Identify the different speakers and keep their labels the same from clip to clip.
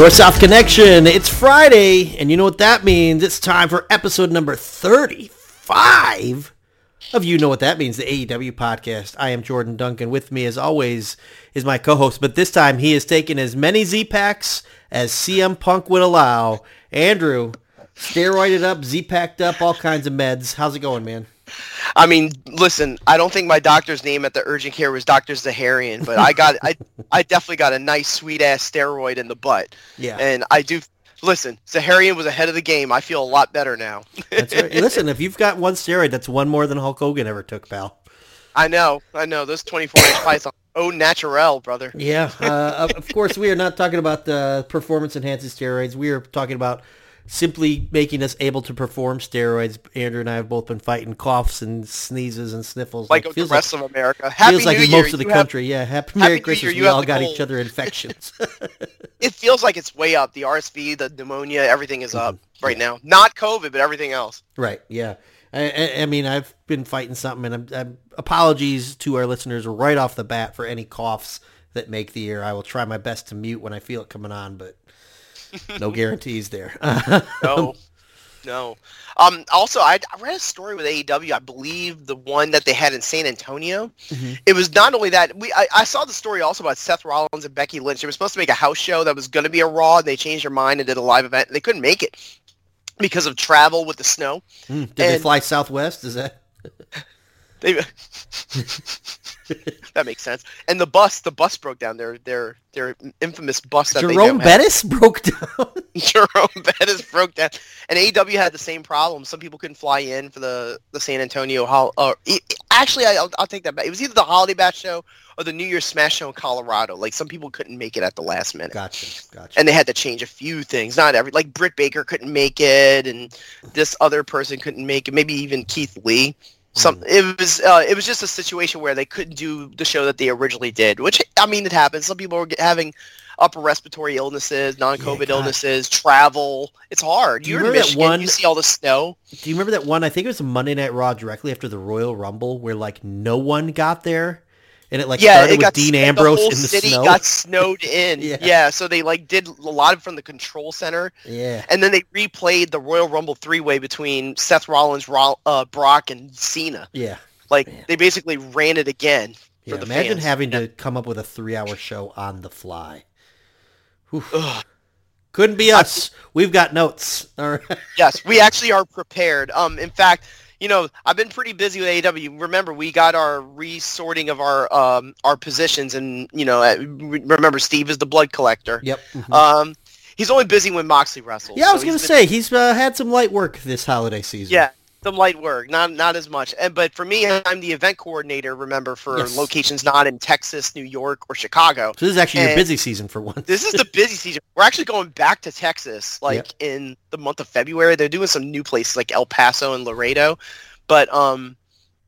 Speaker 1: North-South Connection. It's Friday, and you know what that means. It's time for episode number 35 of You Know What That Means, the AEW podcast. I am Jordan Duncan. With me, as always, is my co-host, but this time he has taken as many Z-Packs as CM Punk would allow. Andrew, steroided up, Z-Packed up, all kinds of meds. How's it going, man?
Speaker 2: I mean, listen, I don't think my doctor's name at the urgent care was Dr. Zahorian, but I got I I definitely got a nice sweet ass steroid in the butt.
Speaker 1: Yeah.
Speaker 2: And I do listen, Zahorian was ahead of the game. I feel a lot better now.
Speaker 1: That's right. Listen, if you've got one steroid, that's one more than Hulk Hogan ever took, pal.
Speaker 2: I know, I know. Those 24 inch python. Oh, natural, brother.
Speaker 1: Yeah. Uh, of course, we are not talking about the performance enhancing steroids. We are talking about simply making us able to perform steroids. Andrew and I have both been fighting coughs and sneezes and sniffles.
Speaker 2: Like
Speaker 1: It
Speaker 2: the rest of America. Happy
Speaker 1: feels like
Speaker 2: New
Speaker 1: in
Speaker 2: Year.
Speaker 1: most of the
Speaker 2: You have-
Speaker 1: country. yeah. Happy Merry
Speaker 2: New
Speaker 1: Christmas.
Speaker 2: Year.
Speaker 1: We all got
Speaker 2: cold.
Speaker 1: each other infections.
Speaker 2: it feels like it's way up. The RSV, the pneumonia, everything is up
Speaker 1: Mm-hmm.
Speaker 2: right now. Not COVID, but everything else.
Speaker 1: right. Yeah. I, I, I mean, I've been fighting something, and I'm, I'm, apologies to our listeners right off the bat for any coughs that make the air. I will try my best to mute when I feel it coming on, but no guarantees there.
Speaker 2: No, no. Um, also, I, I read a story with AEW. I believe the one that they had in San Antonio.
Speaker 1: Mhm.
Speaker 2: It was not only that. We I, I saw the story also about Seth Rollins and Becky Lynch. They were supposed to make a house show that was going to be a Raw, and they changed their mind and did a live event. They couldn't make it because of travel with the snow.
Speaker 1: Hmm, Did they fly Southwest? Is that?
Speaker 2: They, that makes sense. And the bus, the bus broke down. Their their their infamous bus that
Speaker 1: Jerome
Speaker 2: don't have.
Speaker 1: Bettis broke down.
Speaker 2: Jerome Bettis broke down, and AEW had the same problem. Some people couldn't fly in for the the San Antonio hol- or uh, e- actually, I, I'll, I'll take that back. It was either the Holiday Bash show or the New Year's Smash show in Colorado. Like some people couldn't make it at the last minute,
Speaker 1: gotcha. Gotcha.
Speaker 2: and they had to change a few things. Not every like Britt Baker couldn't make it, and this other person couldn't make it. Maybe even Keith Lee. Some it was uh, it was just a situation where they couldn't do the show that they originally did, which I mean it happens. Some people are having upper respiratory illnesses, non-COVID
Speaker 1: God.
Speaker 2: illnesses, travel. It's hard.
Speaker 1: Do you
Speaker 2: You're
Speaker 1: remember that one-
Speaker 2: You see all the snow.
Speaker 1: Do you remember that one? I think it was a Monday Night Raw directly after the Royal Rumble, where like no one got there, and it like
Speaker 2: yeah,
Speaker 1: started
Speaker 2: it
Speaker 1: with Dean
Speaker 2: the
Speaker 1: Ambrose
Speaker 2: whole
Speaker 1: in the
Speaker 2: city
Speaker 1: snow.
Speaker 2: got snowed in.
Speaker 1: Yeah.
Speaker 2: yeah. so they like did a lot from the control center,
Speaker 1: yeah,
Speaker 2: and then they replayed the Royal Rumble three-way between Seth Rollins, Ro- uh, Brock, and Cena.
Speaker 1: yeah,
Speaker 2: Like
Speaker 1: Man.
Speaker 2: they basically ran it again for
Speaker 1: yeah.
Speaker 2: the
Speaker 1: Imagine
Speaker 2: fans.
Speaker 1: having to come up with a three-hour show on the fly. Couldn't be us. We've got notes. All right.
Speaker 2: yes, we actually are prepared. Um, in fact, you know, I've been pretty busy with AEW. Remember, we got our resorting of our um our positions, and you know, remember Steve is the blood collector.
Speaker 1: Yep. mhm.
Speaker 2: Um, he's only busy when Moxley wrestles.
Speaker 1: yeah, I
Speaker 2: so
Speaker 1: was gonna
Speaker 2: he's been-
Speaker 1: say he's uh, had some light work this holiday season.
Speaker 2: Yeah, some light work, not not as much. And but for me, I'm the event coordinator. Remember, for
Speaker 1: Yes.
Speaker 2: locations not in Texas, New York, or Chicago.
Speaker 1: So this is actually your busy season for once.
Speaker 2: This is the busy season. We're actually going back to Texas, like
Speaker 1: Yep.
Speaker 2: in the month of February. They're doing some new places like El Paso and Laredo, but um,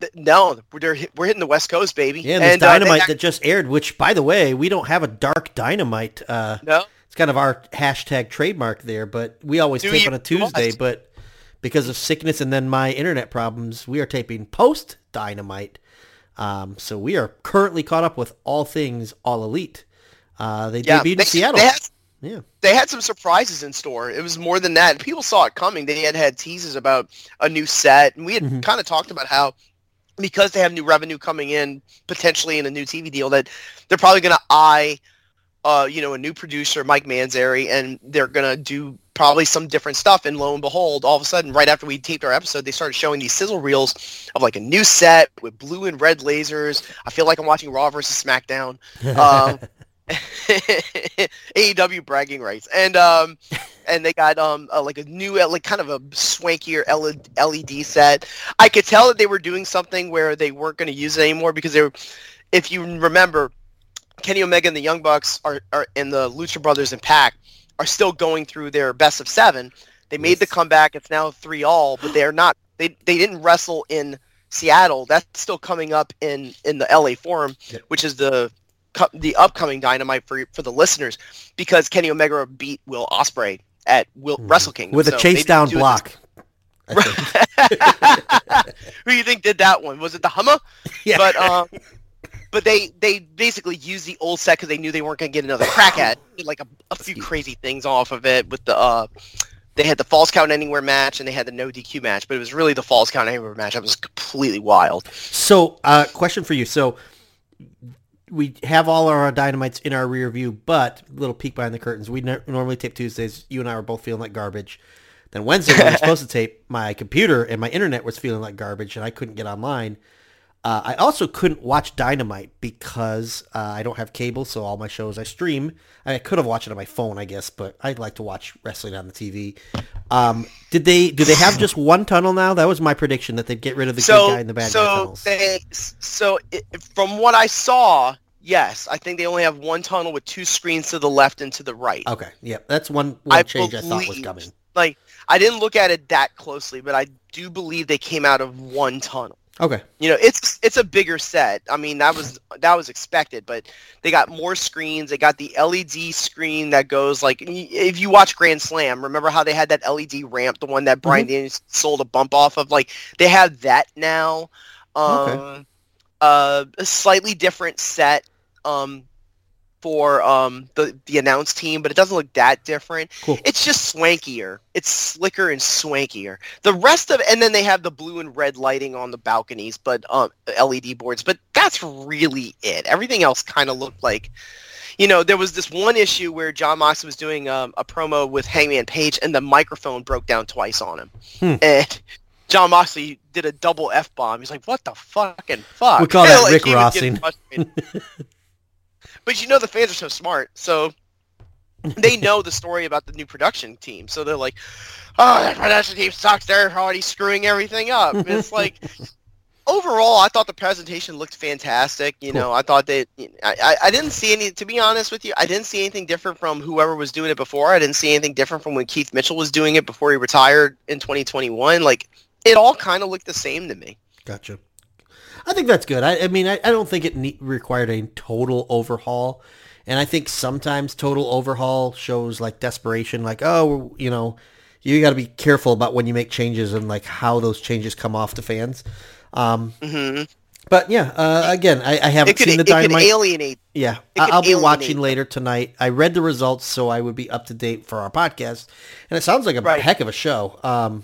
Speaker 2: th- no, we're we're hitting the West Coast, baby.
Speaker 1: Yeah, and there's
Speaker 2: uh,
Speaker 1: Dynamite
Speaker 2: act-
Speaker 1: that just aired, which, by the way, we don't have a Dark Dynamite. Uh,
Speaker 2: no,
Speaker 1: it's kind of our hashtag trademark there, but we always
Speaker 2: Do
Speaker 1: tape on a Tuesday.
Speaker 2: what?
Speaker 1: But because of sickness and then my internet problems, we are taping post Dynamite. Um, so we are currently caught up with all things All Elite. Uh, they
Speaker 2: yeah,
Speaker 1: debuted
Speaker 2: they,
Speaker 1: in Seattle.
Speaker 2: They had,
Speaker 1: yeah,
Speaker 2: they had some surprises in store. It was more than that. People saw it coming. They had had teases about a new set, and we had
Speaker 1: Mhm.
Speaker 2: kind of talked about how because they have new revenue coming in potentially in a new TV deal that they're probably going to eye uh, you know, a new producer, Mike Mansury, and they're gonna do probably some different stuff. And lo and behold, all of a sudden, right after we taped our episode, they started showing these sizzle reels of like a new set with blue and red lasers. I feel like I'm watching Raw versus SmackDown. Um, AEW bragging rights, and um, and they got um uh, like a new like kind of a swankier LED set. I could tell that they were doing something where they weren't going to use it anymore because they were. If you remember, Kenny Omega and the Young Bucks are, are and the Lucha Brothers and Pac are still going through their best of seven. They made the comeback. It's now three all, but they're not. They they didn't wrestle in Seattle. That's still coming up in in the LA Forum, which is the the upcoming Dynamite for for the listeners because Kenny Omega beat Will Ospreay at Will Wrestle Kingdom
Speaker 1: with a
Speaker 2: So they
Speaker 1: chase down
Speaker 2: do
Speaker 1: block.
Speaker 2: Who do you think did that one? Was it the Hummer?
Speaker 1: yeah.
Speaker 2: But um, but they they basically used the old set because they knew they weren't going to get another crack at it. Like a, a few crazy things off of it with the uh they had the falls count anywhere match and they had the no DQ match, but it was really the falls count anywhere match that was completely wild.
Speaker 1: So, uh, question for you. So, we have all our dynamites in our rear view, but little peek behind the curtains. We ne- normally tape Tuesdays. You and I were both feeling like garbage. Then Wednesday, when we were supposed to tape, my computer and my internet was feeling like garbage, and I couldn't get online. Uh, I also couldn't watch Dynamite because uh, I don't have cable, so all my shows I stream. I could have watched it on my phone, I guess, but I'd like to watch wrestling on the TV. Um, did they? Do they have just one tunnel now? That was my prediction that they'd get rid of the
Speaker 2: so,
Speaker 1: good guy and the bad
Speaker 2: so
Speaker 1: guy tunnels.
Speaker 2: They, so it, from what I saw, yes, I think they only have one tunnel with two screens to the left and to the right.
Speaker 1: Okay, yeah, that's one, one
Speaker 2: I
Speaker 1: change I thought was coming.
Speaker 2: Like I didn't look at it that closely, but I do believe they came out of one tunnel.
Speaker 1: Okay,
Speaker 2: You know, it's it's a bigger set. I mean, that was that was expected, but they got more screens. They got the LED screen that goes like if you watch Grand Slam, remember how they had that LED ramp, the one that Brian Daniels sold a bump off of? Like they have that now. Um,
Speaker 1: Okay.
Speaker 2: uh, a slightly different set um, for um, the the announce team, but it doesn't look that different.
Speaker 1: Cool.
Speaker 2: It's just swankier. It's slicker and swankier. The rest of and then they have the blue and red lighting on the balconies, but um, LED boards. But that's really it. Everything else kind of looked like. You know, there was this one issue where Jon Moxley was doing um, a promo with Hangman Page, and the microphone broke down twice on him,
Speaker 1: Hmm.
Speaker 2: and Jon Moxley did a double f bomb. He's like, "What the fucking fuck?"
Speaker 1: We call that
Speaker 2: Like,
Speaker 1: Rick
Speaker 2: he was getting
Speaker 1: Rossing.
Speaker 2: but you know, the fans are so smart, so they know the story about the new production team. So they're like, "Oh, that production team sucks. They're already screwing everything up." And it's like. Overall, I thought the presentation looked fantastic. You
Speaker 1: Cool.
Speaker 2: know, I thought that I, I didn't see any. To be honest with you, I didn't see anything different from whoever was doing it before. I didn't see anything different from when Keith Mitchell was doing it before he retired in 2021. Like, it all kind of looked the same to me.
Speaker 1: Gotcha. I think that's good. I, I mean, I, I don't think it ne- required a total overhaul, and I think sometimes total overhaul shows like desperation, like oh, you know, you got to be careful about when you make changes and like how those changes come off to fans. Um,
Speaker 2: hmm
Speaker 1: but yeah, uh, again, I, I haven't
Speaker 2: could
Speaker 1: seen the
Speaker 2: it could
Speaker 1: dynamite.
Speaker 2: alienate.
Speaker 1: yeah, I-
Speaker 2: could
Speaker 1: I'll be watching
Speaker 2: them.
Speaker 1: later tonight. I read the results, so I would be up to date for our podcast, and it sounds like a
Speaker 2: Right.
Speaker 1: heck of a show. Um,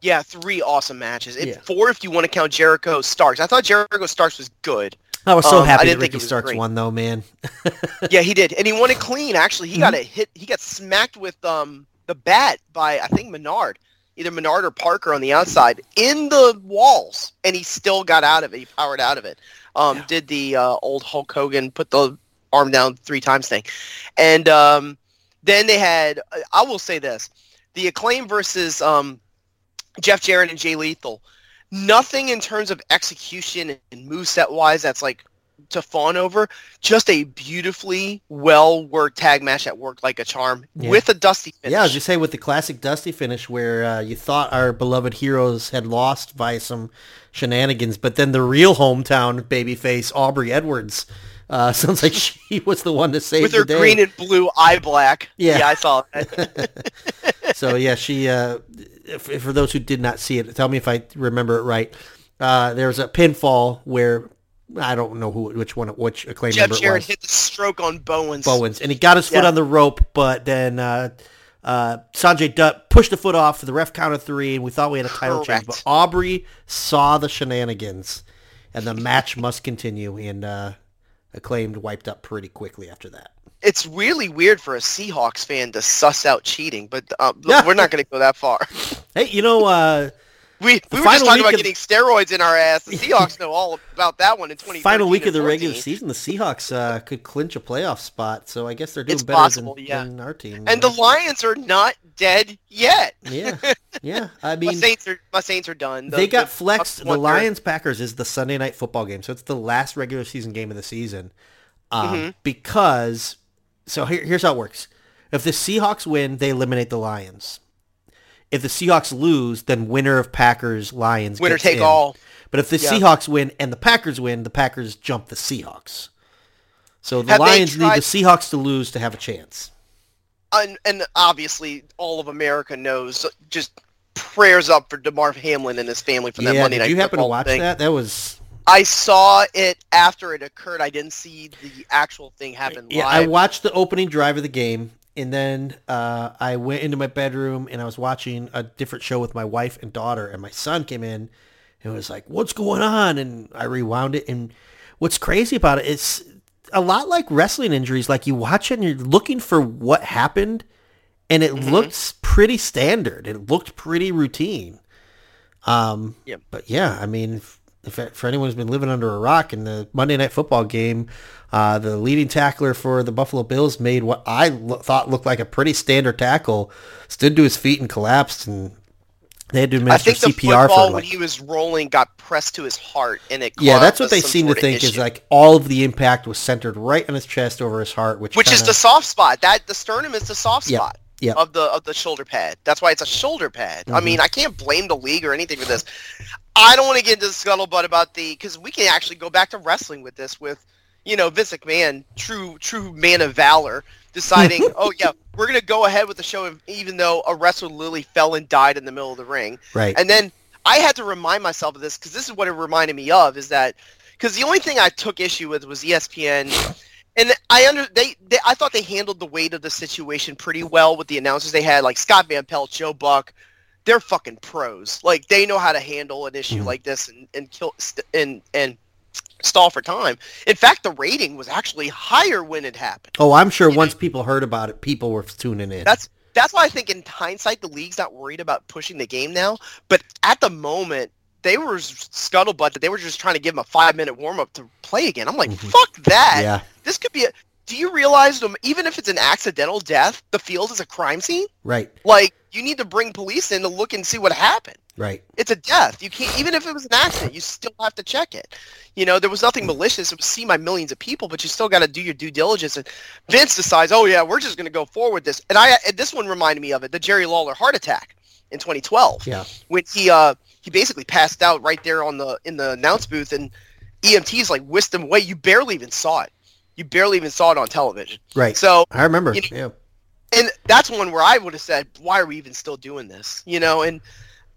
Speaker 2: Yeah, three awesome matches. It,
Speaker 1: Yeah.
Speaker 2: Four if you want to count Jericho Starks. I thought Jericho Starks was good.
Speaker 1: I was so
Speaker 2: Um, I
Speaker 1: happy
Speaker 2: didn't
Speaker 1: that Ricky Starks
Speaker 2: great.
Speaker 1: won, though, man.
Speaker 2: Yeah, he did, and he won it clean. Actually, he
Speaker 1: Mm-hmm.
Speaker 2: got a hit. He got smacked with um the bat by I think Menard, either Menard or Parker on the outside in the walls, and he still got out of it. He powered out of it. Um,
Speaker 1: Yeah.
Speaker 2: did the uh, old Hulk Hogan put the arm down three times thing, and um, then they had. I will say this: the acclaim versus um, Jeff Jarrett and Jay Lethal. Nothing in terms of execution and moveset wise that's like to fawn over. Just a beautifully well worked tag match that worked like a charm
Speaker 1: Yeah.
Speaker 2: with a dusty finish.
Speaker 1: Yeah, as you say, with the classic Dusty finish where uh, you thought our beloved heroes had lost by some shenanigans, but then the real hometown babyface, Aubrey Edwards, uh, sounds like she was the one to save
Speaker 2: with her green and blue eye black.
Speaker 1: Yeah.
Speaker 2: I saw that.
Speaker 1: so yeah, she. Uh, if, for those who did not see it, tell me if I remember it right. Uh, there was a pinfall where I don't know who, which one, which acclaim
Speaker 2: Jeff
Speaker 1: member it
Speaker 2: Jarrett hit the stroke on Bowens.
Speaker 1: Bowens, and he got his foot
Speaker 2: Yeah.
Speaker 1: on the rope, but then uh, uh, Sanjay Dutt pushed the foot off. For the ref counted three, and we thought we had a title change. But Aubrey saw the shenanigans, and the match must continue. And uh, acclaimed wiped up pretty quickly after that.
Speaker 2: It's really weird for a Seahawks fan to suss out cheating, but uh,
Speaker 1: Yeah.
Speaker 2: we're not going to go that far.
Speaker 1: Hey, you know, uh,
Speaker 2: We, we were just talking about
Speaker 1: of-
Speaker 2: getting steroids in our ass. The Seahawks know all about that one in 2013
Speaker 1: final week of the
Speaker 2: and
Speaker 1: regular season, the Seahawks uh, could clinch a playoff spot. So I guess they're doing
Speaker 2: It's
Speaker 1: better
Speaker 2: possible,
Speaker 1: than,
Speaker 2: yeah.
Speaker 1: than our team.
Speaker 2: And the Lions are not dead yet.
Speaker 1: yeah, yeah. I
Speaker 2: my
Speaker 1: mean,
Speaker 2: Saints are my Saints are done. The-
Speaker 1: they got
Speaker 2: the
Speaker 1: flexed. The Lions Packers is the Sunday night football game, so it's the last regular season game of the season. Um,
Speaker 2: Mhm.
Speaker 1: Because, so here, here's how it works: if the Seahawks win, they eliminate the Lions. If the Seahawks lose, then winner of Packers Lions
Speaker 2: winner
Speaker 1: gets
Speaker 2: take
Speaker 1: in.
Speaker 2: all.
Speaker 1: But if the
Speaker 2: Yeah.
Speaker 1: Seahawks win and the Packers win, the Packers jump the Seahawks. So the
Speaker 2: Have
Speaker 1: Lions need the Seahawks to lose to have a chance.
Speaker 2: And, and obviously, all of America knows. Just prayers up for Damar Hamlin and his family for that
Speaker 1: yeah,
Speaker 2: Monday
Speaker 1: did
Speaker 2: night
Speaker 1: you happen to watch
Speaker 2: thing.
Speaker 1: that? That was
Speaker 2: I saw it after it occurred. I didn't see the actual thing happen
Speaker 1: Yeah, I watched the opening drive of the game, and then uh, I went into my bedroom and I was watching a different show with my wife and daughter, and my son came in and was like, "What's going on?" And I rewound it, and what's crazy about it is a lot like wrestling injuries. Like you watch it and you're looking for what happened, and it
Speaker 2: Mhm.
Speaker 1: looks pretty standard. It looked pretty routine. Um,
Speaker 2: Yep.
Speaker 1: but yeah, I mean, if, for anyone who's been living under a rock in the Monday Night Football game, uh, the leading tackler for the Buffalo Bills made what I lo- thought looked like a pretty standard tackle, stood to his feet and collapsed, and they had to administer I
Speaker 2: think the
Speaker 1: CPR
Speaker 2: football
Speaker 1: for
Speaker 2: when
Speaker 1: like
Speaker 2: he was rolling got pressed to his heart, and it
Speaker 1: yeah, that's what they seem to think is like all of the impact was centered right on his chest over his heart, which
Speaker 2: which is
Speaker 1: kinda-
Speaker 2: the soft spot. That the sternum is the soft
Speaker 1: Yep,
Speaker 2: spot
Speaker 1: yep.
Speaker 2: of the of the shoulder pad. That's why it's a shoulder pad. I
Speaker 1: Mhm.
Speaker 2: mean, I can't blame the league or anything for this. I don't want to get into the scuttlebutt about the because we can actually go back to wrestling with this with you know Vince McMahon, true true man of valor, deciding oh yeah we're gonna go ahead with the show even though a wrestler literally fell and died in the middle of the ring.
Speaker 1: right.
Speaker 2: And then I had to remind myself of this because this is what it reminded me of is that because the only thing I took issue with was ESPN, and I under they, they I thought they handled the weight of the situation pretty well with the announcers they had like Scott Van Pelt, Joe Buck. They're fucking pros. Like they know how to handle an issue
Speaker 1: Mhm.
Speaker 2: like this and and kill st- and and stall for time. In fact, the rating was actually higher when it happened.
Speaker 1: oh, I'm sure once people heard about it, people were tuning in.
Speaker 2: That's that's why I think in hindsight the league's not worried about pushing the game now. But at the moment, they were scuttlebutt that they were just trying to give him a five minute warm up to play again. I'm like,
Speaker 1: Mhm.
Speaker 2: fuck that.
Speaker 1: yeah,
Speaker 2: This could be a. Do you realize them? Even if it's an accidental death, the field is a crime scene.
Speaker 1: right,
Speaker 2: Like you need to bring police in to look and see what happened.
Speaker 1: right.
Speaker 2: It's a death. You can't even if it was an accident, you still have to check it. You know, there was nothing malicious. It was seen by millions of people, but you still got to do your due diligence. And Vince decides, oh yeah, we're just going to go forward with this. And I and this one reminded me of it, the Jerry Lawler heart attack in 2012
Speaker 1: Yeah,
Speaker 2: when he uh he basically passed out right there on the in the announce booth, and EMTs like whisked him away. You barely even saw it. You barely even saw it on television.
Speaker 1: right.
Speaker 2: So
Speaker 1: I remember.
Speaker 2: you
Speaker 1: yeah,
Speaker 2: and that's one where I would have said, "Why are we even still doing this?" You know, and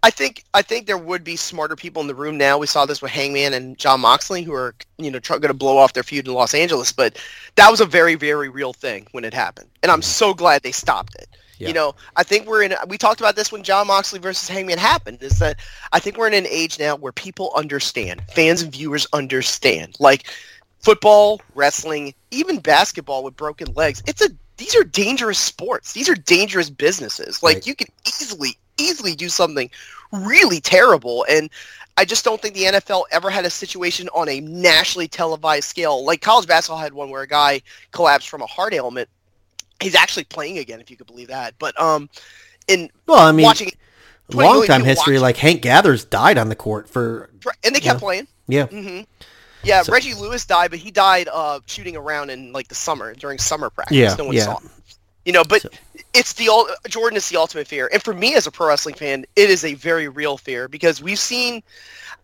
Speaker 2: I think I think there would be smarter people in the room now. We saw this with Hangman and Jon Moxley, who are you know going to blow off their feud in Los Angeles, but that was a very very real thing when it happened, and I'm mm-hmm. so glad they stopped it.
Speaker 1: Yeah.
Speaker 2: You know, I think we're in. We talked about this when Jon Moxley versus Hangman happened. Is that I think we're in an age now where people understand, fans and viewers understand, like football, wrestling, even basketball with broken legs. It's a these are dangerous sports. These are dangerous businesses. Like
Speaker 1: Right.
Speaker 2: you could easily easily do something really terrible and I just don't think the NFL ever had a situation on a nationally televised scale. Like college basketball had one where a guy collapsed from a heart ailment. He's actually playing again, if you could believe that. But um, in
Speaker 1: well, I mean,
Speaker 2: watching,
Speaker 1: long time history. Like Hank Gathers died on the court for
Speaker 2: and they kept
Speaker 1: Yeah.
Speaker 2: playing.
Speaker 1: yeah,
Speaker 2: hmm Yeah,
Speaker 1: So-
Speaker 2: Reggie Lewis died, but he died uh, shooting around in like the summer during summer practice.
Speaker 1: Yeah,
Speaker 2: no one
Speaker 1: yeah.
Speaker 2: saw him. You know, but
Speaker 1: So-
Speaker 2: it's the Jordan is the ultimate fear, and for me as a pro wrestling fan, it is a very real fear because we've seen.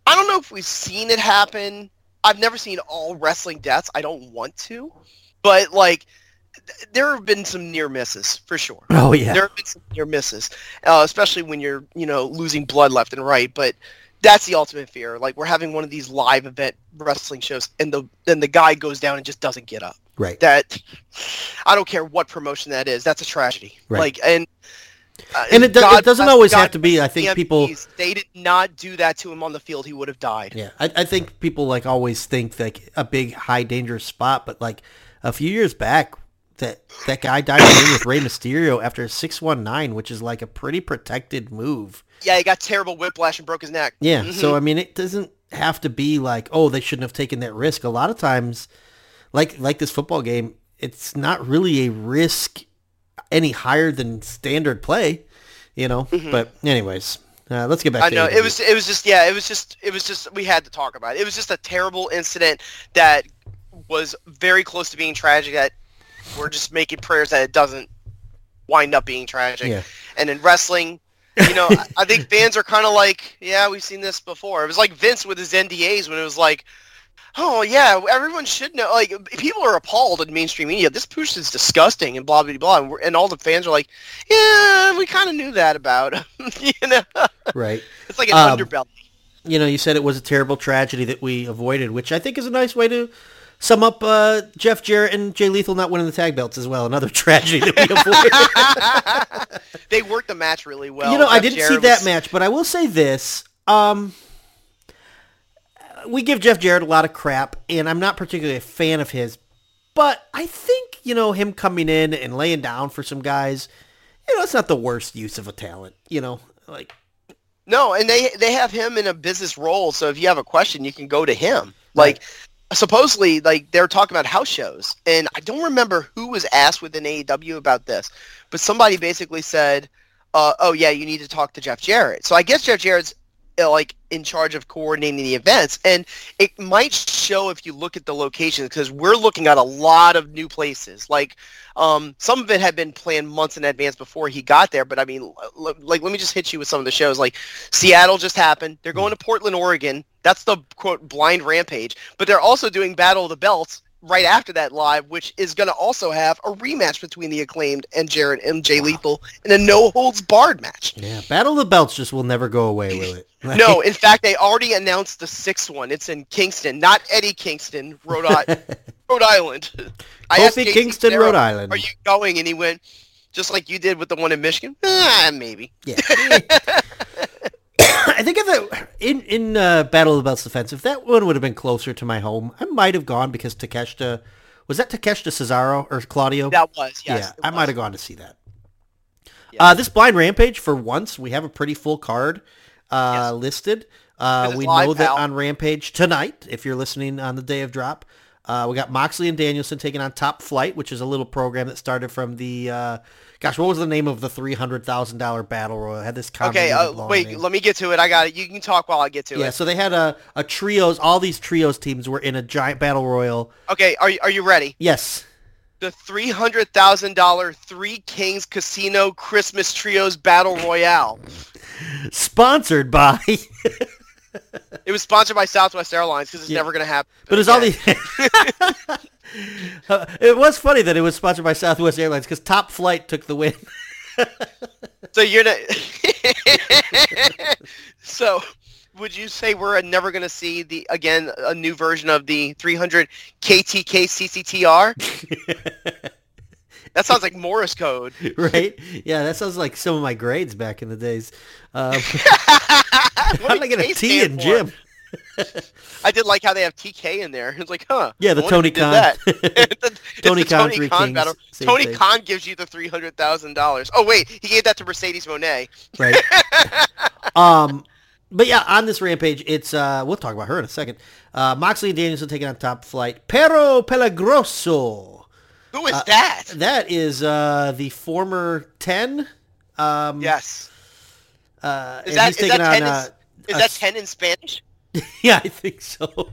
Speaker 2: I don't know if we've seen it happen. I've never seen all wrestling deaths. I don't want to, but like, there have been some near misses for sure.
Speaker 1: oh yeah,
Speaker 2: There have been some near misses, uh, especially when you're, you know, losing blood left and right. But that's the ultimate fear. Like we're having one of these live event wrestling shows, and the then the guy goes down and just doesn't get up.
Speaker 1: right.
Speaker 2: That I don't care what promotion that is. That's a tragedy.
Speaker 1: Right.
Speaker 2: Like and. Uh,
Speaker 1: And it, do,
Speaker 2: God
Speaker 1: it doesn't always
Speaker 2: God
Speaker 1: have to be. I think people.
Speaker 2: They did not do that to him on the field. He would have died.
Speaker 1: Yeah, I, I think people like always think like a big high dangerous spot, but like a few years back, that that guy died with Rey Mysterio after a six one nine, which is like a pretty protected move.
Speaker 2: Yeah, he got terrible whiplash and broke his neck.
Speaker 1: Yeah,
Speaker 2: Mhm.
Speaker 1: so I mean, it doesn't have to be like, oh, they shouldn't have taken that risk. A lot of times, like like this football game, it's not really a risk any higher than standard play, you know.
Speaker 2: Mhm.
Speaker 1: But anyways, uh, let's get back.
Speaker 2: I
Speaker 1: to
Speaker 2: know it was. It was just. Yeah. It was just. It was just. We had to talk about it. It was just a terrible incident that was very close to being tragic. That we're just making prayers that it doesn't wind up being tragic.
Speaker 1: Yeah.
Speaker 2: And in wrestling, you know, I- think fans are kind of like, yeah, we've seen this before. It was like Vince with his NDAs when it was like, oh yeah, everyone should know. Like people are appalled in mainstream media. This push is disgusting and blah blah blah. And, and all the fans are like, yeah, we kind of knew that about him. you know,
Speaker 1: right.
Speaker 2: it's like an
Speaker 1: Um,
Speaker 2: underbelly.
Speaker 1: you know, you said it was a terrible tragedy that we avoided, which I think is a nice way to sum up uh, Jeff Jarrett and Jay Lethal not winning the tag belts as well. Another tragedy that we avoided.
Speaker 2: they worked the match really well.
Speaker 1: you know, I didn't
Speaker 2: Jarrett
Speaker 1: see that
Speaker 2: was-
Speaker 1: match, but I will say this. Um, we give Jeff Jarrett a lot of crap, and I'm not particularly a fan of his, but I think, you know, him coming in and laying down for some guys, you know, it's not the worst use of a talent, you know, like,
Speaker 2: No, and they they have him in a business role, so if you have a question, you can go to him. Like supposedly, like they're talking about house shows, and I don't remember who was asked within AEW about this, but somebody basically said, uh, "Oh yeah, you need to talk to Jeff Jarrett." So I guess Jeff Jarrett's like in charge of coordinating the events, and it might show if you look at the locations because we're looking at a lot of new places. Like um, some of it had been planned months in advance before he got there, but I mean, l- like let me just hit you with some of the shows. Like Seattle just happened. They're going to Portland, Oregon. That's the quote blind rampage, but they're also doing Battle of the Belts right after that live, which is going to also have a rematch between the acclaimed and Jarrett and Jay Lethal in a no holds barred match.
Speaker 1: yeah, Battle of the Belts just will never go away, will it?
Speaker 2: No, in fact, they already announced the sixth one. It's in Kingston, not Eddie Kingston, Rhode, I- Rhode Island. I
Speaker 1: Kofi Kingston, Rhode Island.
Speaker 2: Are you going? And he went, just like you did with the one in Michigan. Ah, maybe.
Speaker 1: Yeah. I think if that in in uh, Battle of the Belts defense, if that one would have been closer to my home, I might have gone because Takeshita was that Takeshita Cesaro or Claudio?
Speaker 2: That was yes.
Speaker 1: yeah, I might have gone to see that.
Speaker 2: Yeah.
Speaker 1: Uh, this blind rampage for once we have a pretty full card uh, listed. Uh, we know that
Speaker 2: pal.
Speaker 1: on Rampage tonight, if you're listening on the day of drop, uh, we got Moxley and Danielson taking on Top Flight, which is a little program that started from the. Gosh, what was the name of the three hundred thousand dollar battle royal? Had this
Speaker 2: Okay, uh, wait.
Speaker 1: name.
Speaker 2: Let me get to it. I got it. You can talk while I get to
Speaker 1: Yeah,
Speaker 2: it. Yeah.
Speaker 1: So they had a, a trios. All these trios teams were in a giant battle royal.
Speaker 2: Okay, are you, are you ready?
Speaker 1: Yes,
Speaker 2: The three hundred thousand dollar Three Kings Casino Christmas Trios Battle Royale.
Speaker 1: sponsored by.
Speaker 2: It was sponsored by Southwest Airlines because it's
Speaker 1: Yeah.
Speaker 2: never going to happen.
Speaker 1: But it's all these. Uh, it was funny that it was sponsored by Southwest Airlines because Top Flight took the win.
Speaker 2: So you're not. so, would you say we're never going to see the again a new version of the 300 KTK CCTR? That sounds like Morse code.
Speaker 1: right? Yeah, that sounds like some of my grades back in the days. Um,
Speaker 2: what
Speaker 1: how did I get a T in gym?
Speaker 2: I did like how they have TK in there. It's like, huh?
Speaker 1: Yeah, the Tony Khan.
Speaker 2: that. The- it's
Speaker 1: Tony
Speaker 2: the
Speaker 1: Khan, Three Kings,
Speaker 2: battle.
Speaker 1: same
Speaker 2: Tony
Speaker 1: thing.
Speaker 2: Khan gives you the three hundred thousand dollars. Oh wait, he gave that to Mercedes Mone.
Speaker 1: Right. um, but yeah, on this rampage, it's uh, we'll talk about her in a second. Uh, Moxley and Danielson taking on Top Flight. Perro Peligroso.
Speaker 2: Who is
Speaker 1: Uh,
Speaker 2: that?
Speaker 1: That is uh, the former ten. Um,
Speaker 2: Yes.
Speaker 1: Uh,
Speaker 2: Is that is that ten? in, is
Speaker 1: a
Speaker 2: that ten in Spanish?
Speaker 1: yeah, I think so.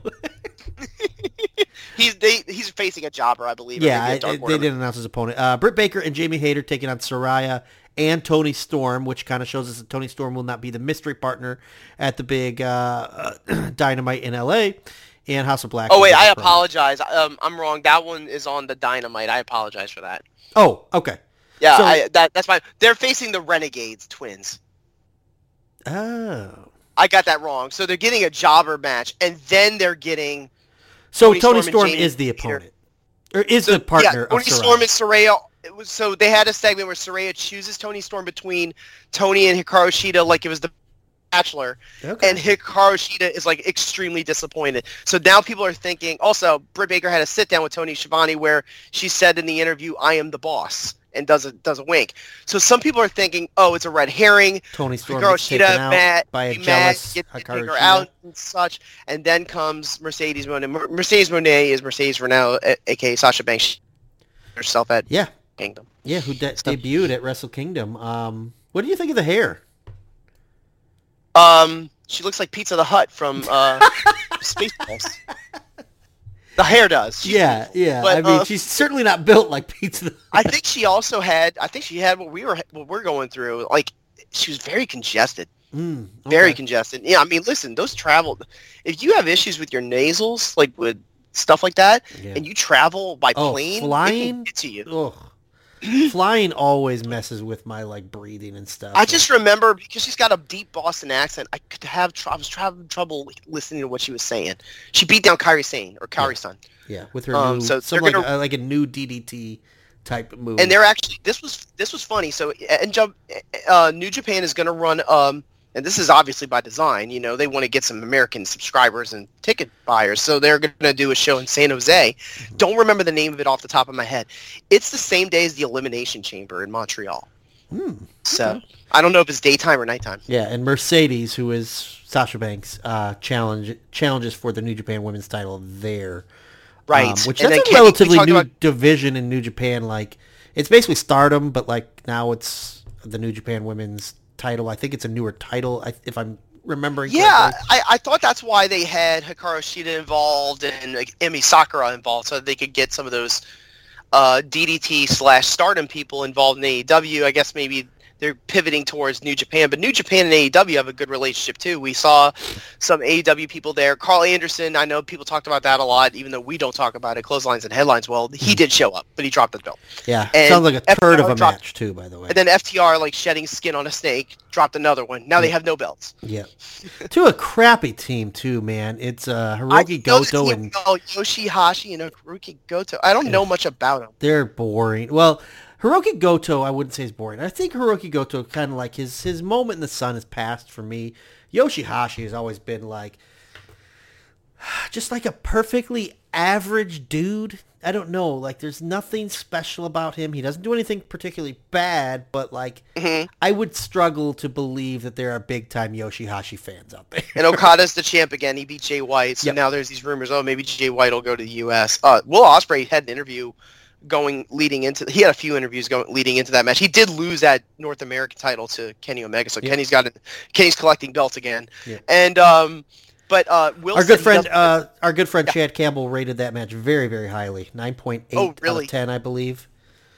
Speaker 2: He's they, he's facing a jobber, I believe.
Speaker 1: yeah,
Speaker 2: maybe a
Speaker 1: I,
Speaker 2: dark
Speaker 1: I- they didn't announce his opponent. Uh, Britt Baker and Jamie Hayter taking on Saraya and Toni Storm, which kind of shows us that Toni Storm will not be the mystery partner at the big uh, Dynamite in LA. And House of Black.
Speaker 2: Oh wait, I apologize. Um, I'm wrong. That one is on the Dynamite. I apologize for that.
Speaker 1: Oh, okay.
Speaker 2: Yeah,
Speaker 1: So-
Speaker 2: I, that that's fine. They're facing the Renegades twins.
Speaker 1: Oh.
Speaker 2: I got that wrong. So they're getting a jobber match, and then they're getting
Speaker 1: So
Speaker 2: Toni
Speaker 1: Toni
Speaker 2: Storm
Speaker 1: Storm is the opponent. Or is
Speaker 2: So,
Speaker 1: the partner
Speaker 2: yeah,
Speaker 1: of
Speaker 2: Toni
Speaker 1: Saraya.
Speaker 2: Storm and Saraya. It was, so they had a segment where Saraya chooses Toni Storm between Toni and Hikaru Shida, like it was the Bachelor,
Speaker 1: Okay.
Speaker 2: and Hikaru Shida is like extremely disappointed. So now people are thinking. Also, Britt Baker had a sit down with Tony Schiavone where she said in the interview, "I am the boss." And does a does a wink. So some people are thinking, oh, it's a red herring.
Speaker 1: Toni Storm
Speaker 2: Hikaru Shida
Speaker 1: out
Speaker 2: mad,
Speaker 1: by a jealous
Speaker 2: get,
Speaker 1: Hikaru Shida.
Speaker 2: out and such. And then comes Mercedes Mone. Mercedes Mone is Mercedes Renault, aka Sasha Banks herself at
Speaker 1: Yeah,
Speaker 2: Kingdom.
Speaker 1: yeah, who de- debuted at Wrestle Kingdom. Um, what do you think of the hair?
Speaker 2: Um, she looks like Pizza the Hut from uh, Spaceballs. The hair does.
Speaker 1: Yeah, yeah.
Speaker 2: But,
Speaker 1: I mean,
Speaker 2: uh,
Speaker 1: she's certainly not built like Pizza.
Speaker 2: I think she also had. I think she had what we were what we're going through. Like she was very congested.
Speaker 1: Mm,
Speaker 2: Very congested. Yeah, I mean, listen, those travel. If you have issues with your nasals, like with stuff like that,
Speaker 1: Yeah.
Speaker 2: and you travel by
Speaker 1: Oh,
Speaker 2: plane, it
Speaker 1: flying?
Speaker 2: can get to you.
Speaker 1: Ugh. Flying always messes with my like breathing and stuff.
Speaker 2: I just remember because she's got a deep Boston accent. I could have tr- I was having trouble listening to what she was saying. She beat down Kairi Sane or Kairi Sun,
Speaker 1: yeah, with her
Speaker 2: um,
Speaker 1: new,
Speaker 2: so
Speaker 1: some like,
Speaker 2: gonna-
Speaker 1: a, like a new DDT type move.
Speaker 2: and they're actually this was this was funny. So and Jap- uh, New Japan is going to run. Um, and this is obviously by design. You know, they want to get some American subscribers and ticket buyers, so they're going to do a show in San Jose. Don't remember the name of it off the top of my head. It's the same day as the Elimination Chamber in Montreal.
Speaker 1: Hmm,
Speaker 2: So I don't know if it's daytime or nighttime.
Speaker 1: yeah, and Mercedes, who is Sasha Banks, uh, challenge challenges for the New Japan Women's title there.
Speaker 2: Right.
Speaker 1: Um, which
Speaker 2: And
Speaker 1: that's a
Speaker 2: Kenny-
Speaker 1: relatively new
Speaker 2: about-
Speaker 1: division in New Japan. Like it's basically Stardom, but like now it's the New Japan Women's title. I think it's a newer title, I, if I'm remembering.
Speaker 2: Yeah. I, I thought that's why they had Hikaru Shida involved and like, Emi Sakura involved, so that they could get some of those uh, DDT slash Stardom people involved in AEW. I guess maybe they're pivoting towards New Japan, but New Japan and AEW have a good relationship too. We saw some AEW people there. Karl Anderson, I know people talked about that a lot, even though we don't talk about it. Clotheslines and headlines. Well, he did show up, but he dropped the belt.
Speaker 1: yeah.
Speaker 2: and
Speaker 1: Sounds like a turd of a
Speaker 2: dropped-
Speaker 1: match too. By the way.
Speaker 2: And then FTR, like shedding skin on a snake, dropped another one. Now they have no belts.
Speaker 1: Yeah. to a crappy team too, man. It's uh
Speaker 2: Hirooki
Speaker 1: Goto and
Speaker 2: Yoshihashi and Haruki Goto. I don't know much about them.
Speaker 1: they're boring. Well, Hirooki Goto I wouldn't say is boring. I think Hirooki Goto kind of like his his moment in the sun has passed for me. Yoshihashi has always been like just like a perfectly average dude. I don't know, like there's nothing special about him. He doesn't do anything particularly bad, but like
Speaker 2: Mm-hmm.
Speaker 1: I would struggle to believe that there are big time Yoshihashi fans out there.
Speaker 2: And Okada's the champ again. He beat Jay White. So
Speaker 1: Yep.
Speaker 2: now there's these rumors. Oh, maybe Jay White will go to the U.S. Uh, Will Ospreay had an interview going leading into. He had a few interviews going leading into that match. He did lose that North American title to Kenny Omega. So
Speaker 1: Yep.
Speaker 2: Kenny's got it. Kenny's collecting belts again.
Speaker 1: Yep.
Speaker 2: And um, but uh, Will
Speaker 1: Our good friend, uh, our good friend Chad Campbell rated that match very, very highly, nine point eight
Speaker 2: Oh,
Speaker 1: out of ten, I believe.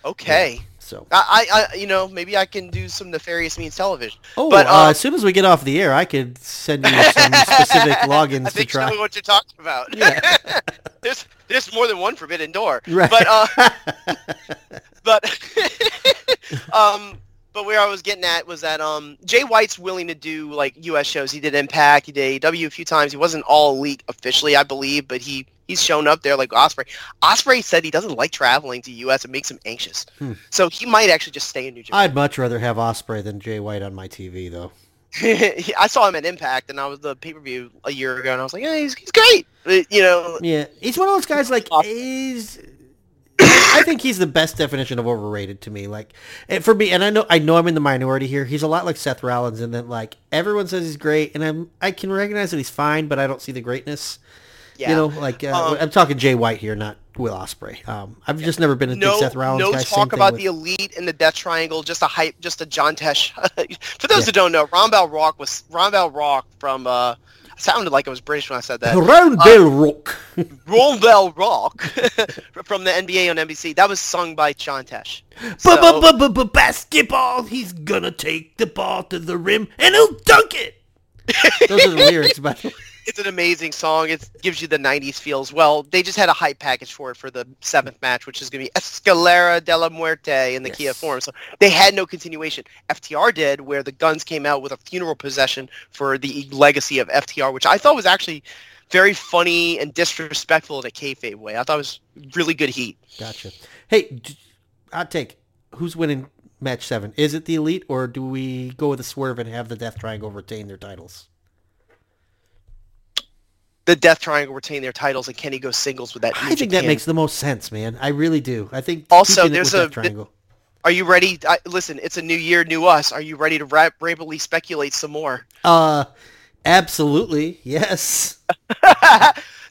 Speaker 2: okay.
Speaker 1: So,
Speaker 2: I, I, you know, maybe I can do some nefarious means television.
Speaker 1: oh,
Speaker 2: but,
Speaker 1: uh,
Speaker 2: uh,
Speaker 1: as soon as we get off the air, I could send you some specific logins
Speaker 2: I
Speaker 1: to
Speaker 2: think
Speaker 1: try.
Speaker 2: know what you're talking about.
Speaker 1: Yeah.
Speaker 2: there's there's more than one forbidden door.
Speaker 1: Right.
Speaker 2: But uh, but um, but where I was getting at was that um, Jay White's willing to do like U.S. shows. He did Impact, he did AEW a few times. He wasn't all elite officially, I believe, but he he's shown up there like Ospreay. Ospreay said he doesn't like traveling to U.S. It makes him anxious.
Speaker 1: Hmm.
Speaker 2: So he might actually just stay in New Japan.
Speaker 1: I'd much rather have Ospreay than Jay White on my TV, though.
Speaker 2: I saw him at Impact, and I was the pay per view a year ago, and I was like, yeah, he's, he's great. You know,
Speaker 1: Yeah, he's one of those guys. Like he's. I think he's the best definition of overrated to me. Like, and for me, and I know I know I'm in the minority here. He's a lot like Seth Rollins, in that like everyone says he's great, and I'm I can recognize that he's fine, but I don't see the greatness.
Speaker 2: Yeah.
Speaker 1: You know, like uh,
Speaker 2: Um,
Speaker 1: I'm talking Jay White here, not Will Ospreay. Um, I've just never been a
Speaker 2: no,
Speaker 1: Seth Rollins
Speaker 2: no
Speaker 1: guy. Same
Speaker 2: talk about
Speaker 1: with-
Speaker 2: the elite and the Death Triangle. Just a hype, just a John Tesh. For those
Speaker 1: Yeah.
Speaker 2: who don't know, Roundball Rock was Roundball Rock from. Uh, sounded like I was British when I said that.
Speaker 1: Round Bell Rock.
Speaker 2: Roundball Rock from the NBA on NBC. That was sung by John Tesh. So,
Speaker 1: Basketball. He's gonna take the ball to the rim and he'll dunk it. Those are the lyrics, by the way.
Speaker 2: It's an amazing song. It gives you the '90s feels. Well, they just had a hype package for it for the seventh match, which is going to be Escalera de la Muerte in the Kia
Speaker 1: Yes.
Speaker 2: Forum. So they had no continuation. FTR did, where the Guns came out with a funeral procession for the legacy of FTR, which I thought was actually very funny and disrespectful in a kayfabe way. I thought it was really good heat.
Speaker 1: Gotcha. Hey, hot take. Who's winning match seven? Is it the Elite, or do we go with a swerve and have the Death Triangle retain their titles?
Speaker 2: The Death Triangle retain their titles, and Kenny goes singles with that.
Speaker 1: I think that makes the most sense, man. I really do. I think
Speaker 2: Also, there's a
Speaker 1: Triangle.
Speaker 2: Are you ready? I, listen, it's a new year, new us. Are you ready to rap, rapidly speculate some more?
Speaker 1: Uh, absolutely, yes.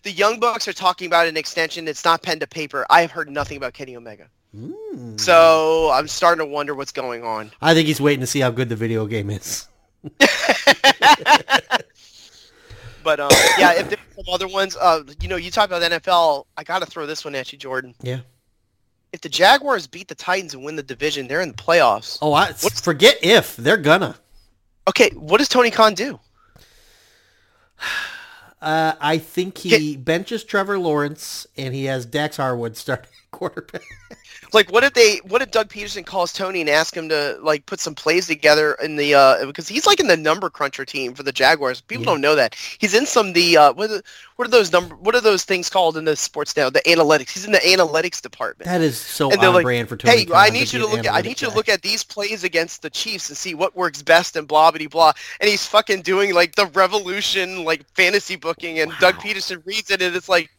Speaker 2: the Young Bucks are talking about an extension. It's not pen to paper. I have heard nothing about Kenny Omega.
Speaker 1: Mm.
Speaker 2: So I'm starting to wonder what's going on.
Speaker 1: I think he's waiting to see how good the video game is.
Speaker 2: But um, yeah, if some other ones, uh, you know, you talk about NFL. I got to throw this one at you, Jordan.
Speaker 1: Yeah.
Speaker 2: If the Jaguars beat the Titans and win the division, they're in the playoffs.
Speaker 1: Oh, I forget if they're gonna.
Speaker 2: Okay, what does Tony Khan do?
Speaker 1: Uh, I think he benches Trevor Lawrence and he has Dax Harwood starting quarterback.
Speaker 2: Like, what if they? What if Doug Pederson calls Tony and asks him to like put some plays together in the uh because he's like in the number cruncher team for the Jaguars. People
Speaker 1: Yeah.
Speaker 2: don't know that he's in some the uh what are, what are those number what are those things called in the sports now? The analytics. He's in the analytics department.
Speaker 1: That is so
Speaker 2: And
Speaker 1: on
Speaker 2: like,
Speaker 1: brand for Tony
Speaker 2: Hey, I need you to look at I need you to look at these plays against the Chiefs and see what works best and blah blah blah. And he's fucking doing like the revolution like fantasy booking and Doug Pederson reads it and it's like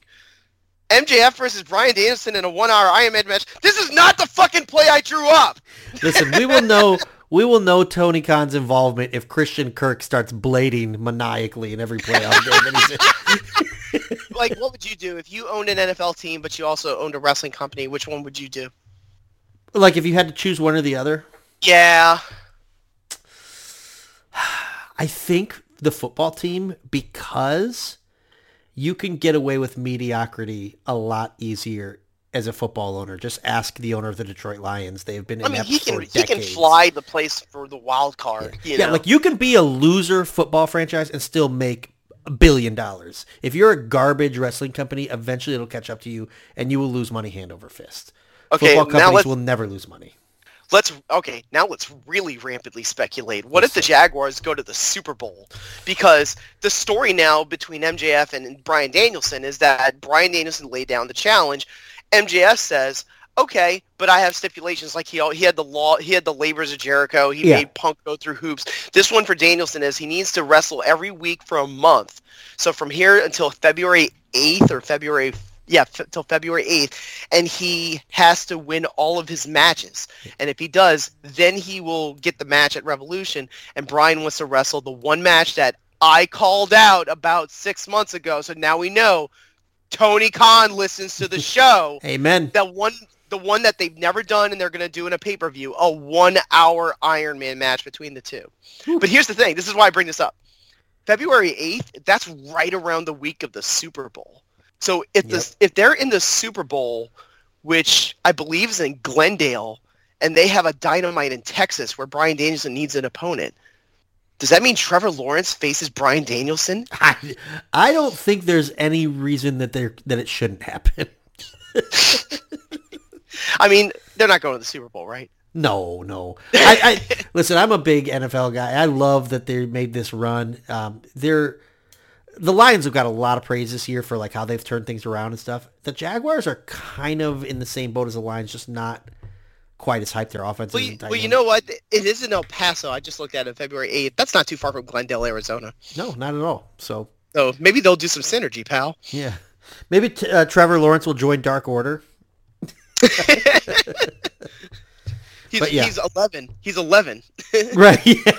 Speaker 2: MJF versus Bryan Danielson in a one hour Iron Man match. This is not the fucking play I drew up.
Speaker 1: Listen, we will know we will know Tony Khan's involvement if Christian Kirk starts blading maniacally in every playoff game.
Speaker 2: Like what would you do if you owned an NFL team but you also owned a wrestling company? Which one would you do?
Speaker 1: Like if you had to choose one or the other,
Speaker 2: Yeah.
Speaker 1: I think the football team because you can get away with mediocrity a lot easier as a football owner. Just ask the owner of the Detroit Lions. They've been
Speaker 2: I mean he
Speaker 1: for
Speaker 2: can he can fly the place for the wild card. You
Speaker 1: yeah,
Speaker 2: know?
Speaker 1: like you can be a loser football franchise and still make a billion dollars. If you're a garbage wrestling company, eventually it'll catch up to you and you will lose money hand over fist.
Speaker 2: Okay,
Speaker 1: Football companies will never lose money.
Speaker 2: Let's okay. Now let's really rampantly speculate. What if the Jaguars go to the Super Bowl? Because the story now between MJF and Bryan Danielson is that Bryan Danielson laid down the challenge. MJF says, "Okay, but I have stipulations. Like he he had the law, he had the labors of Jericho. He
Speaker 1: Yeah.
Speaker 2: made Punk go through hoops. This one for Danielson is he needs to wrestle every week for a month. So from here until February eighth or February." Yeah, f- till February 8th, and he has to win all of his matches. And if he does, then he will get the match at Revolution. And Bryan wants to wrestle the one match that I called out about six months ago. So now we know Tony Khan listens to the show.
Speaker 1: Amen.
Speaker 2: that one, the one that they've never done, and they're going to do in a pay per view, a one-hour Iron Man match between the two.
Speaker 1: Whew.
Speaker 2: But here's the thing: this is why I bring this up. February 8th, that's right around the week of the Super Bowl. So if
Speaker 1: Yep.
Speaker 2: this if they're in the Super Bowl, which I believe is in Glendale, and they have a dynamite in Texas where Bryan Danielson needs an opponent, does that mean Trevor Lawrence faces Bryan Danielson?
Speaker 1: I, I don't think there's any reason that there that it shouldn't happen.
Speaker 2: I mean, they're not going to the Super Bowl, right?
Speaker 1: No, no. I, I listen. I'm a big NFL guy. I love that they made this run. Um, they're the Lions have got a lot of praise this year for like how they've turned things around and stuff. The Jaguars are kind of in the same boat as the Lions, just not quite as hyped. Their offense.
Speaker 2: Well, you, well, you know what? It is in El Paso. I just looked at it February 8th. That's not too far from Glendale, Arizona.
Speaker 1: no, not at all. So
Speaker 2: So maybe they'll do some synergy, pal.
Speaker 1: yeah, maybe t- uh, Trevor Lawrence will join Dark Order.
Speaker 2: He's,
Speaker 1: But yeah.
Speaker 2: he's 11. He's 11
Speaker 1: Right. Yeah.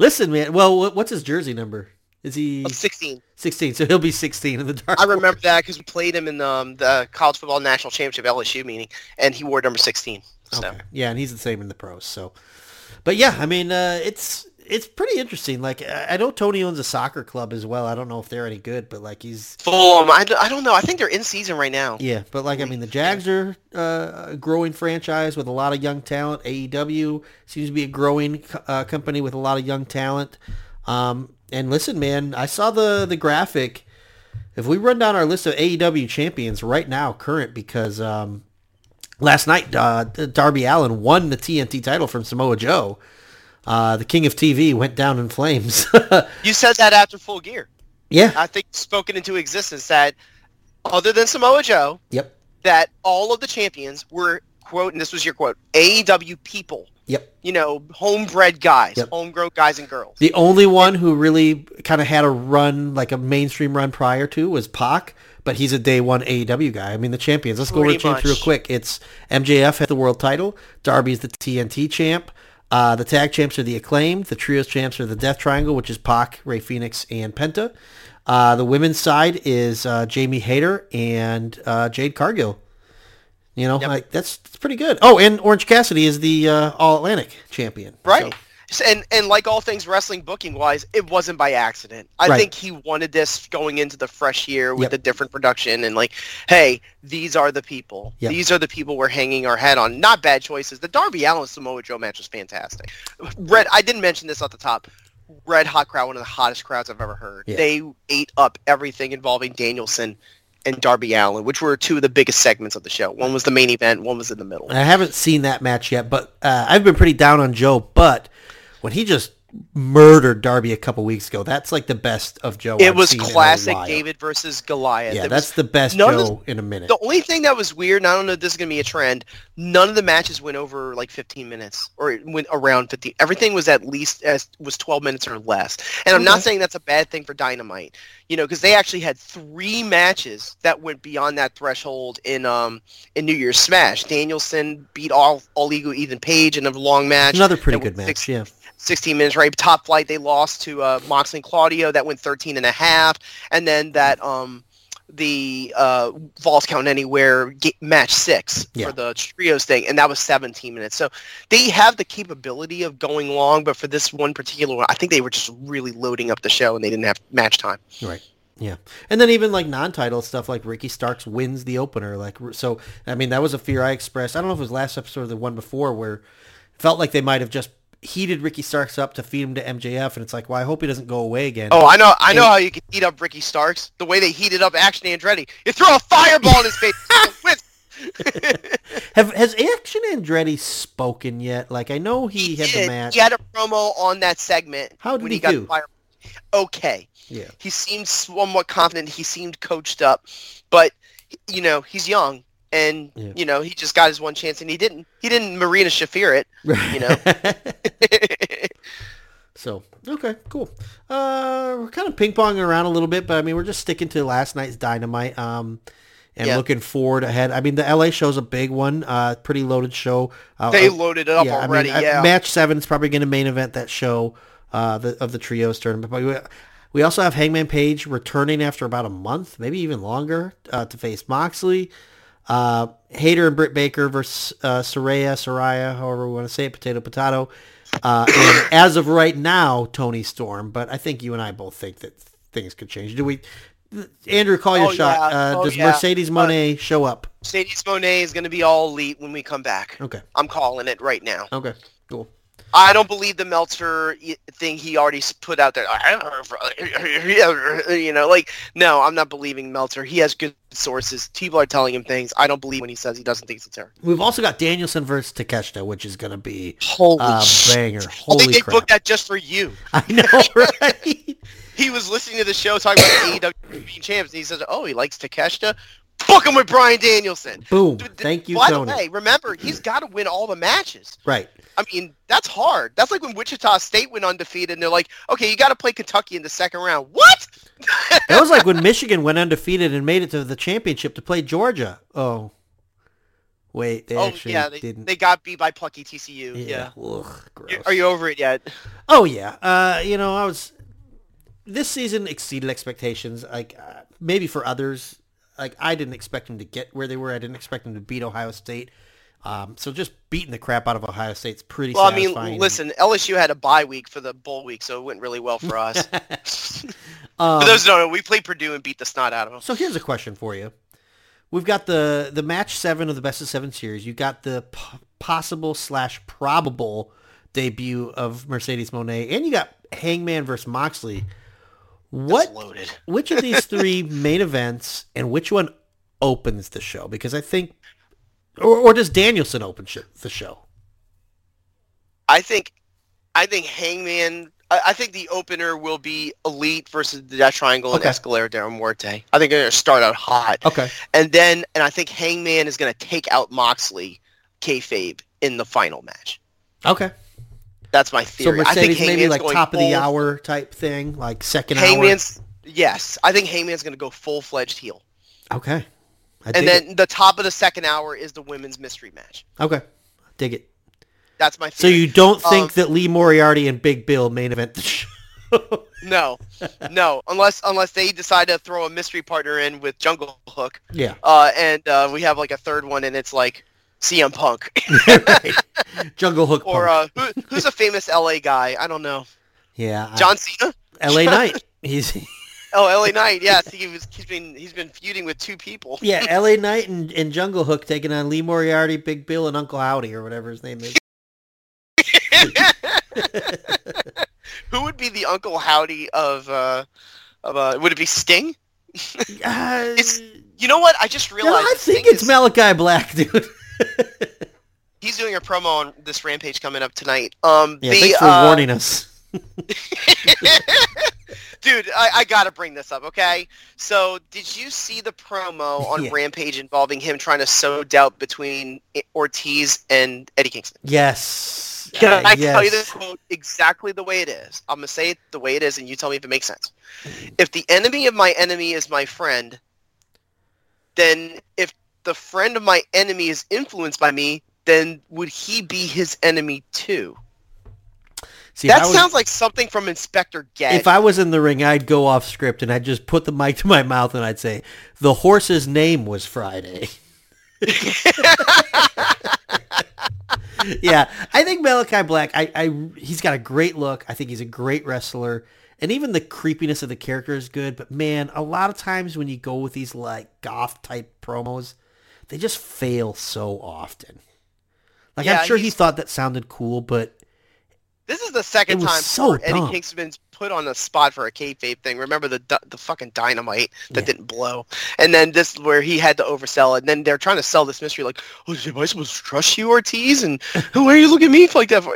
Speaker 1: Listen, man. Well, what's his jersey number? Is he
Speaker 2: of 16.
Speaker 1: 16? So he'll be 16 in the Dark.
Speaker 2: I remember that because we played him in um, the college football national championship LSU meeting, and he wore number 16. So
Speaker 1: Okay. Yeah, and he's the same in the pros. So, but yeah, I mean, uh, it's it's pretty interesting. Like, I I know Tony owns a soccer club as well. I don't know if they're any good, but like he's
Speaker 2: Fulham, I don't know. I think they're in season right now.
Speaker 1: yeah. But like, I mean, the Jags are uh, a growing franchise with a lot of young talent. AEW seems to be a growing uh, company with a lot of young talent. Um, and listen, man, I saw the the graphic. If we run down our list of AEW champions right now, current, because um, last night uh, Darby Allin won the TNT title from Samoa Joe. Uh, the King of TV went down in flames.
Speaker 2: You said that after Full Gear.
Speaker 1: yeah.
Speaker 2: I think spoken into existence that other than Samoa Joe,
Speaker 1: Yep.
Speaker 2: that all of the champions were quote, and this was your quote, AEW people.
Speaker 1: Yep.
Speaker 2: You know, homebred guys,
Speaker 1: Yep.
Speaker 2: homegrown guys and girls.
Speaker 1: The only one who really kind of had a run, like a mainstream run prior to, was Pac, but he's a day one AEW guy. I mean, the champions. Let's go over the champs real quick. It's MJF has the world title. Darby's the TNT champ. Uh, the tag champs are the Acclaimed. The trios champs are the Death Triangle, which is Pac, Rey Fénix, and Penta. Uh, the women's side is uh, Jamie Hayter and uh, Jade Cargill. You know,
Speaker 2: Yep.
Speaker 1: like that's, that's pretty good. Oh, and Orange Cassidy is the uh, All Atlantic champion.
Speaker 2: Right.
Speaker 1: So-
Speaker 2: And and like all things wrestling booking wise, it wasn't by accident. I
Speaker 1: Right.
Speaker 2: think he wanted this going into the fresh year with
Speaker 1: Yep.
Speaker 2: a different production and like, hey, these are the people.
Speaker 1: Yep.
Speaker 2: These are the people we're hanging our head on. Not bad choices. The Darby Allin Samoa Joe match was fantastic. Red I didn't mention this at the top. Red hot crowd, one of the hottest crowds I've ever heard.
Speaker 1: Yeah.
Speaker 2: They ate up everything involving Danielson and Darby Allin, which were two of the biggest segments of the show. One was the main event, one was in the middle.
Speaker 1: I haven't seen that match yet, but uh, I've been pretty down on Joe. But when he just murdered Darby a couple weeks ago, that's like the best of Joe.
Speaker 2: It
Speaker 1: I've
Speaker 2: was
Speaker 1: seen in a
Speaker 2: classic. David versus Goliath.
Speaker 1: Yeah, that's
Speaker 2: was,
Speaker 1: the best Joe in a minute.
Speaker 2: the only thing that was weird, and I don't know if this is going to be a trend, none of the matches went over like 15 minutes or it went around 15. Everything was at least as was 12 minutes or less. And I'm not saying that's a bad thing for Dynamite, you know, because they actually had three matches that went beyond that threshold in um in New Year's Smash. Danielson beat all all ego Ethan Page in a long match.
Speaker 1: Another pretty good match.
Speaker 2: six-
Speaker 1: Yeah.
Speaker 2: 16 minutes, right? Top flight, they lost to uh, Moxley and Claudio. That went 13 and a half. And then that, um, the uh, Falls Count Anywhere match six
Speaker 1: Yeah.
Speaker 2: for the trios thing, and that was 17 minutes. So they have the capability of going long, but for this one particular one, I think they were just really loading up the show and they didn't have match time.
Speaker 1: Right. Yeah. And then even like non-title stuff like Ricky Starks wins the opener. Like so I mean that was a fear I expressed. I don't know if it was last episode or the one before where it felt like they might have just heated Ricky Starks up to feed him to MJF and it's like, well, I hope he doesn't go away again.
Speaker 2: Oh, I know, I know
Speaker 1: Hey.
Speaker 2: how you can heat up Ricky Starks. The way they heated up Action Andretti, you throw a fireball in his face.
Speaker 1: Have has Action Andretti spoken yet? Like I know he, had the match.
Speaker 2: He had a promo on that segment.
Speaker 1: How did
Speaker 2: when
Speaker 1: he
Speaker 2: got
Speaker 1: do?
Speaker 2: the fire. Okay.
Speaker 1: Yeah.
Speaker 2: He seemed somewhat confident. He seemed coached up, but you know he's young, and
Speaker 1: Yeah.
Speaker 2: you know he just got his one chance, and he didn't. He didn't Marina Shafir it. You know.
Speaker 1: So okay, cool. Uh, we're kind of ping ponging around a little bit, but I mean, we're just sticking to last night's Dynamite. Um, and
Speaker 2: Yeah.
Speaker 1: looking forward ahead. I mean, the LA show's a big one. Uh, pretty loaded show. Uh,
Speaker 2: they
Speaker 1: uh,
Speaker 2: loaded it up
Speaker 1: yeah,
Speaker 2: already.
Speaker 1: I mean, uh,
Speaker 2: yeah.
Speaker 1: match seven is probably going to main event that show uh, the, of the trios tournament. But we, we also have Hangman Page returning after about a month, maybe even longer, uh, to face Moxley. Uh, Hayter and Britt Baker versus uh, Soraya, Soraya, however we want to say it, potato, potato. Uh, and as of right now, Toni Storm. But I think you and I both think that things could change. Do we? Andrew, call your
Speaker 2: Oh,
Speaker 1: shot.
Speaker 2: yeah.
Speaker 1: Uh,
Speaker 2: Oh,
Speaker 1: does
Speaker 2: yeah.
Speaker 1: Mercedes Mone show up?
Speaker 2: Mercedes Mone is going to be all elite when we come back.
Speaker 1: Okay.
Speaker 2: I'm calling it right now.
Speaker 1: Okay. Cool.
Speaker 2: I don't believe the Meltzer thing he already put out there. Uh, uh, you know, like no, I'm not believing Meltzer. He has good sources. People are telling him things. I don't believe when he says he doesn't think it's a terror.
Speaker 1: We've also got Danielson versus Takeshita, which is going to be
Speaker 2: Holy
Speaker 1: uh,
Speaker 2: shit.
Speaker 1: banger.
Speaker 2: I think
Speaker 1: Holy
Speaker 2: they booked that just for you.
Speaker 1: I know, right?
Speaker 2: He was listening to the show talking about AEW being champs, and he says, "Oh, he likes Takeshita. Book him with Bryan Danielson."
Speaker 1: Boom. Thank you,
Speaker 2: By
Speaker 1: Tony.
Speaker 2: the way, remember he's got to win all the matches.
Speaker 1: Right.
Speaker 2: I mean, that's hard. That's like when Wichita State went undefeated, and they're like, "Okay, you got to play Kentucky in the second round." What?
Speaker 1: That was like when Michigan went undefeated and made it to the championship to play Georgia. Oh. Wait, they
Speaker 2: oh
Speaker 1: actually
Speaker 2: yeah, they,
Speaker 1: didn't.
Speaker 2: they got beat by plucky TCU. Yeah.
Speaker 1: Ugh, gross.
Speaker 2: Are you over it yet?
Speaker 1: Oh yeah. Uh, you know, I was this season exceeded expectations. Like uh, maybe for others, like I didn't expect them to get where they were. I didn't expect them to beat Ohio State. Um, so just beating the crap out of Ohio State's pretty
Speaker 2: Well, I mean, listen, LSU had a bye week for the bowl week, so it went really well for us.
Speaker 1: Um,
Speaker 2: for those who don't know, we played Purdue and beat the snot out of them.
Speaker 1: So here's a question for you. We've got the the match seven of the best of seven series. You got the p- possible slash probable debut of Mercedes Mone, and you got Hangman versus Moxley. What?
Speaker 2: Loaded.
Speaker 1: Which of these three main events, and which one opens the show? Because I think, or, or does Danielson open sh- the show?
Speaker 2: I think, I think Hangman. I, I think the opener will be Elite versus the Death Triangle and
Speaker 1: Okay.
Speaker 2: Escalera de la Muerte. I think they're going to start out hot,
Speaker 1: Okay.
Speaker 2: and then and I think Hangman is going to take out Moxley, kayfabe in the final match.
Speaker 1: Okay.
Speaker 2: That's my theory.
Speaker 1: So
Speaker 2: theory. I think
Speaker 1: Mercedes maybe
Speaker 2: Hangman's
Speaker 1: like top of the hour type thing, like second hour.
Speaker 2: Hangman's yes, I think Hangman's going to go full fledged heel,
Speaker 1: Okay. I
Speaker 2: and then the top of the second hour is the women's mystery match.
Speaker 1: okay, dig it.
Speaker 2: That's my
Speaker 1: So you don't think
Speaker 2: Um,
Speaker 1: that Lee Moriarty and Big Bill main event the show?
Speaker 2: no, no, unless unless they decide to throw a mystery partner in with Jungle Hook,
Speaker 1: yeah.
Speaker 2: uh, and uh, we have like a third one, and it's like CM Punk
Speaker 1: right. Jungle Hook.
Speaker 2: or
Speaker 1: Punk.
Speaker 2: uh, who, who's a famous LA guy? I don't know.
Speaker 1: yeah. I-
Speaker 2: John Cena.
Speaker 1: L.A. Knight. He's
Speaker 2: Oh, LA Knight. Yes, he was. He's been he's been feuding with two people.
Speaker 1: yeah. L.A. Knight and, and Jungle Hook taking on Lee Moriarty, Big Bill, and Uncle Howdy or whatever his name is.
Speaker 2: Who would be the Uncle Howdy of uh of uh? Would it be Sting?
Speaker 1: Uh,
Speaker 2: It's- You know what? I just realized.
Speaker 1: I think
Speaker 2: thing
Speaker 1: it's
Speaker 2: is-
Speaker 1: Malakai Black, dude.
Speaker 2: He's doing a promo on this Rampage coming up tonight. Um,
Speaker 1: yeah,
Speaker 2: the,
Speaker 1: thanks for
Speaker 2: uh,
Speaker 1: warning us.
Speaker 2: Dude, I, I gotta bring this up, okay? So, did you see the promo on
Speaker 1: Yeah.
Speaker 2: Rampage involving him trying to sow doubt between Ortiz and Eddie Kingston?
Speaker 1: Yes.
Speaker 2: Can
Speaker 1: Uh,
Speaker 2: I tell you
Speaker 1: yes.
Speaker 2: the quote exactly the way it is? I'm gonna say it the way it is, and you tell me if it makes sense. If the enemy of my enemy is my friend, then if the friend of my enemy is influenced by me, then would he be his enemy too?
Speaker 1: See,
Speaker 2: that
Speaker 1: was-
Speaker 2: sounds like something from Inspector Gadget.
Speaker 1: If I was in the ring, I'd go off script and I'd just put the mic to my mouth and I'd say, "The horse's name was Friday." yeah, I think Malakai Black. I, I, he's got a great look. I think he's a great wrestler, and even the creepiness of the character is good. But man, a lot of times when you go with these like goth type promos, they just fail so often. Like
Speaker 2: Yeah,
Speaker 1: I'm sure he thought that sounded cool, but
Speaker 2: This is the second time
Speaker 1: so
Speaker 2: Eddie
Speaker 1: dumb.
Speaker 2: Kingston's put on a spot for a kayfabe thing. Remember the the fucking dynamite that
Speaker 1: Yeah.
Speaker 2: didn't blow, and then this where he had to oversell it. And then they're trying to sell this mystery like, oh, am I supposed to trust you, Ortiz? And why are you looking at me like that for?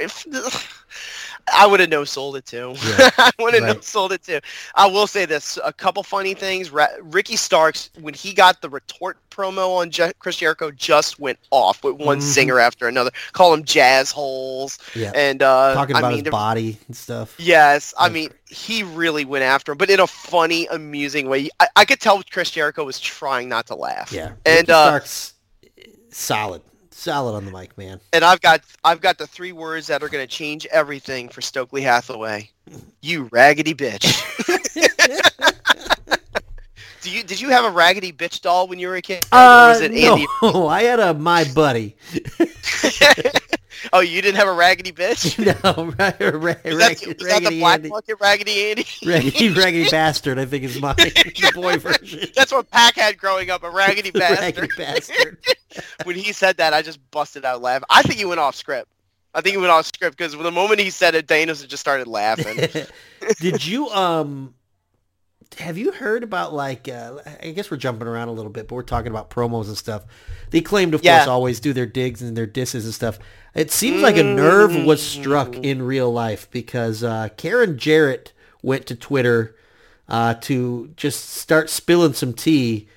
Speaker 2: I would have no sold it too.
Speaker 1: Yeah,
Speaker 2: I would have no sold it too. I will say this: a couple funny things. Ricky Starks, when he got the retort promo on Je- Chris Jericho, just went off with one
Speaker 1: Mhm.
Speaker 2: singer after another. Call him jazz holes,
Speaker 1: yeah,
Speaker 2: and uh,
Speaker 1: talking
Speaker 2: I
Speaker 1: about
Speaker 2: mean,
Speaker 1: his
Speaker 2: there-
Speaker 1: body and stuff.
Speaker 2: Yes, I mean he really went after him, but in a funny, amusing way. I, I could tell Chris Jericho was trying not to laugh.
Speaker 1: Yeah,
Speaker 2: and
Speaker 1: Ricky
Speaker 2: uh,
Speaker 1: Starks, solid, solid on the mic, man.
Speaker 2: and I've got I've got the three words that are going to change everything for Stokely Hathaway. You raggedy bitch. Do you did you have a raggedy bitch doll when you were a kid? or
Speaker 1: Uh,
Speaker 2: was it Andy?
Speaker 1: no, I had a my buddy.
Speaker 2: oh, you didn't have a raggedy bitch.
Speaker 1: no, ra- ra-
Speaker 2: Was that,
Speaker 1: raggedy,
Speaker 2: was that the black
Speaker 1: Andy,
Speaker 2: raggedy Andy?
Speaker 1: raggedy, raggedy bastard. I think is my boy version.
Speaker 2: That's what Pac had growing up, a raggedy bastard.
Speaker 1: raggedy bastard.
Speaker 2: when he said that, I just busted out laughing. I think he went off script. I think he went off script because the moment he said it, Dana's just started laughing.
Speaker 1: Did you um? Have you heard about like? Uh, I guess we're jumping around a little bit, but we're talking about promos and stuff. The Acclaimed, of
Speaker 2: Yeah.
Speaker 1: course, always do their digs and their disses and stuff. It seems like a nerve was struck
Speaker 2: Mm.
Speaker 1: in real life because uh, Karen Jarrett went to Twitter uh, to just start spilling some tea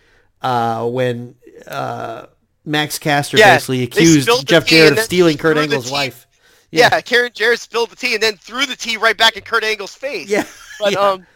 Speaker 1: uh, when uh, Max Caster
Speaker 2: Yeah,
Speaker 1: basically accused Jeff Jarrett of stealing Kurt Angle's wife.
Speaker 2: yeah. Karen Jarrett spilled the tea and then threw the tea right back in Kurt Angle's face.
Speaker 1: Yeah.
Speaker 2: But
Speaker 1: yeah.
Speaker 2: um,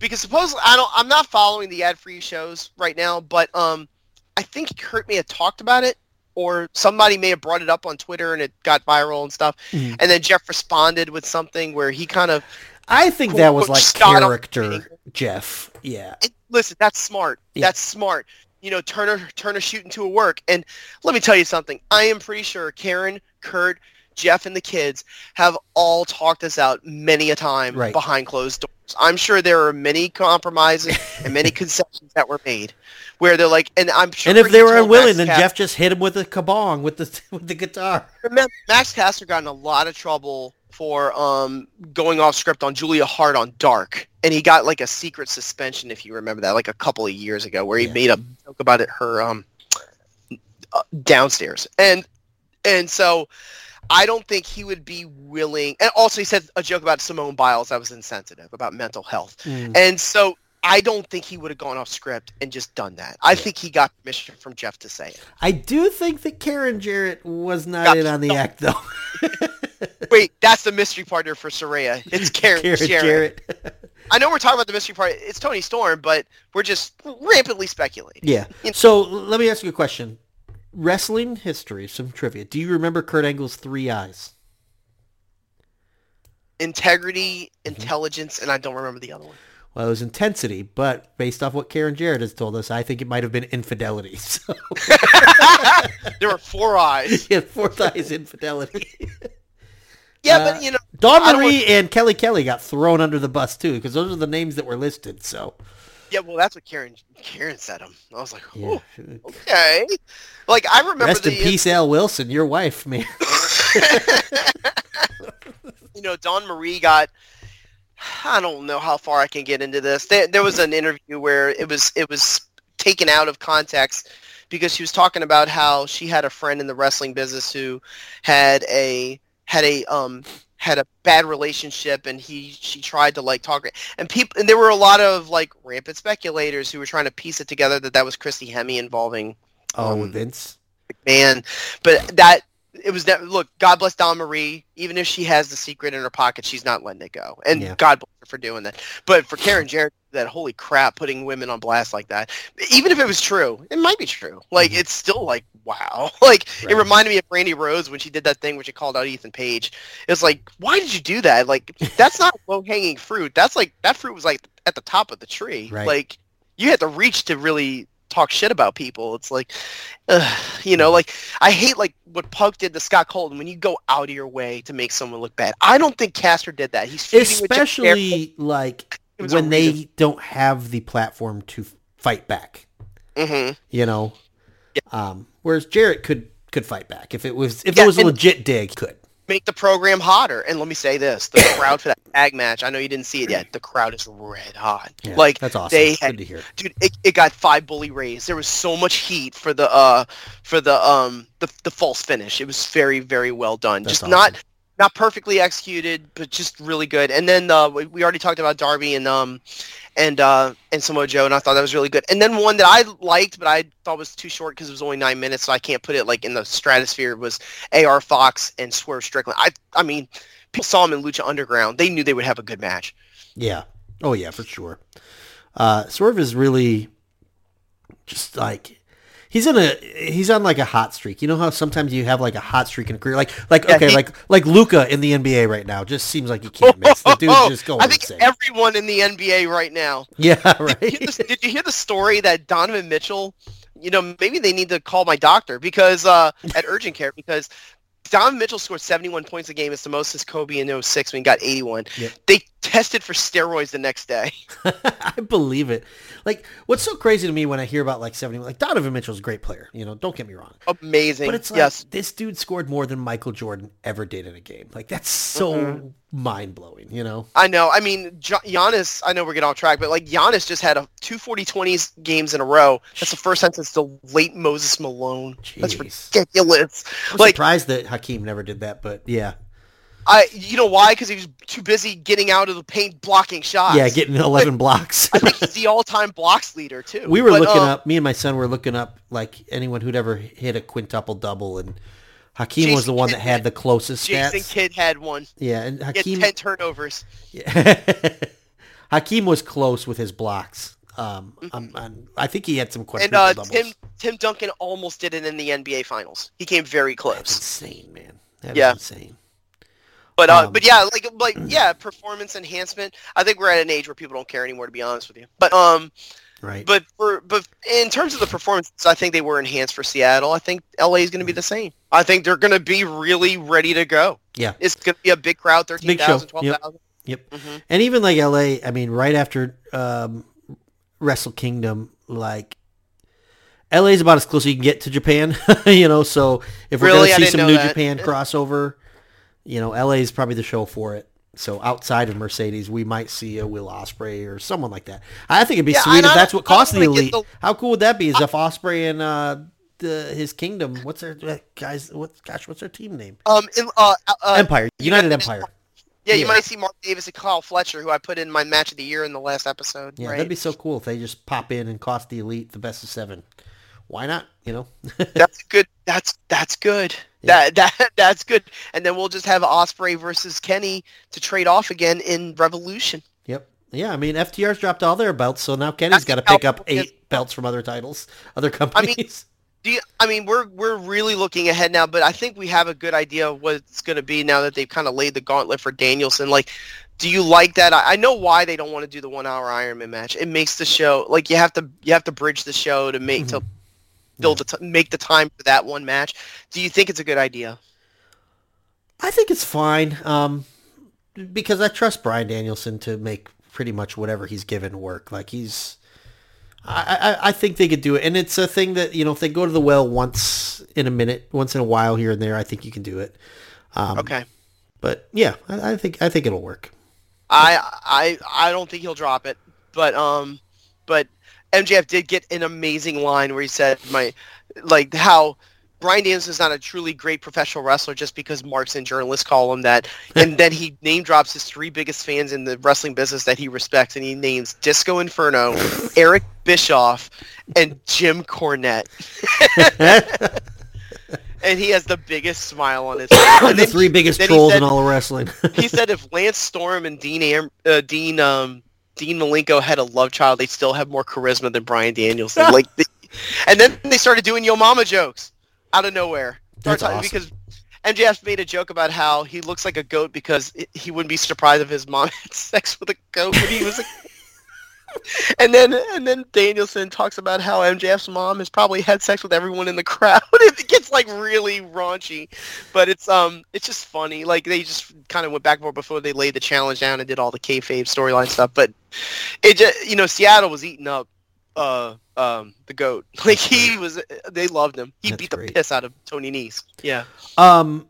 Speaker 2: because supposedly I don't, I'm not following the ad-free shows right now, but um, I think Kurt may have talked about it, or somebody may have brought it up on Twitter and it got viral and stuff.
Speaker 1: Mhm.
Speaker 2: And then Jeff responded with something where he kind of
Speaker 1: I think that was like character. Jeff. Yeah.
Speaker 2: listen, that's smart.
Speaker 1: Yeah.
Speaker 2: That's smart. You know, turn a turn a shoot into a work. And let me tell you something. I am pretty sure Karen, Kurt, Jeff, and the kids have all talked this out many a time
Speaker 1: Right.
Speaker 2: behind closed doors. I'm sure there are many compromises and many concessions that were made where they're like, and I'm sure.
Speaker 1: And if they were unwilling,
Speaker 2: Max
Speaker 1: then Jeff just hit him with a kabong with the with the guitar.
Speaker 2: Remember, Max Caster got in a lot of trouble for um, going off script on Julia Hart on Dark, and he got like a secret suspension, if you remember that, like a couple of years ago, where he
Speaker 1: Yeah.
Speaker 2: made a joke about it her um, uh, downstairs, and and so I don't think he would be willing. And also, he said a joke about Simone Biles that was insensitive about mental health,
Speaker 1: Mm.
Speaker 2: and so. I don't think he would have gone off script and just done that. I think he got permission from Jeff to say it.
Speaker 1: I do think that Karen Jarrett was not
Speaker 2: Got
Speaker 1: in on the
Speaker 2: no.
Speaker 1: act though.
Speaker 2: Wait, that's the mystery partner for Saraya. It's Karen,
Speaker 1: Karen
Speaker 2: Jarrett.
Speaker 1: Jarrett.
Speaker 2: I know we're talking about the mystery part. It's Toni Storm, but we're just rampantly speculating.
Speaker 1: yeah. So let me ask you a question. Wrestling history, some trivia. Do you remember Kurt Angle's three eyes?
Speaker 2: Integrity,
Speaker 1: Mm-hmm.
Speaker 2: intelligence, and I don't remember the other one.
Speaker 1: Well, it was intensity, but based off what Karen Jarrett has told us, I think it might have been infidelity. So
Speaker 2: there were four eyes.
Speaker 1: yeah, fourth eye is infidelity.
Speaker 2: Yeah,
Speaker 1: Uh,
Speaker 2: but you know,
Speaker 1: Dawn
Speaker 2: don't
Speaker 1: Marie and Kelly Kelly got thrown under the bus too, because those are the names that were listed. So
Speaker 2: yeah, well, that's what Karen Karen said him. I was like,
Speaker 1: yeah.
Speaker 2: Okay. Like I remember
Speaker 1: Rest
Speaker 2: the
Speaker 1: in peace, Al Wilson, your wife, man.
Speaker 2: you know, Dawn Marie got. I don't know how far I can get into this. There, there was an interview where it was it was taken out of context because she was talking about how she had a friend in the wrestling business who had a had a um had a bad relationship and he she tried to like talk and people and there were a lot of like rampant speculators who were trying to piece it together that that was Christy Hemme involving
Speaker 1: Oh,
Speaker 2: um,
Speaker 1: Vince.
Speaker 2: man but that it was that look god bless Dawn Marie. Even if she has the secret in her pocket she's not letting it go. And
Speaker 1: Yeah.
Speaker 2: god bless her for doing that. But for Karen Jarrett that holy crap putting women on blast like that even if it was true it might be true. Like
Speaker 1: Mhm.
Speaker 2: it's still like wow. Like
Speaker 1: Right.
Speaker 2: it reminded me of Brandy Rose when she did that thing where she called out Ethan Page. It's like why did you do that? Like that's not low hanging fruit. That's like that fruit was like at the top of the tree.
Speaker 1: Right.
Speaker 2: like you had to reach to really talk shit about people it's like you know like I hate like what Punk did to Scott Colton when you go out of your way to make someone look bad I don't think Caster did that he's feuding with Jeff Jarrett.
Speaker 1: Especially like
Speaker 2: It was a
Speaker 1: when they
Speaker 2: reason.
Speaker 1: don't have the platform to fight back.
Speaker 2: Mhm.
Speaker 1: You know. Um, whereas Jarrett could could fight back if it was if
Speaker 2: Yeah,
Speaker 1: it was a legit dig. Could.
Speaker 2: make the program hotter. And let me say this: the crowd for that tag match. I know you didn't see it yet. The crowd is red hot.
Speaker 1: Yeah,
Speaker 2: like
Speaker 1: that's awesome.
Speaker 2: They
Speaker 1: Good
Speaker 2: had,
Speaker 1: to hear.
Speaker 2: dude, it, it got five bully rays. There was so much heat for the uh for the um the the false finish. It was very very well done.
Speaker 1: That's
Speaker 2: just not
Speaker 1: awesome.
Speaker 2: not perfectly executed, but just really good. And then uh, we we already talked about Darby and um and uh and Samoa Joe, and I thought that was really good. And then one that I liked, but I thought was too short because it was only nine minutes, so I can't put it like in the stratosphere. Was AR Fox and Swerve Strickland. I I mean, people saw him in Lucha Underground. They knew they would have a good match.
Speaker 1: Yeah. Oh yeah, for sure. Uh, Swerve is really just like he's in a he's on like a hot streak. You know how sometimes you have like a hot streak in a career, like like
Speaker 2: Yeah,
Speaker 1: okay,
Speaker 2: he-
Speaker 1: like like Luka in the NBA right now. Just seems like he can't miss. The dude's just going
Speaker 2: I think
Speaker 1: insane.
Speaker 2: everyone in the NBA right now.
Speaker 1: yeah,
Speaker 2: Did you,
Speaker 1: right.
Speaker 2: the, did you hear the story that Donovan Mitchell? You know, maybe they need to call my doctor because uh, at urgent care because Donovan Mitchell scored 71 points a game. It's the most since Kobe in 06 when he got 81.
Speaker 1: Yep.
Speaker 2: They tested for steroids the next day.
Speaker 1: I believe it. Like what's so crazy to me when I hear about like seventy, like Donovan Mitchell's a great player. You know, don't get me wrong.
Speaker 2: Amazing.
Speaker 1: But it's like
Speaker 2: yes.
Speaker 1: this dude scored more than Michael Jordan ever did in a game. Like that's so
Speaker 2: Mhm.
Speaker 1: mind blowing. You know.
Speaker 2: I know. I mean, Giannis, I know we're getting off track, but like Giannis just had a two 40-20s games in a row. That's the first time since the late Moses Malone. That's ridiculous.
Speaker 1: I'm
Speaker 2: Like,
Speaker 1: surprised that Hakeem never did that, but yeah.
Speaker 2: I, you know why? Because he was too busy getting out of the paint, blocking shots.
Speaker 1: Yeah, getting 11 blocks.
Speaker 2: I think he's the all-time blocks leader too.
Speaker 1: we were
Speaker 2: But,
Speaker 1: looking
Speaker 2: um,
Speaker 1: up, me and my son were looking up like anyone who'd ever hit a quintuple double and Hakeem was the one
Speaker 2: Kidd
Speaker 1: that had the closest
Speaker 2: Jason
Speaker 1: stats.
Speaker 2: Kidd had one.
Speaker 1: Yeah, and
Speaker 2: He had
Speaker 1: Hakeem
Speaker 2: ten turnovers.
Speaker 1: yeah. Hakeem was close with his blocks. Um, um, and I think he had some
Speaker 2: And uh,
Speaker 1: doubles.
Speaker 2: Tim Tim Duncan almost did it in the NBA Finals. He came very
Speaker 1: That's
Speaker 2: close.
Speaker 1: insane, man. That
Speaker 2: Yeah.
Speaker 1: insane.
Speaker 2: But uh,
Speaker 1: Um,
Speaker 2: but yeah, like like yeah, performance enhancement. I think we're at an age where people don't care anymore, to be honest with you. But um,
Speaker 1: Right.
Speaker 2: but for but in terms of the performance, I think they were enhanced for Seattle. I think LA is going to be the same. I think they're going to be really ready to go.
Speaker 1: Yeah.
Speaker 2: It's going to be a big crowd,
Speaker 1: big show.
Speaker 2: 13,000,
Speaker 1: Yep.
Speaker 2: 12,000.
Speaker 1: Yep.
Speaker 2: Mhm.
Speaker 1: And even like LA, I mean, right after um, Wrestle Kingdom, like LA is about as close as you can get to Japan, you know. So if we're
Speaker 2: Really?
Speaker 1: gonna see some New
Speaker 2: that.
Speaker 1: Japan crossover, you know, LA is probably the show for it. So outside of Mercedes, we might see a Will Ospreay or someone like that. I think it'd be
Speaker 2: Yeah,
Speaker 1: sweet if that's what
Speaker 2: I
Speaker 1: cost the elite.
Speaker 2: the-
Speaker 1: How cool would that be? Is if Ospreay and uh, the, his kingdom, what's their uh, guys? What gosh, what's their team name?
Speaker 2: Um, uh, uh,
Speaker 1: Empire, United Empire.
Speaker 2: yeah, you might see Mark Davis and Kyle Fletcher, who I put in my match of the year in the last episode.
Speaker 1: Yeah,
Speaker 2: right?
Speaker 1: that'd be so cool if they just pop in and cost the elite the best of seven. Why not? You know,
Speaker 2: That's good. That's that's good.
Speaker 1: Yeah.
Speaker 2: That that that's good. And then we'll just have Ospreay versus Kenny to trade off again in Revolution.
Speaker 1: yep, yeah. I mean, FTR's dropped all their belts, so now Kenny's got to pick up eight belts from other titles, other companies.
Speaker 2: Do you, I mean we're we're really looking ahead now, but I think we have a good idea of what it's going to be now that they've kind of laid the gauntlet for Danielson. Like, do you like that? I, I know why they don't want to do the one hour Ironman match. It makes the show like you have to you have to bridge the show to make to mm-hmm. Build the t- make the time for that one match. Do you think it's a good idea?
Speaker 1: I think it's fine, um, because I trust Bryan Danielson to make pretty much whatever he's given work. Like he's, I, I, I think they could do it, and it's a thing that you know if they go to the well once in a minute, once in a while here and there, I think you can do it. Um,
Speaker 2: Okay.
Speaker 1: But yeah, I, I think I think it'll work.
Speaker 2: I I I don't think he'll drop it, but um, but MJF did get an amazing line where he said, "My, like how." Bryan Danielson is not a truly great professional wrestler just because marks and journalists call him that. And then he name drops his three biggest fans in the wrestling business that he respects, and he names Disco Inferno, Eric Bischoff, and Jim Cornette. and he has the biggest smile on his face.
Speaker 1: The
Speaker 2: then
Speaker 1: three biggest trolls
Speaker 2: said-
Speaker 1: in all of wrestling.
Speaker 2: he said if Lance Storm and Dean Am- uh, Dean um, Dean Malenko had a love child, they'd still have more charisma than Bryan Danielson. like, the, and then they started doing Yo Mama jokes out of nowhere.
Speaker 1: That's
Speaker 2: talking- Because MJF made a joke about how he looks like a goat because it- he wouldn't be surprised if his mom had sex with a goat when he was a And then and then Danielson talks about how MJF's mom has probably had sex with everyone in the crowd. it gets like really raunchy, but it's um it's just funny. Like they just kind of went back and forth before they laid the challenge down and did all the kayfabe storyline stuff. But it just you know Seattle was eating up uh um the goat. Like he was they loved him. He
Speaker 1: That's
Speaker 2: beat the
Speaker 1: great.
Speaker 2: piss out of Tony Nese. Yeah.
Speaker 1: Um,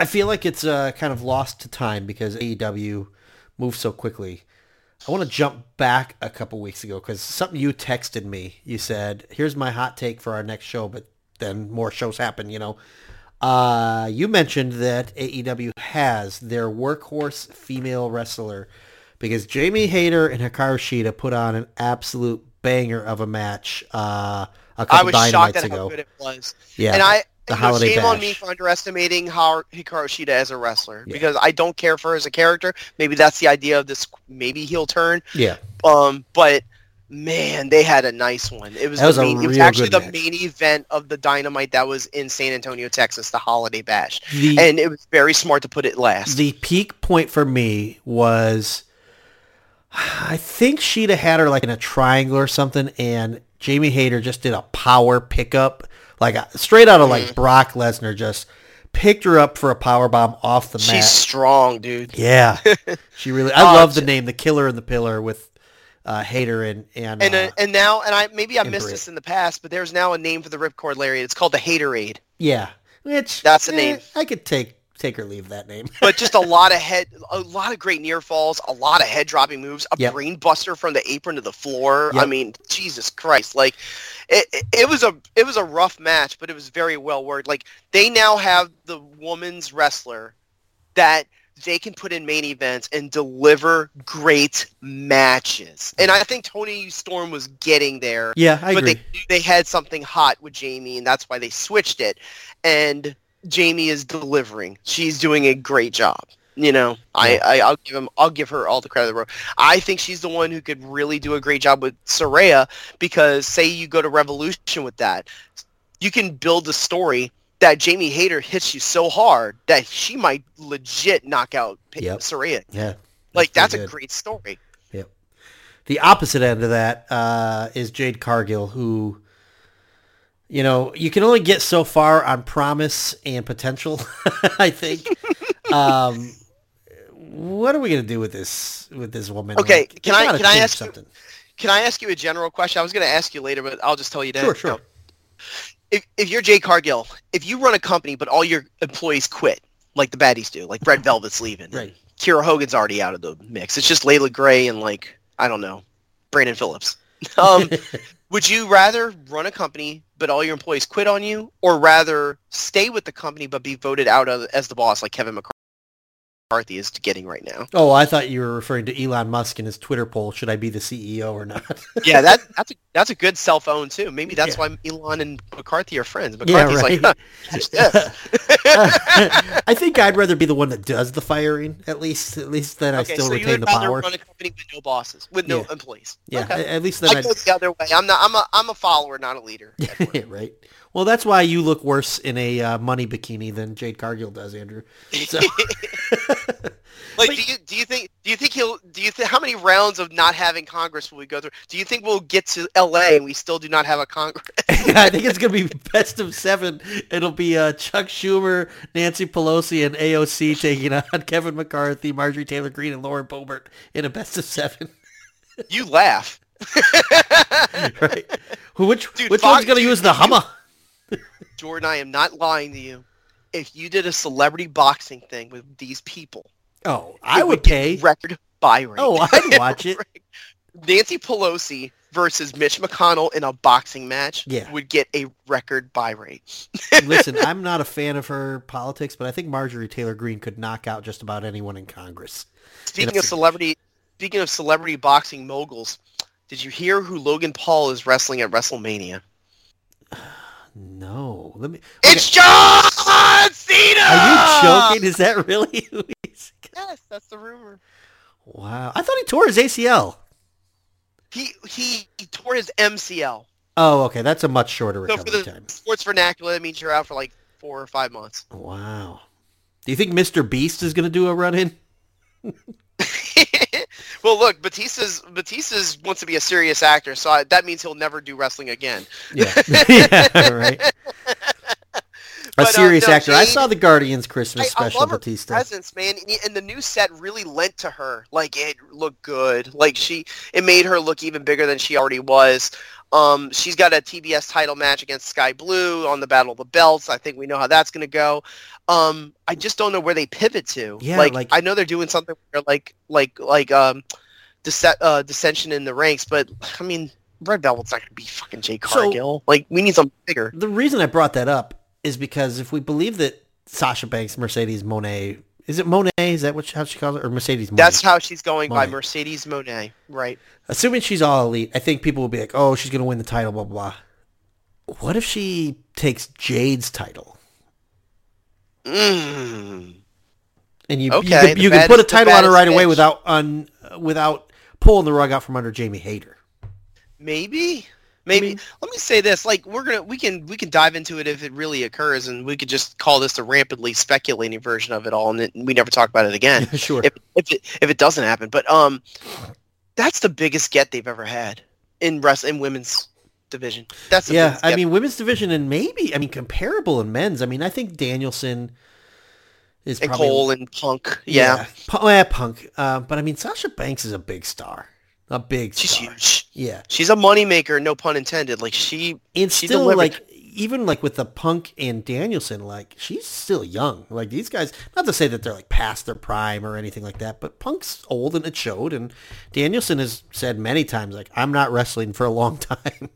Speaker 1: I feel like it's uh, kind of lost to time because AEW moves so quickly. I want to jump back a couple weeks ago because something you texted me. You said, "Here's my hot take for our next show," but then more shows happen. You know, uh, you mentioned that AEW has their workhorse female wrestler because Jamie Hayter and Hikaru Shida put on an absolute banger of a match uh, a
Speaker 2: I
Speaker 1: couple
Speaker 2: was shocked at
Speaker 1: ago.
Speaker 2: how good it was.
Speaker 1: yeah,
Speaker 2: and I
Speaker 1: the
Speaker 2: know,
Speaker 1: holiday
Speaker 2: shame on me for underestimating how Hikaru Shida as a wrestler
Speaker 1: Yeah.
Speaker 2: because I don't care for her as a character. Maybe that's the idea of this maybe he'll turn.
Speaker 1: yeah,
Speaker 2: Um, but man, they had a nice one. It was,
Speaker 1: was
Speaker 2: main, it was actually the
Speaker 1: match.
Speaker 2: main event of the Dynamite that was in San Antonio, Texas, the Holiday Bash,
Speaker 1: the
Speaker 2: and it was very smart to put it last.
Speaker 1: the peak point for me was I think Shida had her like in a triangle or something, and Jamie Hayter just did a power pickup, like straight out of like Brock Lesnar, just picked her up for a power bomb off the
Speaker 2: She's
Speaker 1: mat.
Speaker 2: She's strong, dude.
Speaker 1: Yeah, she really. I
Speaker 2: Oh,
Speaker 1: love the name, the Killer and the Pillar with uh, Hayter and and,
Speaker 2: And
Speaker 1: uh,
Speaker 2: uh, and now and I maybe I missed
Speaker 1: Britt.
Speaker 2: this in the past, but there's now a name for the Ripcord Lariat. It's called the Hayterade.
Speaker 1: yeah, which
Speaker 2: That's the
Speaker 1: eh,
Speaker 2: name.
Speaker 1: I could take take or leave that name.
Speaker 2: but just a lot of head, a lot of great near falls, a lot of head dropping moves, a
Speaker 1: Yep.
Speaker 2: brain buster from the apron to the floor. I mean, Jesus Christ! Like, it, it, it was a it was a rough match, but it was very well worked. Like they now have the woman's wrestler that they can put in main events and deliver great matches. And I think Toni Storm was getting there
Speaker 1: yeah, I
Speaker 2: but
Speaker 1: agree.
Speaker 2: they they had something hot with Jamie, and that's why they switched it. And Jamie is delivering. She's doing a great job. You know, I, I I'll give him I'll give her all the credit. in the world. I think she's the one who could really do a great job with Saraya because say you go to Revolution with that, you can build a story that Jamie Hayter hits you so hard that she might legit knock out
Speaker 1: Yep.
Speaker 2: Saraya.
Speaker 1: yeah,
Speaker 2: Like
Speaker 1: pretty
Speaker 2: that's a great story.
Speaker 1: The opposite end of that uh, is Jade Cargill, who, you know, you can only get so far on promise and potential. I think. um, what are we gonna do with this with this woman?
Speaker 2: Okay,
Speaker 1: Like,
Speaker 2: can I- can I ask you-
Speaker 1: something?
Speaker 2: Can I ask you a general question? I was going to ask you later, but I'll just tell you now.
Speaker 1: Sure, sure.
Speaker 2: No. If, if you're Jade Cargill, if you run a company but all your employees quit, like the baddies do, like Red Velvet's leaving,
Speaker 1: Right.
Speaker 2: Kiera Hogan's already out of the mix. It's just Leila Grey and like I don't know, Brandon Phillips. Um, would you rather run a company but all your employees quit on you, or rather stay with the company but be voted out of, as the boss, like Kevin McCarthy is getting right now?
Speaker 1: Oh, I thought you were referring to Elon Musk and his Twitter poll: Should I be the CEO or not?
Speaker 2: Yeah, that that's a, that's a good cell phone too. Maybe that's
Speaker 1: Yeah.
Speaker 2: why Elon and McCarthy are friends.
Speaker 1: Yeah,
Speaker 2: McCarthy's
Speaker 1: right.
Speaker 2: like, huh.
Speaker 1: I think I'd rather be the one that does the firing, at least. At least then I
Speaker 2: okay,
Speaker 1: still
Speaker 2: so you
Speaker 1: retain
Speaker 2: would
Speaker 1: the
Speaker 2: rather
Speaker 1: power.
Speaker 2: run a company with no bosses, with no
Speaker 1: Yeah.
Speaker 2: employees.
Speaker 1: Yeah,
Speaker 2: Okay.
Speaker 1: at least then
Speaker 2: I
Speaker 1: I'd
Speaker 2: go the other way. I'm not. I'm a. I'm a follower, not a leader.
Speaker 1: right. Well, that's why you look worse in a uh, money bikini than Jade Cargill does, Andrew. So,
Speaker 2: like, do you do you think do you think he'll do you think how many rounds of not having Congress will we go through? Do you think we'll get to L.A. and we still do not have a Congress?
Speaker 1: I think it's going to be best of seven. It'll be uh, Chuck Schumer, Nancy Pelosi, and AOC taking on Kevin McCarthy, Marjorie Taylor Greene, and Lauren Boebert in a best of seven.
Speaker 2: you laugh.
Speaker 1: right. Which
Speaker 2: Dude,
Speaker 1: which
Speaker 2: Fox-
Speaker 1: one's going to
Speaker 2: dude,
Speaker 1: use the Hummer?
Speaker 2: Jordan, I am not lying to you. If you did a celebrity boxing thing with these people,
Speaker 1: Oh, I would pay.
Speaker 2: record buy rate.
Speaker 1: Oh, I'd watch it.
Speaker 2: Nancy Pelosi versus Mitch McConnell in a boxing match
Speaker 1: Yeah.
Speaker 2: would get a record buy rate.
Speaker 1: Listen, I'm not a fan of her politics, but I think Marjorie Taylor Greene could knock out just about anyone in Congress.
Speaker 2: Speaking of celebrity, speaking of celebrity boxing moguls, did you hear who Logan Paul is wrestling at WrestleMania?
Speaker 1: No, let me.
Speaker 2: It's John Cena.
Speaker 1: Are you joking? Is that really? who he's-
Speaker 2: Yes, that's the rumor.
Speaker 1: wow, I thought he tore his ACL.
Speaker 2: He he, he tore his MCL.
Speaker 1: Oh, okay, that's a much shorter
Speaker 2: So for
Speaker 1: recovery
Speaker 2: the
Speaker 1: time.
Speaker 2: sports vernacular, that means you're out for like four or five months.
Speaker 1: Wow. Do you think Mr. Beast is going to do a run in?
Speaker 2: well, look, Batista's Batista's wants to be a serious actor, so I, that means he'll never do wrestling again.
Speaker 1: Yeah, yeah, right. A
Speaker 2: But, uh,
Speaker 1: serious
Speaker 2: no,
Speaker 1: actor. I saw the Guardians Christmas
Speaker 2: I, I
Speaker 1: special,
Speaker 2: her
Speaker 1: Batista.
Speaker 2: presence, man, and the new set really lent to her. Like it looked good. Like she, it made her look even bigger than she already was. Um, she's got a TBS title match against Skye Blue on the Battle of the Belts. I think we know how that's going to go. Um, I just don't know where they pivot to.
Speaker 1: Yeah,
Speaker 2: like,
Speaker 1: like-
Speaker 2: I know they're doing something where like like like um, dis- uh, dissension in the ranks, but I mean, Red Velvet's not going to be fucking Jade
Speaker 1: So-
Speaker 2: like we need something bigger.
Speaker 1: The reason I brought that up is because if we believe that Sasha Banks, Mercedes Mone, is it Monet? Is that what how she calls it, or Mercedes Mone?
Speaker 2: That's how she's going by Mercedes Mone, right?
Speaker 1: Assuming she's all elite, I think people will be like, "Oh, she's going to win the title." Blah blah. blah. What if she takes Jade's title
Speaker 2: Mm.
Speaker 1: and you
Speaker 2: Okay,
Speaker 1: you, you
Speaker 2: bad-
Speaker 1: put a title on her right away without un, without pulling the rug out from under Jamie Hayter?
Speaker 2: Maybe. Maybe.
Speaker 1: mean-
Speaker 2: Let me say this: like we're gonna, we can, we can dive into it if it really occurs, and we could just call this the rampantly speculating version of it all, and it, we never talk about it again.
Speaker 1: sure.
Speaker 2: if if it if it doesn't happen, but um, that's the biggest get they've ever had in rest in women's division. That's the
Speaker 1: yeah, I mean women's division and maybe I mean comparable in men's. I mean I think Danielson is
Speaker 2: and
Speaker 1: probably
Speaker 2: Cole and Punk. Yeah,
Speaker 1: Pu- yeah, Punk. Uh, but I mean Sasha Banks is a big star, a big
Speaker 2: she's
Speaker 1: star.
Speaker 2: huge.
Speaker 1: Yeah,
Speaker 2: She's a moneymaker, no pun intended. Like she,
Speaker 1: and
Speaker 2: She
Speaker 1: still
Speaker 2: delivered.
Speaker 1: like even like with the Punk and Danielson, like she's still young. Like these guys, not to say that they're like past their prime or anything like that, but Punk's old and it showed. And Danielson has said many times like I'm not wrestling for a long time.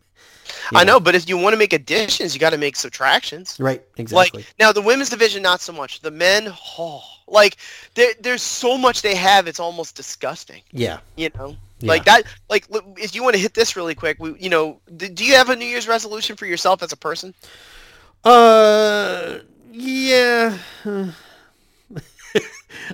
Speaker 2: I know, but if you want to make additions, you got to make subtractions.
Speaker 1: Right, exactly.
Speaker 2: Like now, the women's division not so much. The men, oh, like there, there's so much they have. It's almost disgusting.
Speaker 1: yeah.
Speaker 2: You know,
Speaker 1: Yeah.
Speaker 2: like that. Like if you want to hit this really quick, we, you know, do you have a New Year's resolution for yourself as a person?
Speaker 1: Uh, yeah.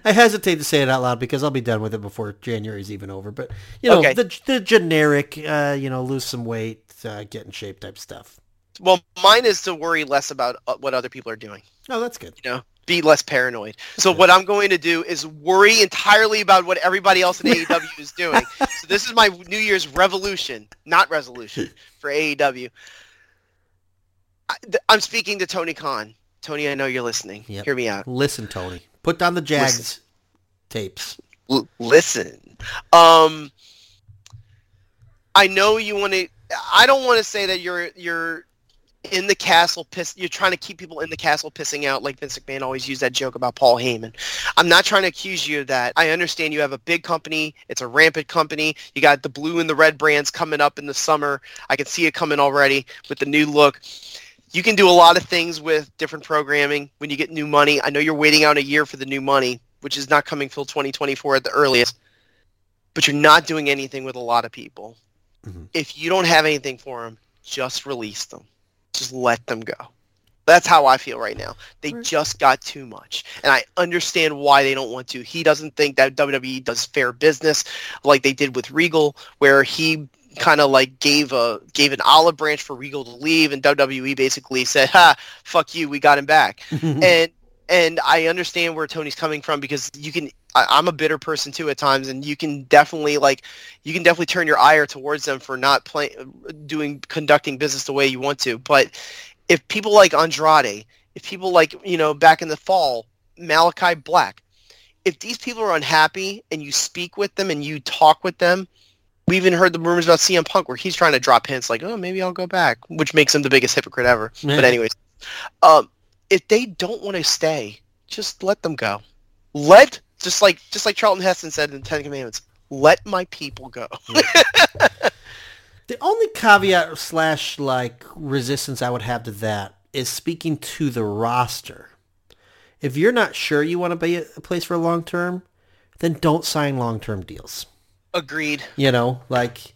Speaker 1: I hesitate to say it out loud because I'll be done with it before January's even over. But you know,
Speaker 2: Okay.
Speaker 1: the the generic, uh, you know, lose some weight, uh, get in shape type stuff.
Speaker 2: Well, mine is to worry less about uh, what other people are doing.
Speaker 1: Oh, that's good.
Speaker 2: You know, be less paranoid. So what I'm going to do is worry entirely about what everybody else in AEW is doing. So this is my New Year's revolution, not resolution for AEW. I, I'm speaking to Tony Khan. Tony, I know you're listening.
Speaker 1: Yep.
Speaker 2: Hear me out.
Speaker 1: Listen, Tony, put down the Jags tapes.
Speaker 2: L- listen. Um, I know you want to. I don't want to say that you're you're in the castle piss. You're trying to keep people in the castle pissing out, like Vince McMahon always used that joke about Paul Heyman. I'm not trying to accuse you of that. I understand you have a big company. It's a rampant company. You got the blue and the red brands coming up in the summer. I can see it coming already with the new look. You can do a lot of things with different programming when you get new money. I know you're waiting out a year for the new money, which is not coming till 2024 at the earliest. But you're not doing anything with a lot of people.
Speaker 1: Mhm.
Speaker 2: If you don't have anything for them, just release them. Just let them go. That's how I feel right now. They
Speaker 1: Right.
Speaker 2: just got too much. And I understand why they don't want to. He doesn't think that WWE does fair business like they did with Regal, where he kind of like gave a gave an olive branch for Regal to leave and WWE basically said, "Ha, fuck you, we got him back." and and I understand where Tony's coming from because you can. I, I'm a bitter person too at times, and you can definitely like, you can definitely turn your ire towards them for not playing, doing, conducting business the way you want to. But if people like Andrade, if people like you know back in the fall, Malakai Black, if these people are unhappy and you speak with them and you talk with them. We even heard the rumors about CM Punk where he's trying to drop hints like, "Oh, maybe I'll go back," which makes him the biggest hypocrite ever. But anyways, um, if they don't want to stay, just let them go. Let just like just like Charlton Heston said in the Ten Commandments, let my people go.
Speaker 1: The only caveat slash like resistance I would have to that is speaking to the roster. If you're not sure you want to be a place for a long term, then don't sign long term deals.
Speaker 2: Agreed.
Speaker 1: You know, like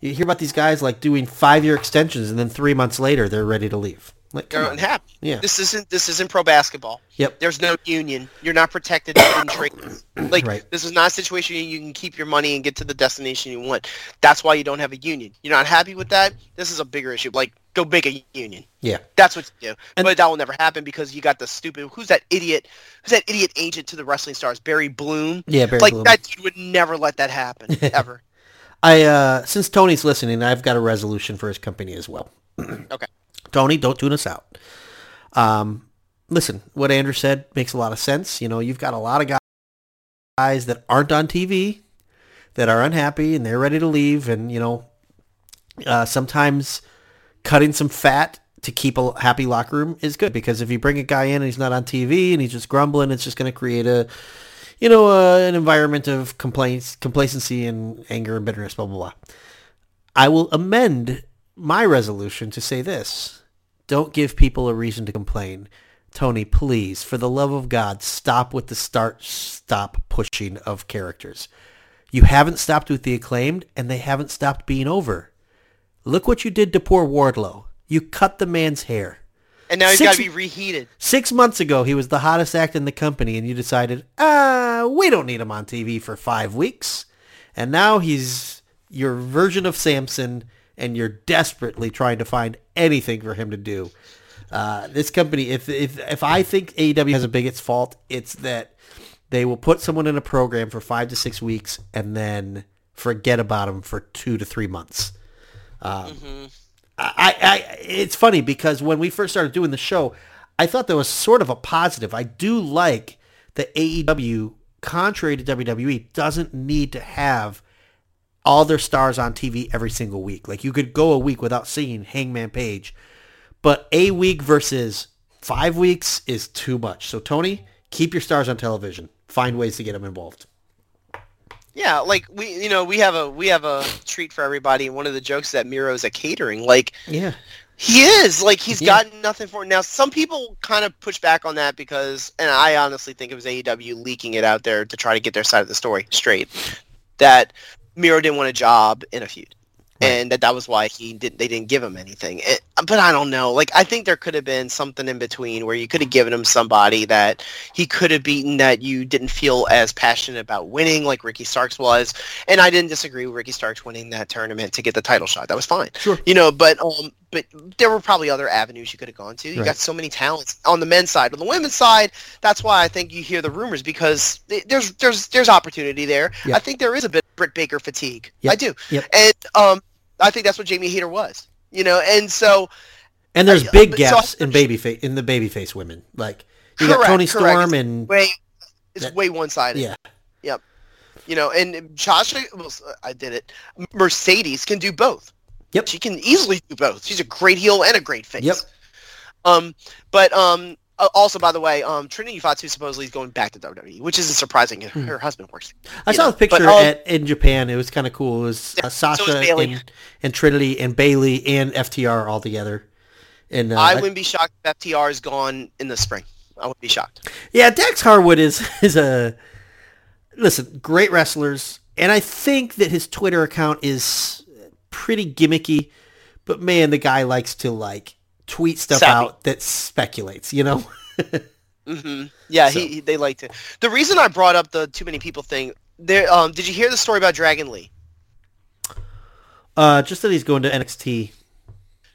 Speaker 1: you hear about these guys like doing five year extensions and then three months later they're ready to leave. Like, come
Speaker 2: They're
Speaker 1: on.
Speaker 2: unhappy.
Speaker 1: Yeah.
Speaker 2: This isn't this isn't pro basketball.
Speaker 1: Yep.
Speaker 2: There's no union. You're not protected in trades. Like
Speaker 1: Right.
Speaker 2: this is not a situation you can keep your money and get to the destination you want. That's why you don't have a union. You're not happy with that. This is a bigger issue. Like go make a union.
Speaker 1: Yeah.
Speaker 2: That's what you do.
Speaker 1: And-
Speaker 2: but that will never happen because you got the stupid. Who's that idiot? Who's that idiot agent to the wrestling stars? Barry Bloom.
Speaker 1: Yeah, Barry
Speaker 2: like
Speaker 1: Bloom.
Speaker 2: that dude would never let that happen ever.
Speaker 1: I uh since Tony's listening, I've got a resolution for his company as well.
Speaker 2: Okay.
Speaker 1: Tony, don't tune us out. Um, listen, what Andrew said makes a lot of sense. You know, you've got a lot of guys that aren't on TV that are unhappy and they're ready to leave, and you know, uh, sometimes cutting some fat to keep a happy locker room is good because if you bring a guy in and he's not on TV and he's just grumbling, it's just going to create a you know, uh, an environment of complaints, complacency, and anger and bitterness, blah blah blah. I will amend my resolution to say this: Don't give people a reason to complain. Tony, please, for the love of God, stop with the start-stop pushing of characters. You haven't stopped with the acclaimed, and they haven't stopped being over. Look what you did to poor Wardlow. You cut the man's hair.
Speaker 2: And now he's got to be reheated.
Speaker 1: Six months ago, he was the hottest act in the company, and you decided, ah, we don't need him on TV for five weeks. And now he's your version of Samson, and you're desperately trying to find anything for him to do. Uh, this company, if, if if I think AEW has a biggest fault, it's that they will put someone in a program for five to six weeks and then forget about them for two to three months. I, I, it's funny because when we first started doing the show, I thought there was sort of a positive. I do like that AEW, contrary to WWE, doesn't need to have all their stars on TV every single week. Like you could go a week without seeing Hangman Page, but a week versus five weeks is too much. So Tony, keep your stars on television. Find ways to get them involved.
Speaker 2: Yeah, like we, you know, we have a we have a treat for everybody. And one of the jokes is that Miro's a catering. Like
Speaker 1: Yeah.
Speaker 2: he is. Like he's
Speaker 1: Yeah.
Speaker 2: gotten nothing for it. Now some people kind of push back on that because, and I honestly think it was AEW leaking it out there to try to get their side of the story straight. That Miro didn't want a job in a feud.
Speaker 1: Right.
Speaker 2: And that that was why he didn't. They didn't give him anything. It, but I don't know. Like I think there could have been something in between where you could have given him somebody that he could have beaten that you didn't feel as passionate about winning, like Ricky Starks was. And I didn't disagree with Ricky Starks winning that tournament to get the title shot. That was fine.
Speaker 1: Sure.
Speaker 2: You know, but um, but there were probably other avenues you could have gone to. You
Speaker 1: Right.
Speaker 2: got so many talents on the men's side. On the women's side, that's why I think you hear the rumors because there's there's there's opportunity there.
Speaker 1: Yeah.
Speaker 2: I think there is a bit of Britt Baker fatigue.
Speaker 1: Yep.
Speaker 2: I do,
Speaker 1: Yep.
Speaker 2: and um, I think that's what Jamie Hayter was. You know, and so
Speaker 1: And there's
Speaker 2: I-
Speaker 1: big
Speaker 2: so
Speaker 1: gaps
Speaker 2: I-
Speaker 1: in baby face in the babyface women. Like you got
Speaker 2: Correct,
Speaker 1: Toni
Speaker 2: correct.
Speaker 1: Storm and
Speaker 2: way it's
Speaker 1: That-
Speaker 2: way one sided.
Speaker 1: yeah.
Speaker 2: Yep. You know, and Shasha, well, I did it. Mercedes can do both.
Speaker 1: Yep.
Speaker 2: She can easily do both. She's a great heel and a great face.
Speaker 1: Yep.
Speaker 2: Um, but um, uh, also by the way, um, Trinity Fatu supposedly is going back to WWE, which isn't surprising. Her, her husband works.
Speaker 1: I saw
Speaker 2: know,
Speaker 1: the picture
Speaker 2: but, um,
Speaker 1: at, in Japan. It was kind of cool. It was uh,
Speaker 2: so
Speaker 1: Sasha
Speaker 2: Bayley.
Speaker 1: and, and Trinity and Bayley and FTR all together. And uh,
Speaker 2: I wouldn't be shocked if FTR is gone in the spring. I wouldn't be shocked.
Speaker 1: yeah, Dax Harwood is is a listen great wrestlers, and I think that his Twitter account is pretty gimmicky. But man, the guy likes to like tweet stuff
Speaker 2: Savvy.
Speaker 1: out that speculates. You know.
Speaker 2: hmm Yeah,
Speaker 1: So-
Speaker 2: he, he they liked it. The reason I brought up the too many people thing, there. Um, did you hear the story about Dragon Lee?
Speaker 1: Uh, just that he's going to NXT.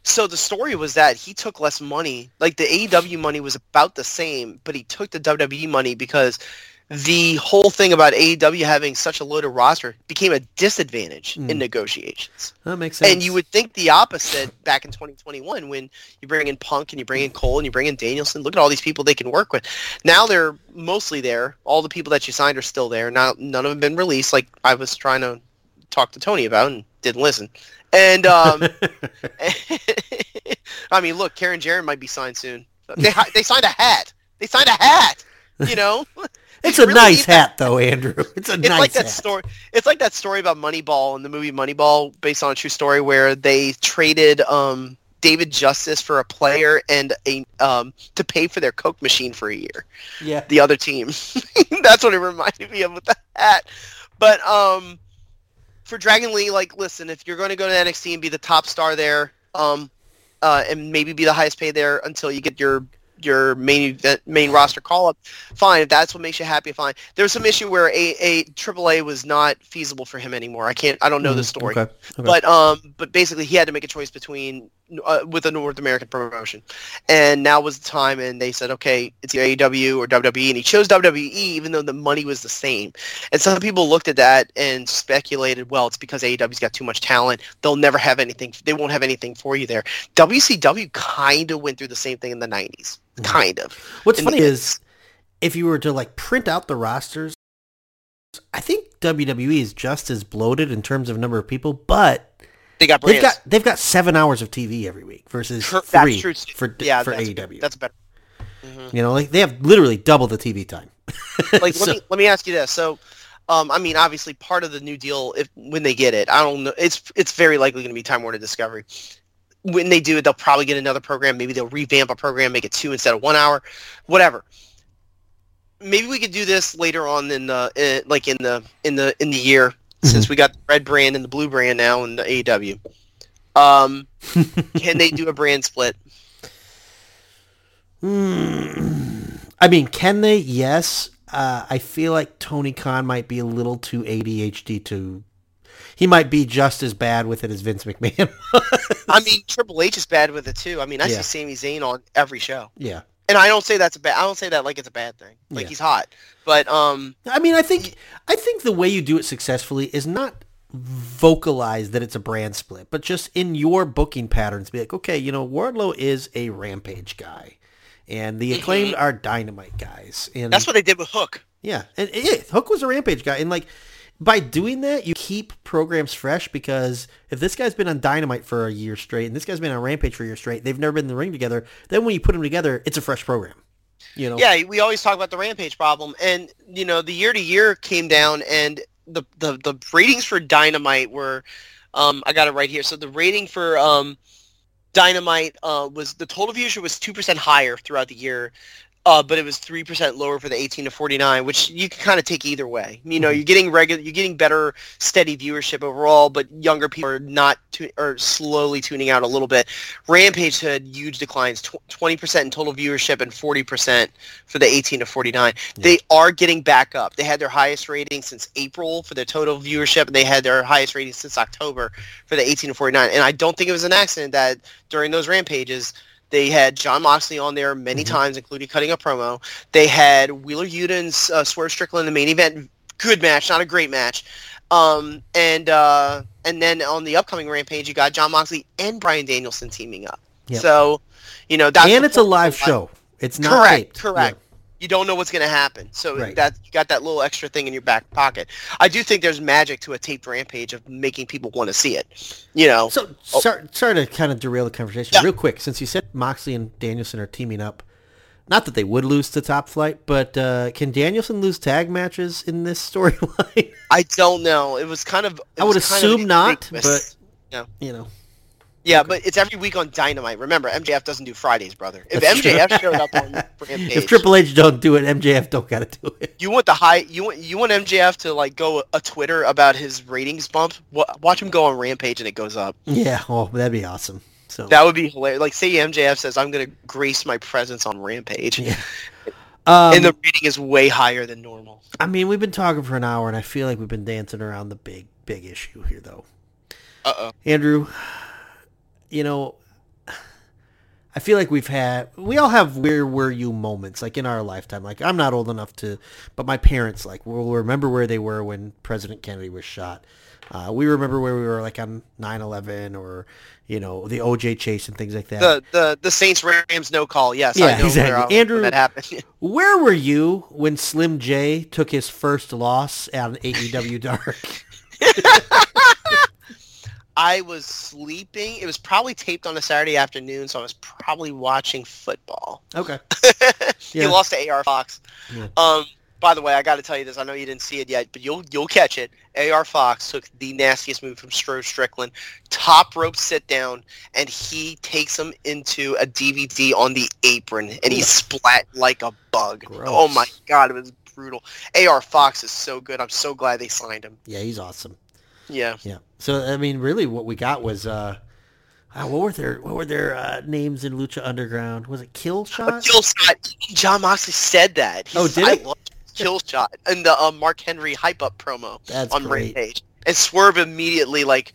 Speaker 2: So the story was that he took less money. Like the AEW money was about the same, but he took the WWE money because the whole thing about AEW having such a loaded roster became a disadvantage
Speaker 1: Hmm.
Speaker 2: in negotiations.
Speaker 1: That makes sense.
Speaker 2: And you would think the opposite back in 2021 when you bring in Punk and you bring in Cole and you bring in Danielson. Look at all these people they can work with. Now they're mostly there. All the people that you signed are still there. Now none of them been released like I was trying to talk to Tony about and didn't listen. And um, I mean, look, Karen Jarrett might be signed soon. They they signed a hat. They signed a hat. You know,
Speaker 1: It's a
Speaker 2: really
Speaker 1: nice
Speaker 2: need that.
Speaker 1: hat, though, Andrew. It's a
Speaker 2: It's
Speaker 1: nice
Speaker 2: like that
Speaker 1: hat.
Speaker 2: story. It's like that story about Moneyball in the movie Moneyball, based on a true story, where they traded um, David Justice for a player and a um, to pay for their Coke machine for a year.
Speaker 1: Yeah.
Speaker 2: The other team. That's what it reminded me of with the hat. But um, for Dragon Lee, like, listen, if you're going to go to NXT and be the top star there, um, uh, and maybe be the highest paid there until you get your your main event, main roster call up, fine. If that's what makes you happy, fine. There was some issue where a a AAA was not feasible for him anymore. I can't. I don't know the
Speaker 1: Mhm.
Speaker 2: story.
Speaker 1: Okay. okay.
Speaker 2: But um, but basically, he had to make a choice between uh, with a North American promotion, and now was the time. And they said, okay, it's either AEW or WWE, and he chose WWE even though the money was the same. And some people looked at that and speculated, well, it's because AEW's got too much talent. They'll never have anything. They won't have anything for you there. WCW kind of went through the same thing in the '90s,
Speaker 1: Mhm.
Speaker 2: kind of.
Speaker 1: What's
Speaker 2: in
Speaker 1: funny is, if you were to like print out the rosters, I think WWE is just as bloated in terms of number of people, but
Speaker 2: They got
Speaker 1: they've got they've got seven hours of TV every week versus three for
Speaker 2: yeah,
Speaker 1: for
Speaker 2: that's
Speaker 1: AEW.
Speaker 2: That's better. Mhm.
Speaker 1: you know, like they have literally double the TV time.
Speaker 2: like
Speaker 1: So-
Speaker 2: let me let me ask you this. So, um, I mean, obviously, part of the new deal, if when they get it, I don't know. It's it's very likely going to be Time Warner Discovery. When they do it, they'll probably get another program. Maybe they'll revamp a program, make it two instead of one hour, whatever. Maybe we could do this later on in the uh, like in the in the in the year since we got the red brand and the blue brand now in the AEW. Um, can they do a brand split?
Speaker 1: Hmm. I mean, can they? Yes. Uh, I feel like Tony Khan might be a little too ADHD to. He might be just as bad with it as Vince McMahon.
Speaker 2: I mean, Triple H is bad with it too. I mean, I
Speaker 1: Yeah.
Speaker 2: see Sami Zayn on every show.
Speaker 1: yeah.
Speaker 2: And I don't say that's a bad. I don't say that like it's a bad thing. Like
Speaker 1: Yeah.
Speaker 2: he's hot, but um,
Speaker 1: I mean, I think I think the way you do it successfully is not vocalize that it's a brand split, but just in your booking patterns, be like, okay, you know, Wardlow is a Rampage guy, and the acclaimed are Dynamite guys, and
Speaker 2: that's what they did with Hook.
Speaker 1: yeah, and yeah, Hook was a Rampage guy, and like by doing that, you keep programs fresh because if this guy's been on Dynamite for a year straight and this guy's been on Rampage for a year straight, they've never been in the ring together. Then when you put them together, it's a fresh program. You know,
Speaker 2: Yeah, we always talk about the Rampage problem, and you know the year to year came down, and the the the ratings for Dynamite were, um, I got it right here. So the rating for um, Dynamite uh, was the total viewership was two percent higher throughout the year. Uh, but it was three percent lower for the 18 to 49, which you can kind of take either way. You know,
Speaker 1: Mhm.
Speaker 2: you're getting regular, you're getting better, steady viewership overall, but younger people are not tu- are slowly tuning out a little bit. Rampage had huge declines, 20 percent in total viewership and 40% for the 18 to 49. They are getting back up. They had their highest rating since April for their total viewership, and they had their highest rating since October for the 18 to 49. And I don't think it was an accident that during those rampages, they had Jon Moxley on there many
Speaker 1: Mhm.
Speaker 2: times, including cutting a promo. They had Wheeler Yuta and uh, Swerve Strickland in the main event. Good match, not a great match. Um, and uh, and then on the upcoming rampage, you got Jon Moxley and Bryan Danielson teaming up.
Speaker 1: Yep.
Speaker 2: So, you know, that's
Speaker 1: and it's a live show. It's not
Speaker 2: Correct,
Speaker 1: taped.
Speaker 2: correct. You don't know what's going to happen, so
Speaker 1: Right.
Speaker 2: that you got that little extra thing in your back pocket. I do think there's magic to a taped rampage of making people want to see it. You know,
Speaker 1: Yeah. So sorry, sorry to kind of derail the conversation
Speaker 2: Yeah.
Speaker 1: real quick. Since you said Moxley and Danielson are teaming up, not that they would lose to Top Flight, but uh, can Danielson lose tag matches in this storyline?
Speaker 2: I don't know. It was kind of.
Speaker 1: I would
Speaker 2: was kind of
Speaker 1: assume not,
Speaker 2: ambiguous.
Speaker 1: you know.
Speaker 2: Yeah,
Speaker 1: Okay.
Speaker 2: but it's every week on Dynamite. Remember, MJF doesn't do Fridays, brother. If
Speaker 1: That's true.
Speaker 2: MJF showed up on Rampage,
Speaker 1: If Triple H don't do it, MJF don't got to do it.
Speaker 2: you want the high, you want you want MJF to like go a Twitter about his ratings bump. Watch him go on Rampage and it goes up.
Speaker 1: Yeah, oh, that'd be awesome. So
Speaker 2: That would be hilarious. Like, say MJF says, "I'm gonna grace my presence on Rampage,"
Speaker 1: Yeah. um,
Speaker 2: and the rating is way higher than normal.
Speaker 1: I mean, we've been talking for an hour, and I feel like we've been dancing around the big, big issue here, though.
Speaker 2: Uh oh.
Speaker 1: Andrew, you know, I feel like we've had, we all have where were you moments, like in our lifetime. Like, I'm not old enough to, but my parents, like, will remember where they were when President Kennedy was shot. Uh, we remember where we were, like, on 9-11 or, you know, the OJ chase and things like that.
Speaker 2: The the the Saints Rams no call. Yes,
Speaker 1: Yeah,
Speaker 2: I know
Speaker 1: exactly.
Speaker 2: where, uh,
Speaker 1: Andrew-
Speaker 2: that happened.
Speaker 1: Where were you when Slim J took his first loss on AEW Dark?
Speaker 2: I was sleeping. It was probably taped on a Saturday afternoon, so I was probably watching football.
Speaker 1: Okay.
Speaker 2: he lost to AR Fox.
Speaker 1: Yeah.
Speaker 2: Um, By the way, I got to tell you this. I know you didn't see it yet, but you'll you'll catch it. AR Fox took the nastiest move from Stro Strickland, top rope sit down, and he takes him into a DVD on the apron, and he splat like a bug.
Speaker 1: Gross.
Speaker 2: Oh my god, it was brutal. AR Fox is so good. I'm so glad they signed him.
Speaker 1: Yeah, he's awesome.
Speaker 2: Yeah.
Speaker 1: Yeah. So I mean, really, what we got was uh, uh what were their what were their uh, names in Lucha Underground? Was it Kill Shot?
Speaker 2: Kill shot. Jon Moxley said that.
Speaker 1: Oh,
Speaker 2: He's-
Speaker 1: did
Speaker 2: I
Speaker 1: he?
Speaker 2: love Kill shot in the um, Mark Henry hype up promo
Speaker 1: That's
Speaker 2: on
Speaker 1: great.
Speaker 2: Rampage, and Swerve immediately like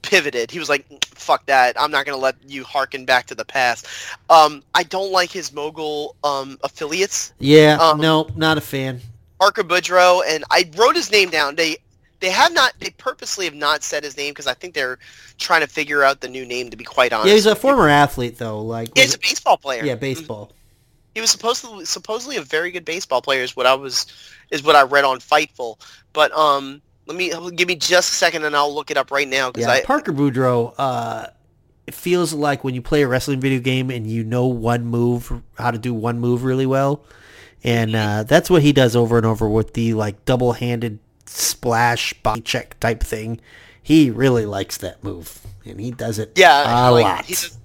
Speaker 2: pivoted. He was like, "Fuck that! I'm not gonna let you harken back to the past." Um, I don't like his mogul um, affiliates,
Speaker 1: Yeah.
Speaker 2: Um,
Speaker 1: no, not a fan.
Speaker 2: Parker Boudreaux, and I wrote his name down. They they have not. They purposely have not said his name because I think they're trying to figure out the new name. To be quite honest,
Speaker 1: Yeah, he's a former athlete though. Like,
Speaker 2: Yeah, he's a baseball player.
Speaker 1: yeah, baseball.
Speaker 2: he was supposedly supposedly a very good baseball player is what I was is what I read on Fightful. But um let me give me just a second and I'll look it up right now because
Speaker 1: Yeah,
Speaker 2: I
Speaker 1: Parker Boudreaux. Uh, it feels like when you play a wrestling video game and you know one move, how to do one move really well, and uh, that's what he does over and over with the like double-handed splash body check type thing. He really likes that move, and he does it
Speaker 2: yeah
Speaker 1: a
Speaker 2: like,
Speaker 1: lot.
Speaker 2: does-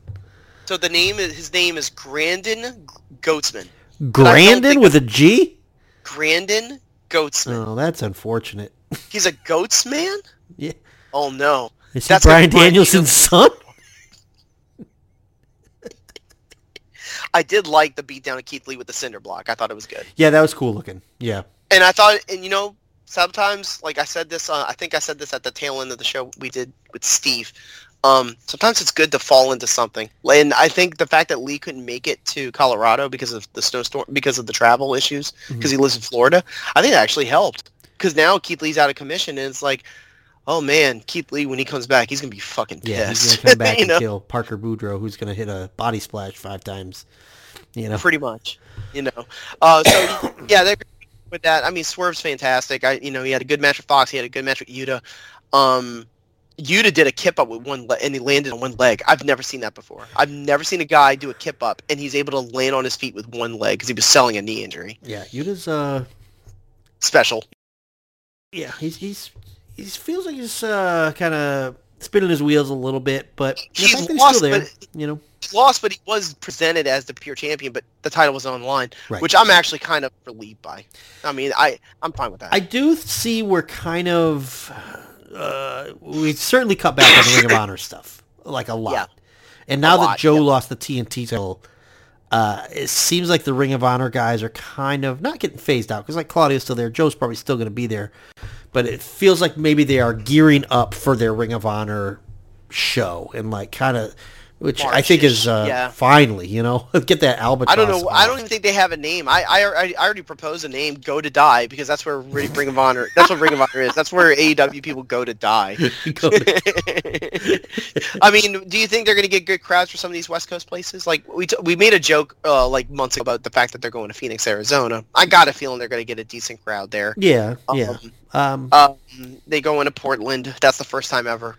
Speaker 2: so the name is his name is Grandin Goatsman.
Speaker 1: Grandin with a G?
Speaker 2: Grandin Goatsman.
Speaker 1: Oh, that's unfortunate.
Speaker 2: He's a goats man?
Speaker 1: Yeah.
Speaker 2: Oh no.
Speaker 1: Is he
Speaker 2: That's
Speaker 1: Bryan
Speaker 2: like Bryan
Speaker 1: Danielson's son?
Speaker 2: I did like the beatdown of Keith Lee with the cinder block. I thought it was good.
Speaker 1: Yeah, that was cool looking. Yeah.
Speaker 2: and I thought, and you know, sometimes, like I said this, uh, I think I said this at the tail end of the show we did with Steve. Um, sometimes it's good to fall into something, and I think the fact that Lee couldn't make it to Colorado because of the snowstorm, because of the travel issues, because he lives in Florida, I think that actually helped. Because now Keith Lee's out of commission, and it's like, oh man, Keith Lee when he comes back, he's gonna be fucking
Speaker 1: Yeah, he's gonna come back and
Speaker 2: know,
Speaker 1: kill Parker Boudreaux, who's gonna hit a body splash five times. You know,
Speaker 2: pretty much. You know, uh, so yeah, they're with that. I mean, Swerve's fantastic. I, you know, he had a good match with Fox. He had a good match with Yuta. Um, Yuta did a kip up with one leg, and he landed on one leg. I've never seen that before. I've never seen a guy do a kip up, and he's able to land on his feet with one leg because he was selling a knee injury.
Speaker 1: yeah, Yuta's uh,
Speaker 2: Special.
Speaker 1: yeah, he's he's he feels like he's uh kind of spinning his wheels a little bit, but
Speaker 2: He's
Speaker 1: he's still there,
Speaker 2: but-
Speaker 1: you know,
Speaker 2: lost, but he was presented as the pure champion. But the title was online,
Speaker 1: Right.
Speaker 2: which I'm actually kind of relieved by. I mean, I I'm fine with that.
Speaker 1: I do see we're kind of uh, we certainly cut back on the Ring of Honor stuff like a lot,
Speaker 2: Yeah.
Speaker 1: and now
Speaker 2: A
Speaker 1: that
Speaker 2: lot,
Speaker 1: Joe
Speaker 2: yeah.
Speaker 1: lost the TNT title. Uh, it seems like the Ring of Honor guys are kind of not getting phased out because like Claudio's still there, Joe's probably still going to be there, but it feels like maybe they are gearing up for their Ring of Honor show and like kind of, which I think is uh,
Speaker 2: yeah.
Speaker 1: finally, you know, get that albatross.
Speaker 2: I don't know. I don't even think they have a name. I, I, I already proposed a name, Go to Die, because that's where Ring of Honor. That's what Ring of Honor is. That's where AEW people go to die.
Speaker 1: Go to-
Speaker 2: I mean, do you think they're going to get good crowds for some of these West Coast places? Like we t- we made a joke uh, like months ago about the fact that they're going to Phoenix, Arizona. I got a feeling they're going to get a decent crowd there.
Speaker 1: yeah, yeah.
Speaker 2: Um,
Speaker 1: Um,
Speaker 2: um, they go into Portland. That's the first time ever.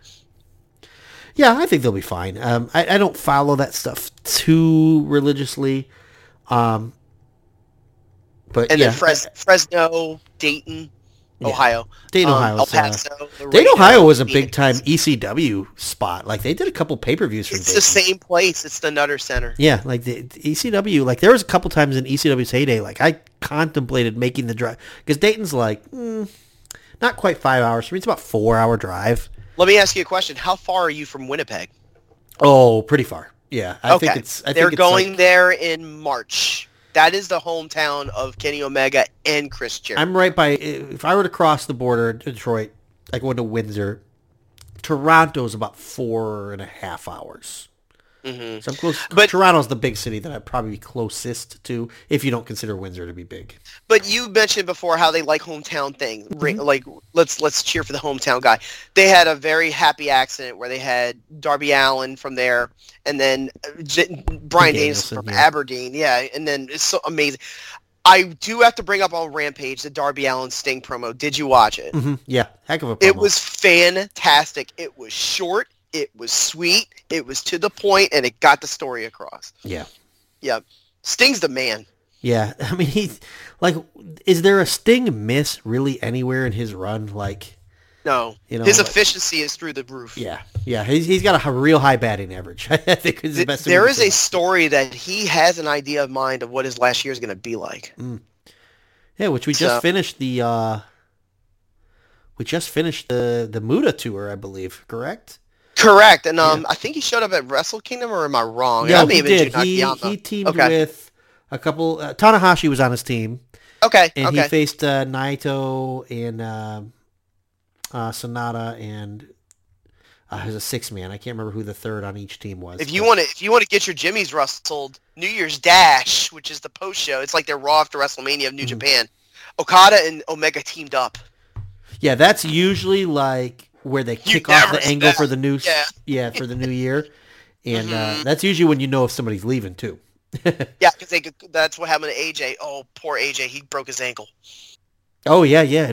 Speaker 1: Yeah, I think they'll be fine. Um, I, I don't follow that stuff too religiously. Um, but
Speaker 2: And
Speaker 1: yeah,
Speaker 2: then Fres- Fresno, Dayton,
Speaker 1: Yeah.
Speaker 2: Ohio,
Speaker 1: Dayton,
Speaker 2: um,
Speaker 1: Ohio.
Speaker 2: El Paso,
Speaker 1: Dayton,
Speaker 2: Laredo,
Speaker 1: Ohio was a big time ECW spot. Like they did a couple pay per views from
Speaker 2: It's
Speaker 1: Dayton.
Speaker 2: the same place. It's the Nutter Center.
Speaker 1: Yeah, like the, the ECW. Like there was a couple times in ECW's heyday. Like I contemplated making the drive because Dayton's like mm, not quite five hours. For me, it's about four hour drive.
Speaker 2: Let me ask you a question. How far are you from Winnipeg?
Speaker 1: Oh, pretty far. Yeah, I
Speaker 2: okay.
Speaker 1: think it's. I think
Speaker 2: They're
Speaker 1: think it's
Speaker 2: going
Speaker 1: like-
Speaker 2: there in March. That is the hometown of Kenny Omega and Chris Jericho.
Speaker 1: I'm right by. If I were to cross the border to Detroit, I go into Windsor. Toronto's about four and a half hours.
Speaker 2: Mhm.
Speaker 1: So I'm close.
Speaker 2: But-
Speaker 1: Toronto's the big city that I'd probably be closest to, if you don't consider Windsor to be big.
Speaker 2: But you mentioned before how they like hometown things.
Speaker 1: Mm-hmm.
Speaker 2: Like let's let's cheer for the hometown guy. They had a very happy accident where they had Darby Allin from there, and then uh, J- Bryan
Speaker 1: Danielson,
Speaker 2: from
Speaker 1: yeah.
Speaker 2: Aberdeen. Yeah, and then it's so amazing. I do have to bring up on Rampage the Darby Allin Sting promo. Did you watch it?
Speaker 1: hmm Yeah, heck of a.
Speaker 2: It was fantastic. It was short. It was sweet. It was to the point, and it got the story across.
Speaker 1: Yeah.
Speaker 2: Yeah. Sting's the man.
Speaker 1: Yeah, I mean, he's like, is there a Sting miss really anywhere in his run? Like,
Speaker 2: No,
Speaker 1: You know,
Speaker 2: his
Speaker 1: like-
Speaker 2: efficiency is through the roof.
Speaker 1: yeah, yeah, he's, he's got a real high batting average. I think is the best.
Speaker 2: there is a story that he has an idea of mind of what his last year is going to be like.
Speaker 1: yeah, which we just
Speaker 2: so-
Speaker 1: finished the. uh We just finished the the Muta tour, I believe. Correct?
Speaker 2: Correct, and um, I think he showed up at Wrestle Kingdom, or am I wrong?
Speaker 1: Yeah,
Speaker 2: may
Speaker 1: he did. He he teamed
Speaker 2: Okay.
Speaker 1: with a couple. Uh, Tanahashi was on his team,
Speaker 2: Okay,
Speaker 1: and
Speaker 2: okay.
Speaker 1: he faced uh, Naito and uh, uh, Sanada and. Uh, it was a six man. I can't remember who the third on each team was.
Speaker 2: If you want to, if you want to get your Jimmys rustled, New Year's Dash, which is the post show, it's like their Raw after WrestleMania of New
Speaker 1: Mm-hmm.
Speaker 2: Japan. Okada and Omega teamed up.
Speaker 1: Yeah, that's usually like where they kick off the angle
Speaker 2: said-
Speaker 1: for the new
Speaker 2: Yeah.
Speaker 1: yeah for the new year, and
Speaker 2: Mhm.
Speaker 1: uh, that's usually when you know if somebody's leaving too.
Speaker 2: Yeah, because they could, that's what happened to AJ. Oh, poor AJ, he broke his ankle.
Speaker 1: Oh yeah, yeah,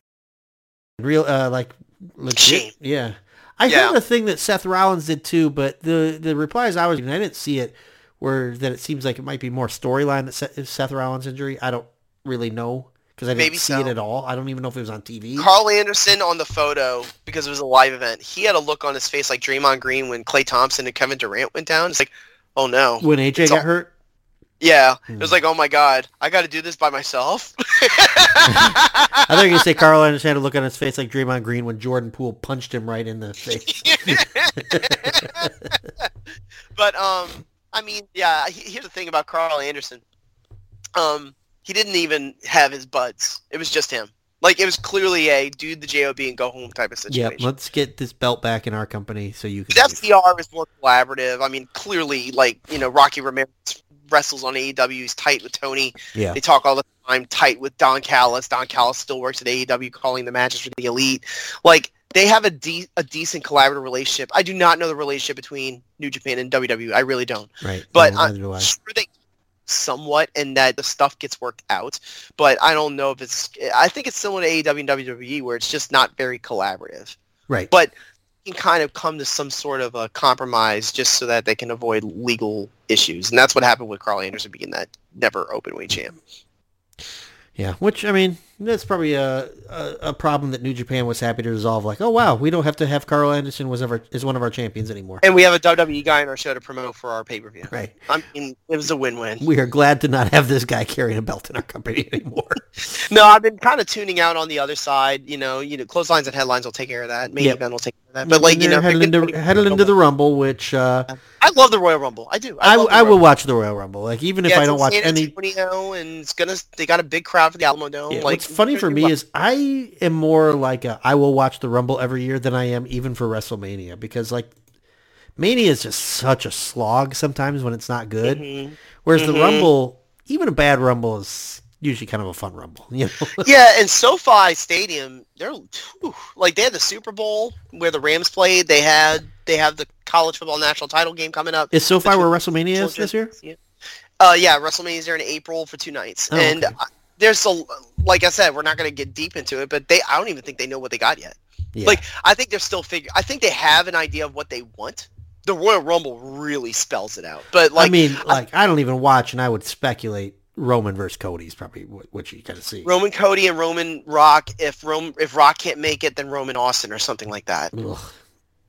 Speaker 1: real uh, like legit.
Speaker 2: Shame.
Speaker 1: Yeah, I
Speaker 2: Yeah.
Speaker 1: heard a thing that Seth Rollins did too, but the the replies I was I didn't see it. Where that it seems like it might be more storyline that Seth, Seth Rollins injury. I don't really know because I didn't
Speaker 2: Maybe
Speaker 1: see
Speaker 2: so.
Speaker 1: it at all. I don't even know if it was on TV.
Speaker 2: Karl Anderson on the photo because it was a live event. He had a look on his face like Draymond Green when Klay Thompson and Kevin Durant went down. It's like, oh no.
Speaker 1: when AJ
Speaker 2: It's
Speaker 1: got
Speaker 2: all-
Speaker 1: hurt.
Speaker 2: Yeah,
Speaker 1: Hmm.
Speaker 2: it was like, oh my god, I got to do this by myself.
Speaker 1: I thought you were gonna say Karl Anderson had a look on his face like Draymond Green when Jordan Poole punched him right in the face.
Speaker 2: but um, I mean, yeah. Here's the thing about Karl Anderson. Um, he didn't even have his buds. It was just him. Like it was clearly a do the job and go home type of situation.
Speaker 1: Yeah, let's get this belt back in our company so you can.
Speaker 2: FTR is more collaborative. I mean, clearly, like you know, Rocky Romero wrestles on AEW. He's tight with Tony.
Speaker 1: Yeah,
Speaker 2: They talk all the time tight with Don Callis. Don Callis still works at AEW calling the matches for the Elite. Like they have a de- a decent collaborative relationship. I do not know the relationship between New Japan and WWE. I really don't.
Speaker 1: right.
Speaker 2: But
Speaker 1: No,
Speaker 2: I'm
Speaker 1: do I.
Speaker 2: sure they somewhat and that the stuff gets worked out. But I don't know if it's. I think it's similar to AEW and WWE where it's just not very collaborative.
Speaker 1: Right.
Speaker 2: But you can kind of come to some sort of a compromise just so that they can avoid legal issues, and that's what happened with Karl Anderson being that never open weight champ.
Speaker 1: Yeah, which I mean, that's probably a, a a problem that New Japan was happy to resolve. Like, oh wow, we don't have to have Karl Anderson was ever is one of our champions anymore.
Speaker 2: And we have a WWE guy on our show to promote for our pay per view.
Speaker 1: Right.
Speaker 2: I mean, it was a win win.
Speaker 1: We are glad to not have this guy carrying a belt in our company anymore.
Speaker 2: No, I've been kind of tuning out on the other side. You know, you know, clotheslines and headlines will take care of that. Main
Speaker 1: Yep.
Speaker 2: event will take care of that. But like, you know,
Speaker 1: headed into headed into the Rumble, which uh,
Speaker 2: I love the Royal Rumble. I do.
Speaker 1: I,
Speaker 2: the
Speaker 1: I will watch the Royal Rumble. Like even if I don't watch
Speaker 2: San
Speaker 1: any.
Speaker 2: Antonio, and it's gonna. They got a big crowd for the Alamo Dome.
Speaker 1: Yeah,
Speaker 2: like,
Speaker 1: what's funny for me is I am more like a, I will watch the Rumble every year than I am even for WrestleMania because like Mania is just such a slog sometimes when it's not good.
Speaker 2: Mhm.
Speaker 1: Whereas the
Speaker 2: Mhm.
Speaker 1: Rumble, even a bad Rumble is usually kind of a fun Rumble. You know?
Speaker 2: yeah, and SoFi Stadium, they're whew, like they had the Super Bowl where the Rams played. They had they have the college football national title game coming up.
Speaker 1: is SoFi where WrestleMania is this year?
Speaker 2: Uh, yeah, WrestleMania is there in April for two nights,
Speaker 1: Oh,
Speaker 2: and
Speaker 1: okay.
Speaker 2: uh, there's a like I said, we're not going to get deep into it, but they I don't even think they know what they got yet.
Speaker 1: Yeah.
Speaker 2: Like I think they're still figure. I think they have an idea of what they want. The Royal Rumble really spells it out, but like
Speaker 1: I mean, like I don't even watch, and I would speculate Roman versus Cody is probably what, what you kind of see.
Speaker 2: Roman Cody and Roman Rock. If Rome if Rock can't make it, then Roman Austin or something like that.
Speaker 1: Ugh.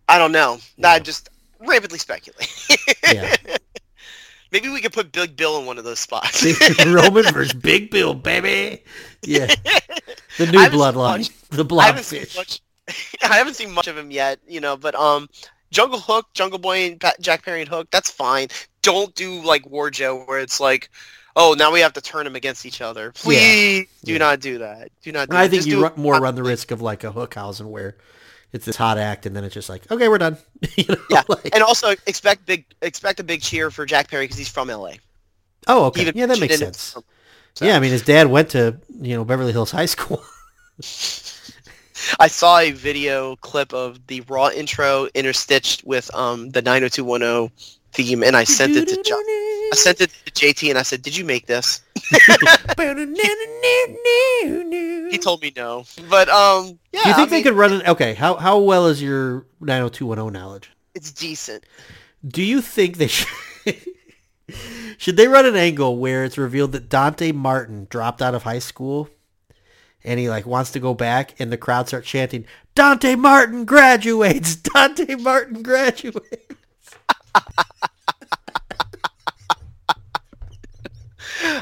Speaker 2: I don't know.
Speaker 1: Yeah.
Speaker 2: I just rapidly speculate.
Speaker 1: Yeah.
Speaker 2: Maybe we could put Big Bill in one of those spots.
Speaker 1: Roman versus Big Bill, baby. Yeah, the new
Speaker 2: I haven't seen
Speaker 1: bloodline, the
Speaker 2: I
Speaker 1: blobfish.
Speaker 2: I haven't seen much of him yet, you know. But um, Jungle Hook, Jungle Boy, and Pat, Jack Perry and Hook. That's fine. Don't do like War Joe, where it's like, oh, now we have to turn them against each other. Please do
Speaker 1: Yeah.
Speaker 2: not do that. Do not. Do
Speaker 1: I
Speaker 2: that.
Speaker 1: think
Speaker 2: Just
Speaker 1: you
Speaker 2: do
Speaker 1: ru-
Speaker 2: it
Speaker 1: more run the risk of like a Hookhausen where it's this hot act, and then it's just like, okay, we're done. you know,
Speaker 2: Yeah,
Speaker 1: like-
Speaker 2: and also expect big expect a big cheer for Jack Perry because he's from LA.
Speaker 1: oh, okay, yeah, that makes sense.
Speaker 2: So-
Speaker 1: Yeah, I mean, his dad went to you know Beverly Hills High School.
Speaker 2: I saw a video clip of the Raw intro interstitched with um the 90210 theme, and I sent it to John. I sent it to JT, and I said, "Did you make this?" He told me no, but um, yeah.
Speaker 1: Do you think
Speaker 2: I
Speaker 1: they
Speaker 2: mean,
Speaker 1: could run an? Okay, how how well is your 90210 knowledge?
Speaker 2: It's decent.
Speaker 1: Do you think they should? Should they run an angle where it's revealed that Dante Martin dropped out of high school and he like wants to go back and the crowd starts chanting, Dante Martin graduates! Dante Martin graduates!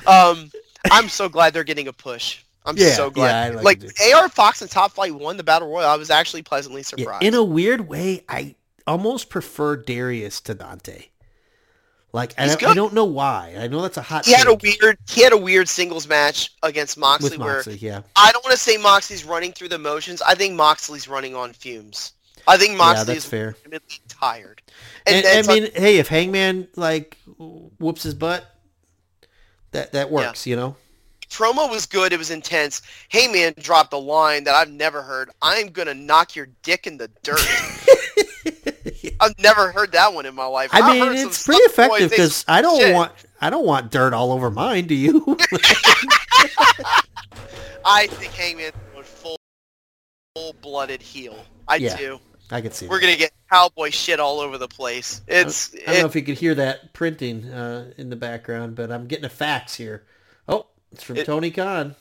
Speaker 2: Um, I'm so glad they're getting a push. I'm
Speaker 1: Yeah,
Speaker 2: so glad.
Speaker 1: yeah, like
Speaker 2: like AR Fox and Top Flight won the battle royal. I was actually pleasantly
Speaker 1: Yeah,
Speaker 2: surprised.
Speaker 1: in a weird way, I almost prefer Darius to Dante. Like, I don't, I don't know why. I know that's a hot
Speaker 2: he had a weird he had a weird singles match against Moxley,
Speaker 1: with
Speaker 2: where
Speaker 1: yeah.
Speaker 2: I don't want to say Moxley's running through the motions. I think Moxley's running on fumes. I think
Speaker 1: Yeah,
Speaker 2: Moxley
Speaker 1: that's
Speaker 2: is
Speaker 1: fair.
Speaker 2: tired.
Speaker 1: And,
Speaker 2: that's
Speaker 1: I mean, hey, if Hangman like whoops his butt, that that works, you know.
Speaker 2: promo was good. It was intense. Hey man dropped a line that I've never heard. I'm gonna knock your dick in the dirt. I've never heard that one in my life.
Speaker 1: I
Speaker 2: I've
Speaker 1: mean, it's pretty effective because I don't
Speaker 2: shit.
Speaker 1: want I don't want dirt all over mine. Do you?
Speaker 2: I think Hangman full full blooded heel. I
Speaker 1: Yeah.
Speaker 2: do.
Speaker 1: I can see.
Speaker 2: We're
Speaker 1: that.
Speaker 2: gonna get cowboy shit all over the place. It's
Speaker 1: I don't know if you could hear that printing uh, in the background, but I'm getting a fax here. Oh, it's from
Speaker 2: It-
Speaker 1: Tony Khan.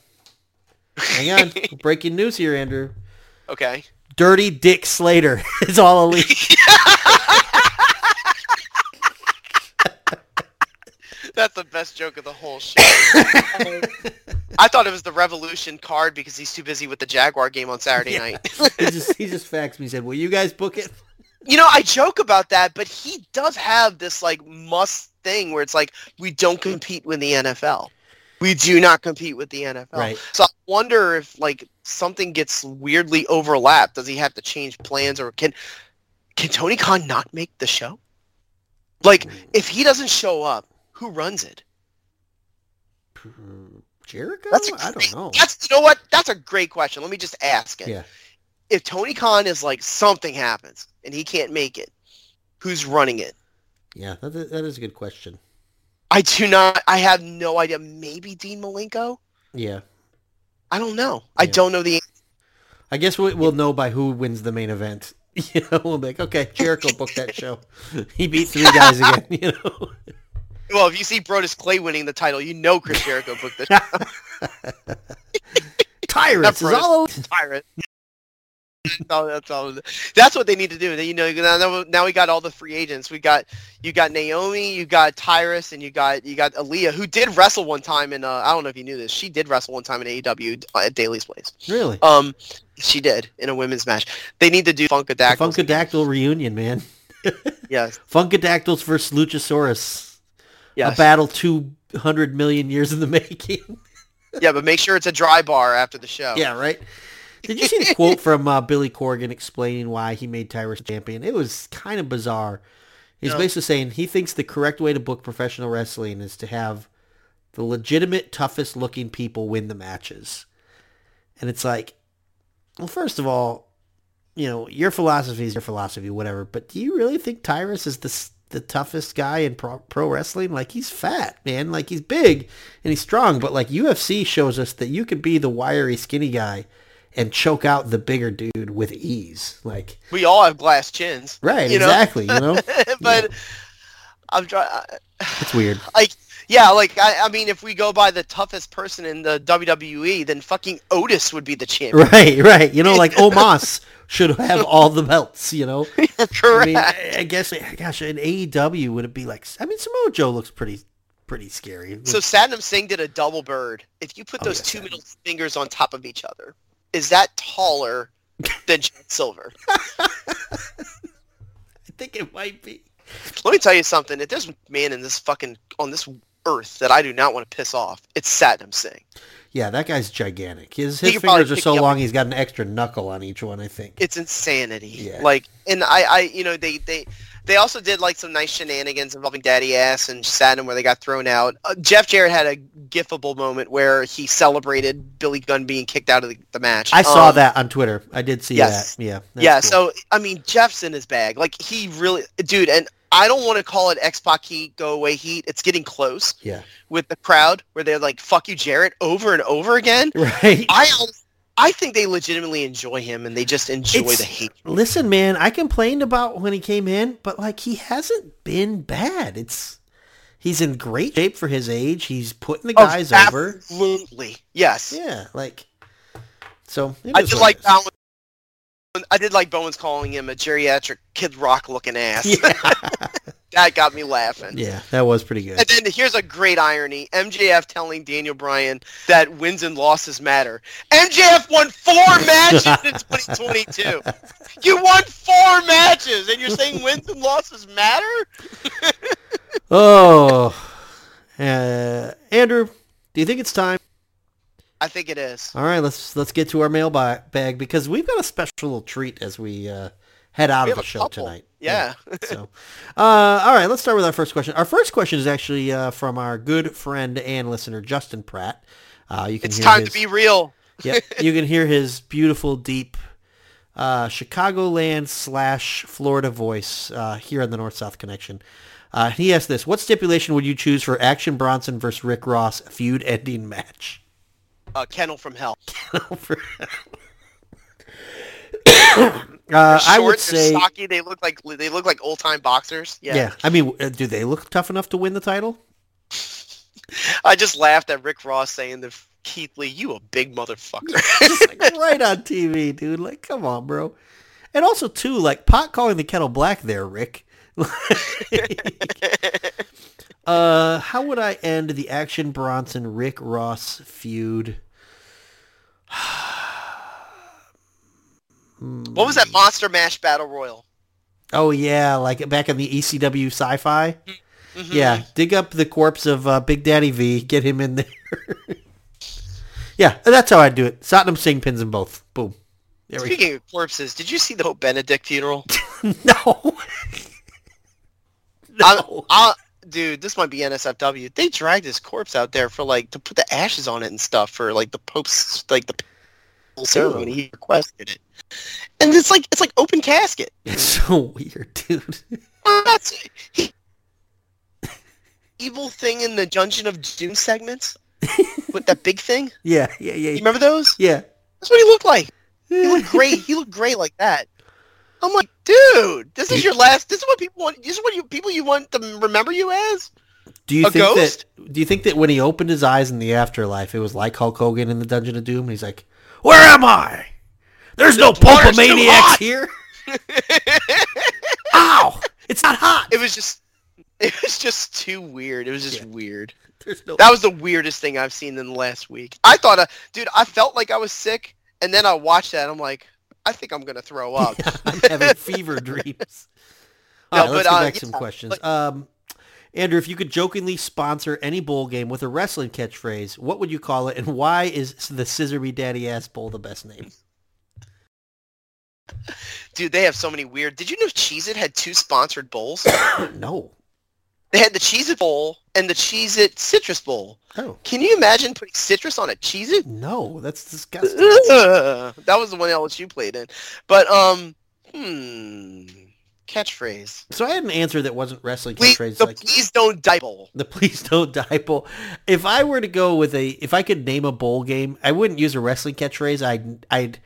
Speaker 1: Hang on, breaking news here, Andrew.
Speaker 2: okay.
Speaker 1: Dirty Dick Slater is all elite.
Speaker 2: That's the best joke of the whole show. I thought it was the Revolution card because he's too busy with the Jaguar game on Saturday
Speaker 1: Yeah.
Speaker 2: night.
Speaker 1: he just he just faxed me. And said, "Will you guys book it?"
Speaker 2: You know, I joke about that, but he does have this like must thing where it's like we don't compete with the NFL. We do not compete with the NFL.
Speaker 1: Right.
Speaker 2: So I wonder if like something gets weirdly overlapped. Does he have to change plans or can can Tony Khan not make the show? Like if he doesn't show up, who runs it?
Speaker 1: Jericho?
Speaker 2: That's a
Speaker 1: I don't know.
Speaker 2: That's you know what? That's a great question. Let me just ask it.
Speaker 1: Yeah.
Speaker 2: If Tony Khan is like something happens and he can't make it, who's running it?
Speaker 1: Yeah, that, that is a good question.
Speaker 2: I do not. I have no idea. Maybe Dean Malenko.
Speaker 1: Yeah.
Speaker 2: I don't know. I don't know the.
Speaker 1: I guess we, we'll know by who wins the main event. You know, we'll be like, okay, Jericho booked that show. He beat three guys again, you know.
Speaker 2: Well, if you see Brodus Clay winning the title, you know Chris Jericho booked the
Speaker 1: Tyrants is all
Speaker 2: Pirate. No, that's all. That's what they need to do. You know, now, now we got all the free agents. We got you got Naomi, you got Tyrus, and you got you got Aliyah, who did wrestle one time in. Uh, I don't know if you knew this. She did wrestle one time in AEW at Daily's place.
Speaker 1: Really?
Speaker 2: Um, she did in a women's match. They need to do Funkadactyls.
Speaker 1: Funkadactyl reunion, man.
Speaker 2: Yes.
Speaker 1: Funkadactyls versus Luchasaurus.
Speaker 2: Yes.
Speaker 1: A battle 200 million years in the making.
Speaker 2: Yeah, but make sure it's a dry bar after the show.
Speaker 1: yeah, right? Did you see the quote from uh, Billy Corgan explaining why he made Tyrus champion? It was kind of bizarre. He's
Speaker 2: No.
Speaker 1: basically saying he thinks the correct way to book professional wrestling is to have the legitimate, toughest looking people win the matches. And it's like, well, first of all, you know, your philosophy is your philosophy, whatever. But do you really think Tyrus is the the toughest guy in pro, pro wrestling? Like he's fat, man. Like he's big and he's strong. But like UFC shows us that you could be the wiry, skinny guy and choke out the bigger dude with ease. Like
Speaker 2: We all have glass chins.
Speaker 1: right,
Speaker 2: You know?
Speaker 1: exactly. You know,
Speaker 2: but I'm trying.
Speaker 1: it's weird.
Speaker 2: Like, yeah, like I, I mean, if we go by the toughest person in the WWE, then fucking Otis would be the champion.
Speaker 1: Right, right. You know, like Omos should have all the belts. You know. I
Speaker 2: Correct.
Speaker 1: mean, I I guess, gosh, in AEW, would it be like? I mean, Samoa Joe looks pretty, pretty scary.
Speaker 2: so Satnam Singh did a double bird. If you put
Speaker 1: Oh,
Speaker 2: those
Speaker 1: yeah,
Speaker 2: two middle fingers on top of each other, is that taller than John Silver?
Speaker 1: I think it might be.
Speaker 2: Let me tell you something. If there's a man in this fucking on this earth that I do not want to piss off, it's Satnam Singh.
Speaker 1: Yeah, that guy's gigantic. His his fingers are so long. He's got an extra knuckle on each one. I think.
Speaker 2: It's insanity.
Speaker 1: Yeah.
Speaker 2: Like, and I, I, you know, they, they, they also did like some nice shenanigans involving Daddy Ass and Satnam where they got thrown out. Uh, Jeff Jarrett had a gifable moment where he celebrated Billy Gunn being kicked out of the, the match.
Speaker 1: I saw
Speaker 2: Um,
Speaker 1: that on Twitter. I did see
Speaker 2: yes.
Speaker 1: that. Yeah.
Speaker 2: yeah.
Speaker 1: cool.
Speaker 2: So I mean, Jeff's in his bag. Like he really, dude. And I don't want to call it X Pac heat, go away heat. It's getting close
Speaker 1: Yeah.
Speaker 2: with the crowd where they're like, "Fuck you, Jarrett," over and over again.
Speaker 1: Right.
Speaker 2: I, I think they legitimately enjoy him and they just enjoy
Speaker 1: It's-
Speaker 2: the hate.
Speaker 1: Listen, man, I complained about when he came in, but like he hasn't been bad. It's He's in great shape for his age. He's putting the
Speaker 2: Oh,
Speaker 1: guys over.
Speaker 2: Absolutely. Yes.
Speaker 1: Yeah, like so.
Speaker 2: I did like. Bowen. I did like Bowen's calling him a geriatric Kid Rock looking ass. Yeah. that got me laughing.
Speaker 1: Yeah, that was pretty good.
Speaker 2: And then here's a great irony: MJF telling Daniel Bryan that wins and losses matter. MJF won four matches in 2022. You won four matches, and you're saying wins and losses matter?
Speaker 1: Oh, uh, Andrew, do you think it's time?
Speaker 2: I think it is.
Speaker 1: All right, let's let's get to our mailbag because we've got a special little treat as we uh, head out
Speaker 2: We
Speaker 1: of the show
Speaker 2: couple.
Speaker 1: tonight.
Speaker 2: Yeah.
Speaker 1: so, uh, all right, let's start with our first question. Our first question is actually uh, from our good friend and listener Justin Pratt. Uh, you can
Speaker 2: It's time
Speaker 1: his,
Speaker 2: to be real.
Speaker 1: yep, you can hear his beautiful, deep uh, Chicagoland slash Florida voice uh, here on the North South Connection. Uh, he asked this: What stipulation would you choose for Action Bronson versus Rick Ross feud-ending match?
Speaker 2: Uh, Kennel from Hell.
Speaker 1: For- uh, I would say,
Speaker 2: stocky. They look like they look like old time boxers.
Speaker 1: yeah.
Speaker 2: Yeah.
Speaker 1: I mean, uh, do they look tough enough to win the title?
Speaker 2: I just laughed at Rick Ross saying to Keith Lee, "You a big motherfucker."
Speaker 1: Just like right on TV, dude. Like, come on, bro. And also, too, like pot calling the kettle black there, Rick. uh, how would I end the Action Bronson Rick Ross feud?
Speaker 2: what was that Monster Mash Battle Royal?
Speaker 1: Oh yeah, like back in the ECW Sci-Fi.
Speaker 2: Mhm.
Speaker 1: Yeah, dig up the corpse of uh, Big Daddy V, get him in there. yeah, that's how I'd do it. Satnam Singh pins them both. Boom. There we go.
Speaker 2: Speaking of corpses, did you see the Pope Benedict funeral?
Speaker 1: No.
Speaker 2: I,
Speaker 1: no.
Speaker 2: I, dude, this might be NSFW. They dragged his corpse out there for like to put the ashes on it and stuff for like the Pope's like the ceremony. He requested it, and it's like it's like open casket.
Speaker 1: It's so weird, dude.
Speaker 2: That's evil thing in the Dungeon of Doom segments with that big thing.
Speaker 1: Yeah, yeah, yeah,
Speaker 2: You remember those?
Speaker 1: yeah.
Speaker 2: That's what he looked like. He looked great. He looked great like that. I'm like, dude, this is your last. This is what people want. This is what you people you want to remember you as.
Speaker 1: Do you
Speaker 2: A
Speaker 1: think
Speaker 2: ghost?
Speaker 1: that? Do you think that when he opened his eyes in the afterlife, it was like Hulk Hogan in the Dungeon of Doom? And he's like, "Where am I? There's no
Speaker 2: water's too
Speaker 1: Pulpomaniacs here." Ow! It's not hot.
Speaker 2: It was just, it was just too weird. It was just
Speaker 1: Yeah.
Speaker 2: weird.
Speaker 1: No.
Speaker 2: That was the weirdest thing I've seen in the last week. I thought, uh, dude, I felt like I was sick, and then I watched that. I'm like, I think I'm gonna throw up.
Speaker 1: I'm having fever dreams. All
Speaker 2: No,
Speaker 1: right, let's
Speaker 2: but,
Speaker 1: get
Speaker 2: uh,
Speaker 1: back to some
Speaker 2: yeah,
Speaker 1: questions.
Speaker 2: like-
Speaker 1: Um, Andrew, if you could jokingly sponsor any bowl game with a wrestling catchphrase, what would you call it, and why is the Scissor Me Daddy Ass Bowl the best name?
Speaker 2: Dude, they have so many weird. Did you know Cheez It had two sponsored bowls?
Speaker 1: no.
Speaker 2: They had the Cheez It bowl and the Cheez It citrus bowl.
Speaker 1: Oh
Speaker 2: Can you imagine putting citrus on a Cheez It?
Speaker 1: no, that's disgusting.
Speaker 2: that was the one LSU played in. But um, hmm, catchphrase.
Speaker 1: So I had an answer that wasn't wrestling
Speaker 2: Please,
Speaker 1: catchphrase.
Speaker 2: the
Speaker 1: like
Speaker 2: please don't die bowl.
Speaker 1: the please don't die bowl. If I were to go with a, if I could name a bowl game, I wouldn't use a wrestling catchphrase. I'd I'd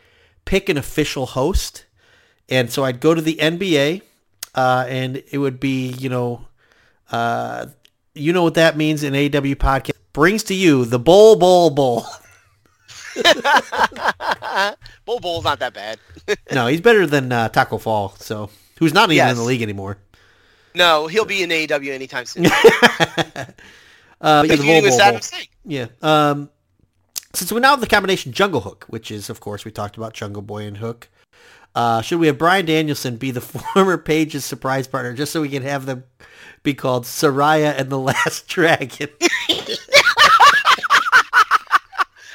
Speaker 1: pick an official host, and so I'd go to the NBA, uh, and it would be you know, uh, you know what that means in AW podcast brings to you the Bol Bol bowl.
Speaker 2: bowl, Bol's not that bad.
Speaker 1: no, he's better than uh, Tacko Fall. So who's not even in the league anymore.
Speaker 2: No, he'll be in AEW anytime soon.
Speaker 1: uh, yeah,
Speaker 2: Bol
Speaker 1: Bol bowl. Yeah. Um, since we now have the combination Jungle Hook, which is, of course, we talked about Jungle Boy and Hook. Uh, should we have Bryan Danielson be the former Page's surprise partner, just so we can have them be called Saraya and the Last Dragon?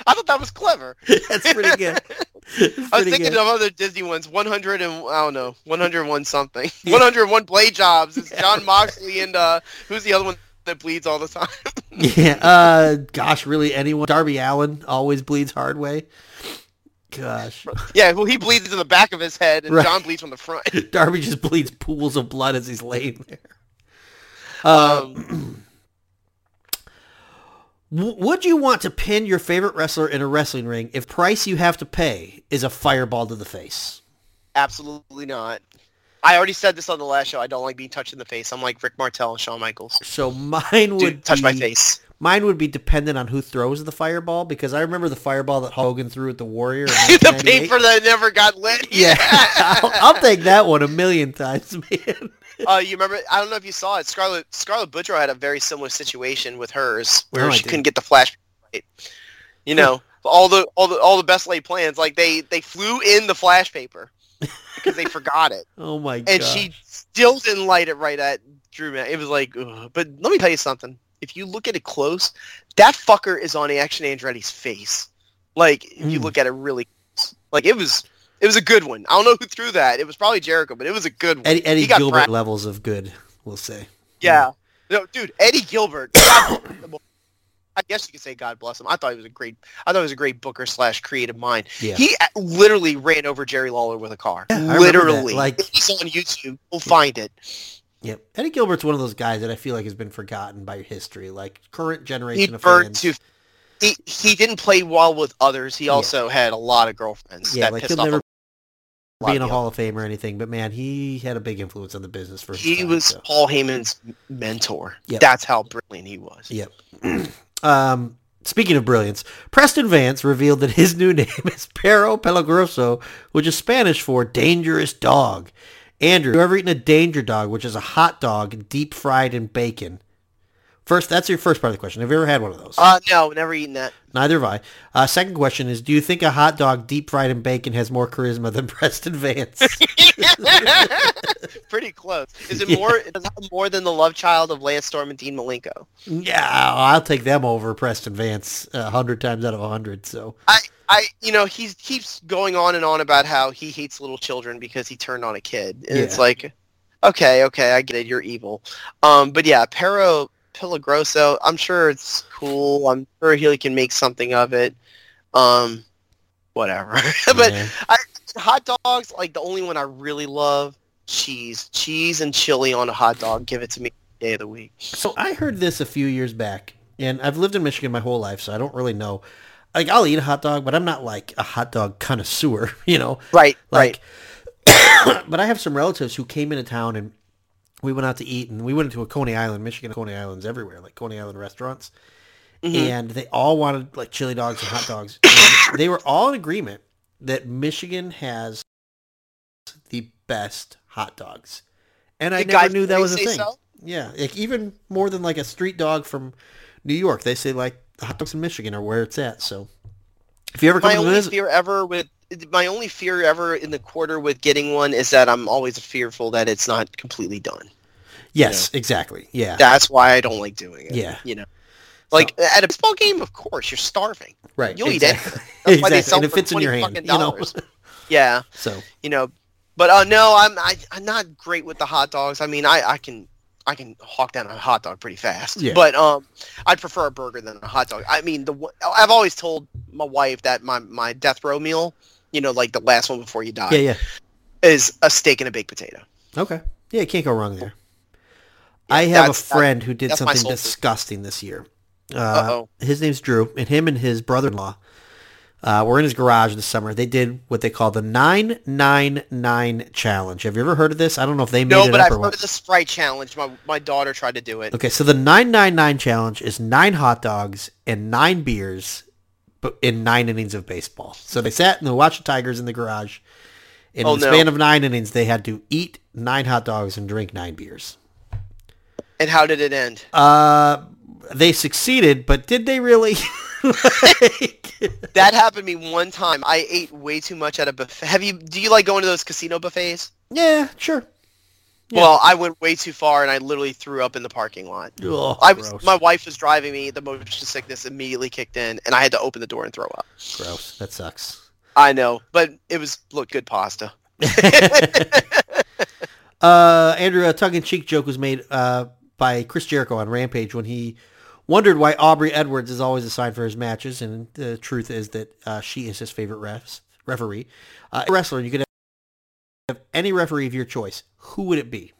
Speaker 2: I thought that was clever.
Speaker 1: That's pretty good. That's
Speaker 2: I was thinking
Speaker 1: good.
Speaker 2: of other Disney ones. 100 and I don't know, 101 something. 101 play jobs. It's Jon Moxley and uh, who's the other one that bleeds all the time?
Speaker 1: Yeah. Uh, gosh, really, anyone? Darby Allin always bleeds hard way. Gosh,
Speaker 2: yeah, well he bleeds in the back of his head, and
Speaker 1: Right.
Speaker 2: Jon bleeds from the front.
Speaker 1: Darby just bleeds pools of blood as he's laying there.
Speaker 2: Um,
Speaker 1: Would you want to pin your favorite wrestler in a wrestling ring if price you have to pay is a fireball to the face?
Speaker 2: absolutely not. I already said this on the last show. I don't like being touched in the face. I'm like Rick Martel and Shawn Michaels.
Speaker 1: So mine would
Speaker 2: Dude, touch
Speaker 1: be,
Speaker 2: my face.
Speaker 1: Mine would be dependent on who throws the fireball because I remember the fireball that Hogan threw at the Warrior.
Speaker 2: The paper that never got lit.
Speaker 1: Yeah, I'll, I'll take that one a million times, man.
Speaker 2: uh, you remember? I don't know if you saw it. Scarlet Scarlet Butcher had a very similar situation with hers, where
Speaker 1: No,
Speaker 2: she couldn't get the flash. Right. You know, all the all the all the best laid plans. Like they they flew in the flash paper because they forgot it,
Speaker 1: Oh my god!
Speaker 2: and she still didn't light it right at Drew. Man, it was like, ugh. but let me tell you something. If you look at it close, that fucker is on Action Andretti's face. Like if you
Speaker 1: Mm.
Speaker 2: look at it really, close. like it was. It was a good one. I don't know who threw that. It was probably Jericho, but it was a good one.
Speaker 1: Eddie, Eddie
Speaker 2: He got
Speaker 1: Gilbert levels of good, we'll say.
Speaker 2: Yeah. No, dude, Eddie Gilbert. I guess you could say God bless him. I thought he was a great. I thought he was a great booker slash creative mind.
Speaker 1: Yeah.
Speaker 2: He literally ran over Jerry Lawler with a car.
Speaker 1: Yeah, I remember that.
Speaker 2: literally.
Speaker 1: Like-
Speaker 2: If it's on YouTube. We'll find it.
Speaker 1: Yep. Eddie Gilbert's one of those guys that I feel like has been forgotten by history. Like current
Speaker 2: He
Speaker 1: generation of fans.
Speaker 2: to. He he didn't play well with others. He
Speaker 1: Yeah.
Speaker 2: also had a lot of girlfriends.
Speaker 1: yeah,
Speaker 2: that
Speaker 1: like
Speaker 2: pissed
Speaker 1: he'll
Speaker 2: off
Speaker 1: never
Speaker 2: a lot
Speaker 1: be
Speaker 2: of
Speaker 1: in a. Hall of Fame or anything, but man, he had a big influence on the business for
Speaker 2: He
Speaker 1: time,
Speaker 2: was
Speaker 1: so.
Speaker 2: Paul Heyman's mentor.
Speaker 1: Yep.
Speaker 2: That's how brilliant he was.
Speaker 1: Yep. um, speaking of brilliance, Preston Vance revealed that his new name is Perro Peligroso, which is Spanish for dangerous dog. Andrew, have you ever eaten a danger dog, which is a hot dog deep fried in bacon? First, that's your first part of the question. Have you ever had one of those?
Speaker 2: Uh, no, never eaten that.
Speaker 1: Neither have I. Uh, second question is, do you think a hot dog deep fried in bacon has more charisma than Preston Vance?
Speaker 2: Pretty close. Is it
Speaker 1: Yeah.
Speaker 2: more? Is it more than the love child of Lance Storm and Dean Malenko?
Speaker 1: yeah, I'll take them over Preston Vance a hundred times out of a hundred. So
Speaker 2: I, I, you know, he keeps going on and on about how he hates little children because he turned on a kid, and it's like, okay, okay, I get it, you're evil. Um, but yeah, Perro Peligroso, I'm sure it's cool. I'm sure he can make something of it. Um, whatever. but
Speaker 1: yeah.
Speaker 2: hot dogs, like the only one I really love, cheese, cheese and chili on a hot dog. Give it to me day of the week.
Speaker 1: So I heard this a few years back, and I've lived in Michigan my whole life, so I don't really know. Like I'll eat a hot dog, but I'm not like a hot dog connoisseur, you know.
Speaker 2: Right, right.
Speaker 1: Like, but I have some relatives who came into town and we went out to eat, and we went into a Coney Island, Michigan. Coney Islands everywhere, like Coney Island restaurants,
Speaker 2: Mhm.
Speaker 1: and they all wanted like chili dogs and hot dogs. And they were all in agreement that Michigan has the best hot dogs, and I
Speaker 2: The
Speaker 1: never knew that was a thing.
Speaker 2: so?
Speaker 1: Yeah, like even more than like a street dog from New York. They say like the hot dogs in Michigan are where it's at. So if you ever come
Speaker 2: my
Speaker 1: to
Speaker 2: only
Speaker 1: visit,
Speaker 2: fear ever with my only fear ever in the quarter with getting one is that I'm always fearful that it's not completely done.
Speaker 1: yes, exactly. Yeah,
Speaker 2: That's why I don't like doing it.
Speaker 1: Yeah.
Speaker 2: you know, like at a baseball game, of course you're starving.
Speaker 1: right.
Speaker 2: You'll eat
Speaker 1: exactly.
Speaker 2: anything. That's why they
Speaker 1: exactly,
Speaker 2: sell
Speaker 1: and it
Speaker 2: for
Speaker 1: fits in your
Speaker 2: 20
Speaker 1: hand.
Speaker 2: fucking
Speaker 1: You know,
Speaker 2: dollars. Yeah,
Speaker 1: so
Speaker 2: you know, but uh, no, I'm I, I'm not great with the hot dogs. I mean, I I can. I can hawk down a hot dog pretty fast,
Speaker 1: Yeah.
Speaker 2: but um, I'd prefer a burger than a hot dog. I mean, the I've always told my wife that my, my death row meal, you know, like the last one before you die,
Speaker 1: yeah, yeah.
Speaker 2: is a steak and a baked potato.
Speaker 1: Okay. Yeah, you can't go wrong there. I have a
Speaker 2: that's- that-
Speaker 1: friend who did something
Speaker 2: food.
Speaker 1: disgusting this year. Uh, his name's Drew, and him and his brother-in-law uh, were in his garage this summer. They did what they call the 999 challenge. Have you ever heard of this? I don't know if they made
Speaker 2: No,
Speaker 1: it up.
Speaker 2: No, but I've
Speaker 1: or
Speaker 2: heard
Speaker 1: what.
Speaker 2: of the Sprite challenge. My my daughter tried to do it.
Speaker 1: Okay, so the 999 challenge is nine hot dogs and nine beers but in nine innings of baseball. So they sat and they watched the Tigers in the garage. And
Speaker 2: Oh,
Speaker 1: in the
Speaker 2: no.
Speaker 1: span of nine innings, they had to eat nine hot dogs and drink nine beers.
Speaker 2: And how did it end?
Speaker 1: Uh, they succeeded, but did they really? Like-
Speaker 2: That happened to me one time. I ate way too much at a buffet. Have you? Do you like going to those casino buffets?
Speaker 1: yeah, sure. Yeah.
Speaker 2: Well, I went way too far, and I literally threw up in the parking lot.
Speaker 1: Ugh,
Speaker 2: I was,
Speaker 1: gross.
Speaker 2: my wife was driving me. The motion sickness immediately kicked in, and I had to open the door and throw up.
Speaker 1: gross. That sucks.
Speaker 2: I know, but it was look good pasta.
Speaker 1: uh, Andrew, a tongue-in-cheek joke was made uh, by Chris Jericho on Rampage when he wondered why Aubrey Edwards is always assigned for his matches, and the truth is that uh, she is his favorite refs, referee. Uh, wrestler, you could have any referee of your choice. Who would it be?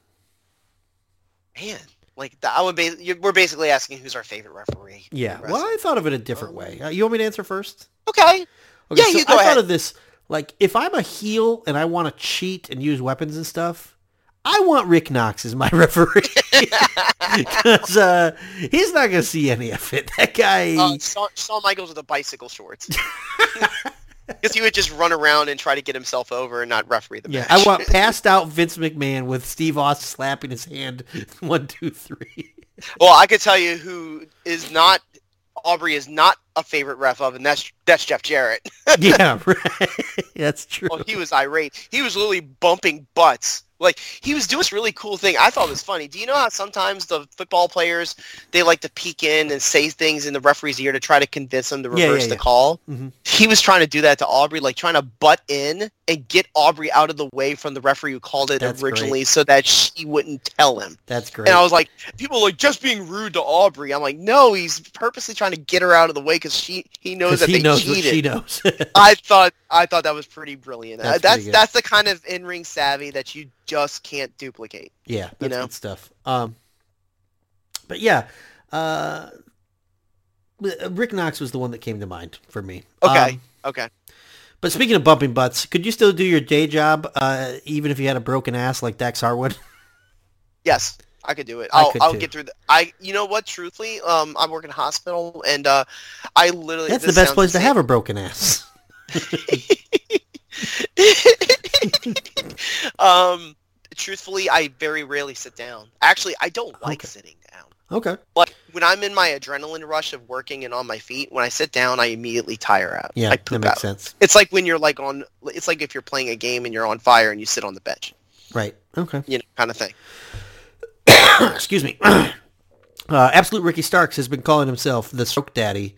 Speaker 2: Man, like that, I would be. you- We're basically asking who's our favorite referee.
Speaker 1: Yeah. Well. I thought of it a different way. Uh, you want me to answer first?
Speaker 2: okay.
Speaker 1: Okay,
Speaker 2: Yeah,
Speaker 1: so
Speaker 2: you go
Speaker 1: I
Speaker 2: ahead.
Speaker 1: thought of this like if I'm a heel and I want to cheat and use weapons and stuff, I want Rick Knox as my referee because uh, he's not going to see any of it. That guy.
Speaker 2: Uh, Shawn Michaels with the bicycle shorts. Because he would just run around and try to get himself over and not referee the
Speaker 1: yeah,
Speaker 2: match.
Speaker 1: I want passed out Vince McMahon with Steve Austin slapping his hand. One, two, three.
Speaker 2: well, I could tell you who is not Aubrey is not a favorite ref of, and that's that's Jeff Jarrett.
Speaker 1: yeah, right. That's true.
Speaker 2: well, he was irate. He was literally bumping butts. Like he was doing this really cool thing. I thought it was funny. Do you know how sometimes the football players they like to peek in and say things in the referee's ear to try to convince them to
Speaker 1: Yeah, yeah,
Speaker 2: reverse the
Speaker 1: yeah.
Speaker 2: call?
Speaker 1: Mhm.
Speaker 2: He was trying to do that to Aubrey, like trying to butt in and get Aubrey out of the way from the referee who called it
Speaker 1: That's
Speaker 2: originally, so that she wouldn't tell him.
Speaker 1: That's great.
Speaker 2: And I was like, people are like just being rude to Aubrey. I'm like, no, he's purposely trying to get her out of the way because she he knows that
Speaker 1: he
Speaker 2: they
Speaker 1: knows
Speaker 2: cheated.
Speaker 1: she knows.
Speaker 2: I thought I thought that was pretty brilliant.
Speaker 1: That's
Speaker 2: That's that's,
Speaker 1: pretty
Speaker 2: that's the kind of in ring savvy that you just can't duplicate.
Speaker 1: yeah, that's
Speaker 2: know?
Speaker 1: good stuff. Um, but yeah, uh, Rick Knox was the one that came to mind for me.
Speaker 2: Okay.
Speaker 1: Um,
Speaker 2: Okay.
Speaker 1: but speaking of bumping butts, could you still do your day job uh, even if you had a broken ass like Dax Harwood?
Speaker 2: Yes, I could do it. I'll I'll get through the. I you know what? Truthfully, um, I work in a hospital, and uh, I literally
Speaker 1: That's the best place to have a broken ass.
Speaker 2: um, truthfully, I very rarely sit down. Actually, I don't like
Speaker 1: Okay.
Speaker 2: sitting down.
Speaker 1: Okay.
Speaker 2: Like when I'm in my adrenaline rush of working and on my feet, when I sit down, I immediately tire out.
Speaker 1: Yeah,
Speaker 2: I
Speaker 1: that makes
Speaker 2: out.
Speaker 1: sense.
Speaker 2: It's like when you're like on. It's like if you're playing a game and you're on fire and you sit on the bench,
Speaker 1: Right. Okay.
Speaker 2: you know, kind of thing.
Speaker 1: Excuse me. uh, Absolute Ricky Starks has been calling himself the Stroke Daddy.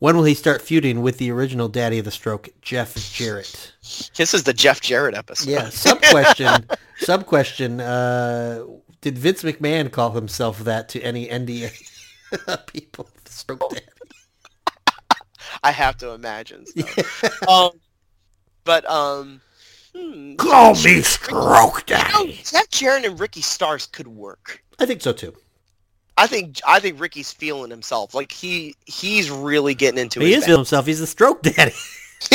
Speaker 1: When will he start feuding with the original daddy of the stroke, Jeff Jarrett?
Speaker 2: This is the Jeff Jarrett episode.
Speaker 1: Yeah. Sub question. sub question. Uh, did Vince McMahon call himself that to any NDA people? The Stroke Daddy.
Speaker 2: I have to imagine. So. um, but um, hmm,
Speaker 1: Call me Stroke
Speaker 2: you know,
Speaker 1: Daddy.
Speaker 2: Jeff Jarrett and Ricky Starks could work.
Speaker 1: I think so too.
Speaker 2: I think I think Ricky's feeling himself. Like he he's really getting into it.
Speaker 1: He
Speaker 2: his
Speaker 1: is feeling himself. He's the Stroke Daddy.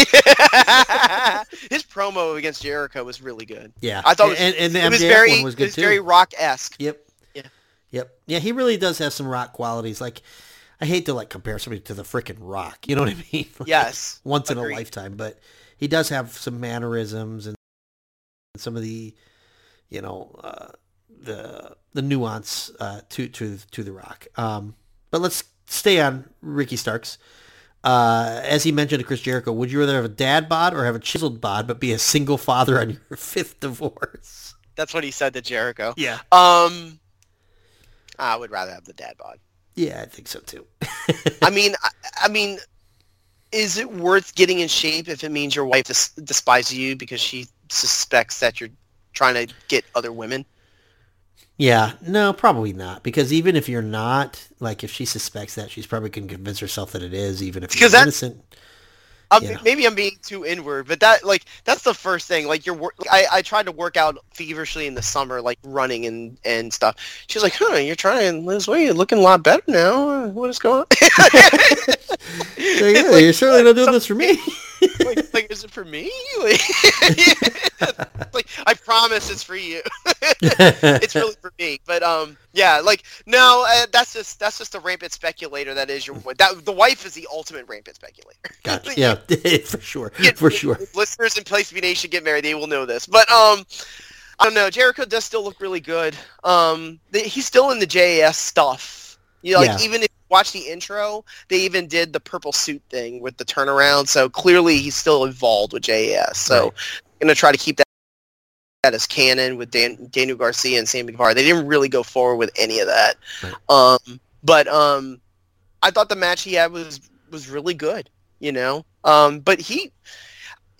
Speaker 2: His promo against Jericho was really good.
Speaker 1: Yeah.
Speaker 2: I thought it was,
Speaker 1: and, and the
Speaker 2: it was
Speaker 1: MJF
Speaker 2: very
Speaker 1: one was
Speaker 2: it
Speaker 1: good
Speaker 2: was
Speaker 1: too.
Speaker 2: very rock esque.
Speaker 1: Yep.
Speaker 2: Yeah.
Speaker 1: Yep. Yeah, he really does have some rock qualities. Like, I hate to like compare somebody to the freaking rock. You know what I mean? Like,
Speaker 2: Yes.
Speaker 1: Once in a lifetime, but he does have some mannerisms and some of the, you know, uh, the the nuance uh, to to to the rock. Um, but let's stay on Ricky Starks. Uh, as he mentioned to Chris Jericho, would you rather have a dad bod or have a chiseled bod, but be a single father on your fifth divorce?
Speaker 2: That's what he said to Jericho.
Speaker 1: Yeah.
Speaker 2: Um, I would rather have the dad bod.
Speaker 1: Yeah, I think so too.
Speaker 2: I mean, I, I mean, is it worth getting in shape if it means your wife des- despises you because she suspects that you're trying to get other women?
Speaker 1: Yeah, no, probably not. Because even if you're not, like, if she suspects that, she's probably going to convince herself that it is, even if you're
Speaker 2: that-
Speaker 1: innocent. Yeah.
Speaker 2: Maybe I'm being too inward, but that like that's the first thing. Like you're, wor- I, I tried to work out feverishly in the summer, like running and and stuff. She's like, "Huh, you're trying to lose weight. You're looking a lot better now. What is going on?"
Speaker 1: So, yeah, you're certainly not doing this for me.
Speaker 2: like, like, is it for me? Like, like, I promise it's for you. it's really for me. But um, yeah, like no, uh, that's just that's just a rampant speculator. That is your that the wife is the ultimate rampant speculator.
Speaker 1: gotcha. Yeah, for sure.
Speaker 2: Get-
Speaker 1: For sure.
Speaker 2: Listeners in Place B Nation get married, they will know this. But um, I don't know. Jericho does still look really good. Um, the, he's still in the JAS stuff. You know, like
Speaker 1: Yeah.
Speaker 2: even if watch the intro, they even did the purple suit thing with the turnaround. So clearly, he's still involved with JAS. So
Speaker 1: Right.
Speaker 2: I'm gonna try to keep that. That as canon with Dan, Daniel Garcia and Sammy Guevara. They didn't really go forward with any of that.
Speaker 1: Right.
Speaker 2: Um, but um, I thought the match he had was was really good. You know, um, but he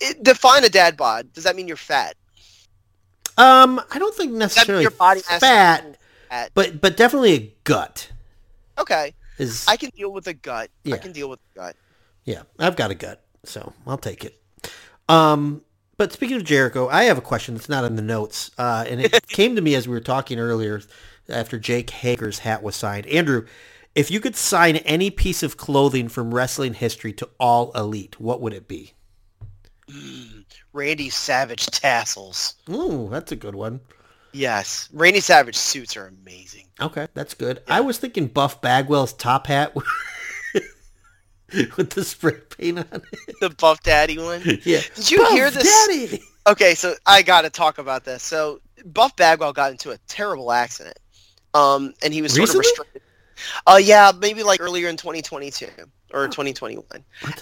Speaker 2: it, define a dad bod. Does that mean you're fat?
Speaker 1: Um, I don't think
Speaker 2: Does that mean
Speaker 1: necessarily
Speaker 2: your body
Speaker 1: fat,
Speaker 2: fat?
Speaker 1: but but definitely a gut
Speaker 2: Okay,
Speaker 1: is.
Speaker 2: I can deal with a gut.
Speaker 1: Yeah.
Speaker 2: I can deal with a gut.
Speaker 1: Yeah, I've got a gut, so I'll take it. Um, but speaking of Jericho, I have a question that's not in the notes, uh, and it came to me as we were talking earlier after Jake Hager's hat was signed. Andrew, if you could sign any piece of clothing from wrestling history to all elite, what would it be?
Speaker 2: Mm, Randy Savage tassels.
Speaker 1: Ooh, that's a good one.
Speaker 2: Yes, Randy Savage suits are amazing.
Speaker 1: Okay, that's good. I was thinking Buff Bagwell's top hat with the spray paint on it.
Speaker 2: The Buff Daddy one.
Speaker 1: Yeah.
Speaker 2: Did you
Speaker 1: Buff
Speaker 2: hear this?
Speaker 1: Daddy.
Speaker 2: Okay, so I got to talk about this. So Buff Bagwell got into a terrible accident, um, and he was sort
Speaker 1: Recently?
Speaker 2: of restricted. Uh, yeah, maybe like earlier in 2022 or 2021,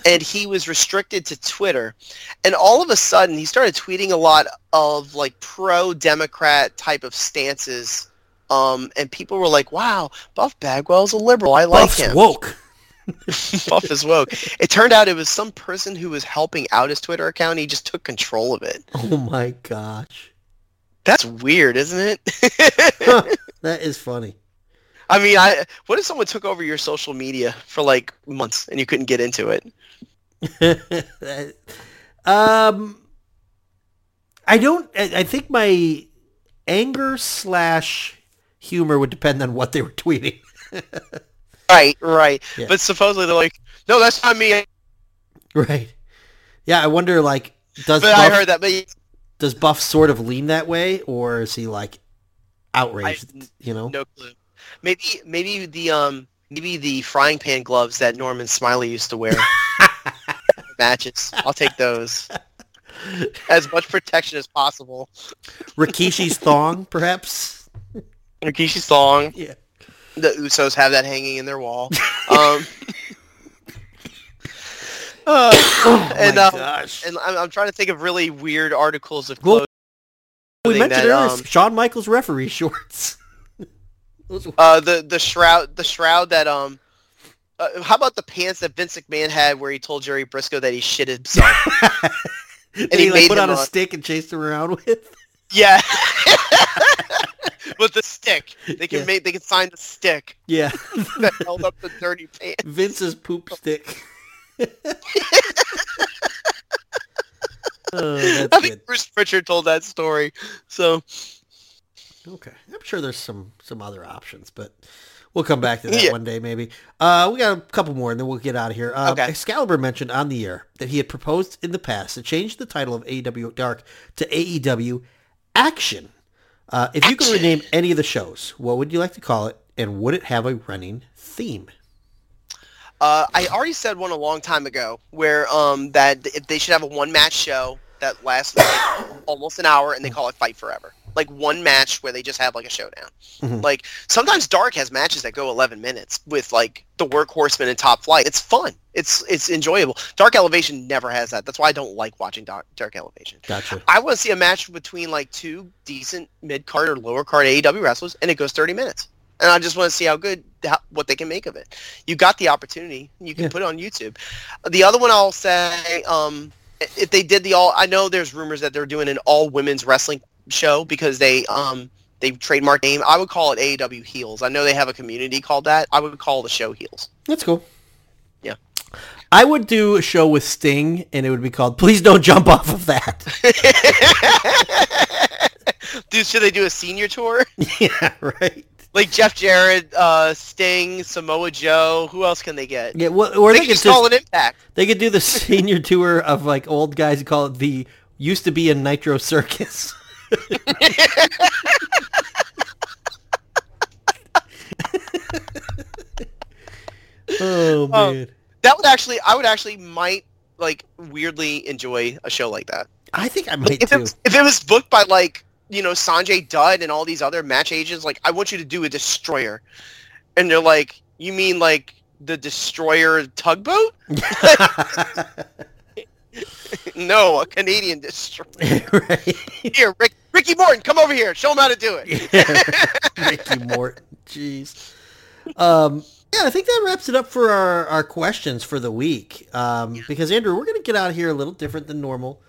Speaker 2: and he was restricted to Twitter, and all of a sudden he started tweeting a lot of like pro-Democrat type of stances, um, and people were like, "Wow, Buff Bagwell's a liberal. I like
Speaker 1: Buff's
Speaker 2: him."
Speaker 1: woke.
Speaker 2: Buff is woke. It turned out it was some person who was helping out his Twitter account. He just took control of it.
Speaker 1: Oh my gosh.
Speaker 2: That's weird, isn't it?
Speaker 1: that is funny.
Speaker 2: I mean, I what if someone took over your social media for like months and you couldn't get into it?
Speaker 1: um, I don't. I I think my anger slash humor would depend on what they were tweeting.
Speaker 2: Right, right.
Speaker 1: Yeah.
Speaker 2: But supposedly they're like, no, that's not me.
Speaker 1: right. Yeah, I wonder. Like, does
Speaker 2: But
Speaker 1: Buff,
Speaker 2: I heard that. But
Speaker 1: does Buff sort of lean that way, or is he like outraged? You know.
Speaker 2: no clue. Maybe, maybe the um, maybe the frying pan gloves that Norman Smiley used to wear matches. I'll take those. As much protection as possible.
Speaker 1: Rikishi's thong, perhaps.
Speaker 2: Rikishi thong.
Speaker 1: Yeah.
Speaker 2: The Usos have that hanging in their wall. Um, uh,
Speaker 1: Oh
Speaker 2: and
Speaker 1: my
Speaker 2: um,
Speaker 1: gosh.
Speaker 2: and I'm, I'm trying to think of really weird articles of
Speaker 1: Well,
Speaker 2: clothing.
Speaker 1: we mentioned
Speaker 2: that,
Speaker 1: earlier
Speaker 2: um,
Speaker 1: Shawn Michaels referee shorts. Those-
Speaker 2: uh, the the shroud the shroud that um. Uh, how about the pants that Vince McMahon had, where he told Jerry Brisco that he shit himself?
Speaker 1: and
Speaker 2: he
Speaker 1: he like put on a
Speaker 2: a-
Speaker 1: stick and chased him around with.
Speaker 2: yeah, with the stick. They can
Speaker 1: Yeah.
Speaker 2: make they can sign the stick
Speaker 1: Yeah,
Speaker 2: that held up the dirty pants.
Speaker 1: Vince's poop stick. oh,
Speaker 2: I think
Speaker 1: good.
Speaker 2: Bruce Pritchard told that story. So
Speaker 1: Okay, I'm sure there's some some other options, but we'll come back to that
Speaker 2: Yeah.
Speaker 1: one day maybe. Uh, we got a couple more, and then we'll get out of here. Uh,
Speaker 2: Okay.
Speaker 1: Excalibur mentioned on the air that he had proposed in the past to change the title of AEW Dark to AEW Action. Uh, if you could rename any of the shows, what would you like to call it, and would it have a running theme?
Speaker 2: Uh, I already said one a long time ago where um, that they should have a one match show that lasts like almost an hour and they call it Fight Forever. Like one match where they just have like a showdown.
Speaker 1: Mhm.
Speaker 2: Like sometimes Dark has matches that go 11 minutes with like the Workhorsemen and Top Flight. It's fun. It's it's enjoyable. Dark Elevation never has that. That's why I don't like watching Dark, Dark Elevation.
Speaker 1: Gotcha.
Speaker 2: I want to see a match between like two decent mid card or lower card AEW wrestlers, and it goes 30 minutes. And I just want to see how good, how, what they can make of it. You got the opportunity. You can
Speaker 1: Yeah.
Speaker 2: put it on YouTube. The other one I'll say, um, if they did the all, I know there's rumors that they're doing an all women's wrestling show because they um they trademarked name. I would call it AEW Heels. I know they have a community called that. I would call the show Heels.
Speaker 1: That's cool.
Speaker 2: Yeah.
Speaker 1: I would do a show with Sting, and it would be called "Please Don't Jump Off of That."
Speaker 2: Dude, should they do a senior tour?
Speaker 1: yeah, right.
Speaker 2: Like Jeff Jarrett, uh, Sting, Samoa Joe. Who else can they get?
Speaker 1: Yeah, well, or
Speaker 2: They
Speaker 1: they,
Speaker 2: could just call it Impact.
Speaker 1: they could do the senior tour of like old guys call it the used to be a Nitro Circus. oh
Speaker 2: Um,
Speaker 1: man,
Speaker 2: That would actually, I would actually might like weirdly enjoy a show like that.
Speaker 1: I think I might
Speaker 2: If it,
Speaker 1: too.
Speaker 2: was, if it was booked by like you know Sanjay Dutt and all these other match agents, like I want you to do a destroyer, and they're like, you mean like the destroyer tugboat? no, a Canadian destroyer.
Speaker 1: right?
Speaker 2: Here, Rick, Ricky Morton, come over here. Show him how to do it.
Speaker 1: Ricky Morton. Jeez. Um, yeah, I think that wraps it up for our, our questions for the week. Um, because Andrew, we're gonna get out of here a little different than normal.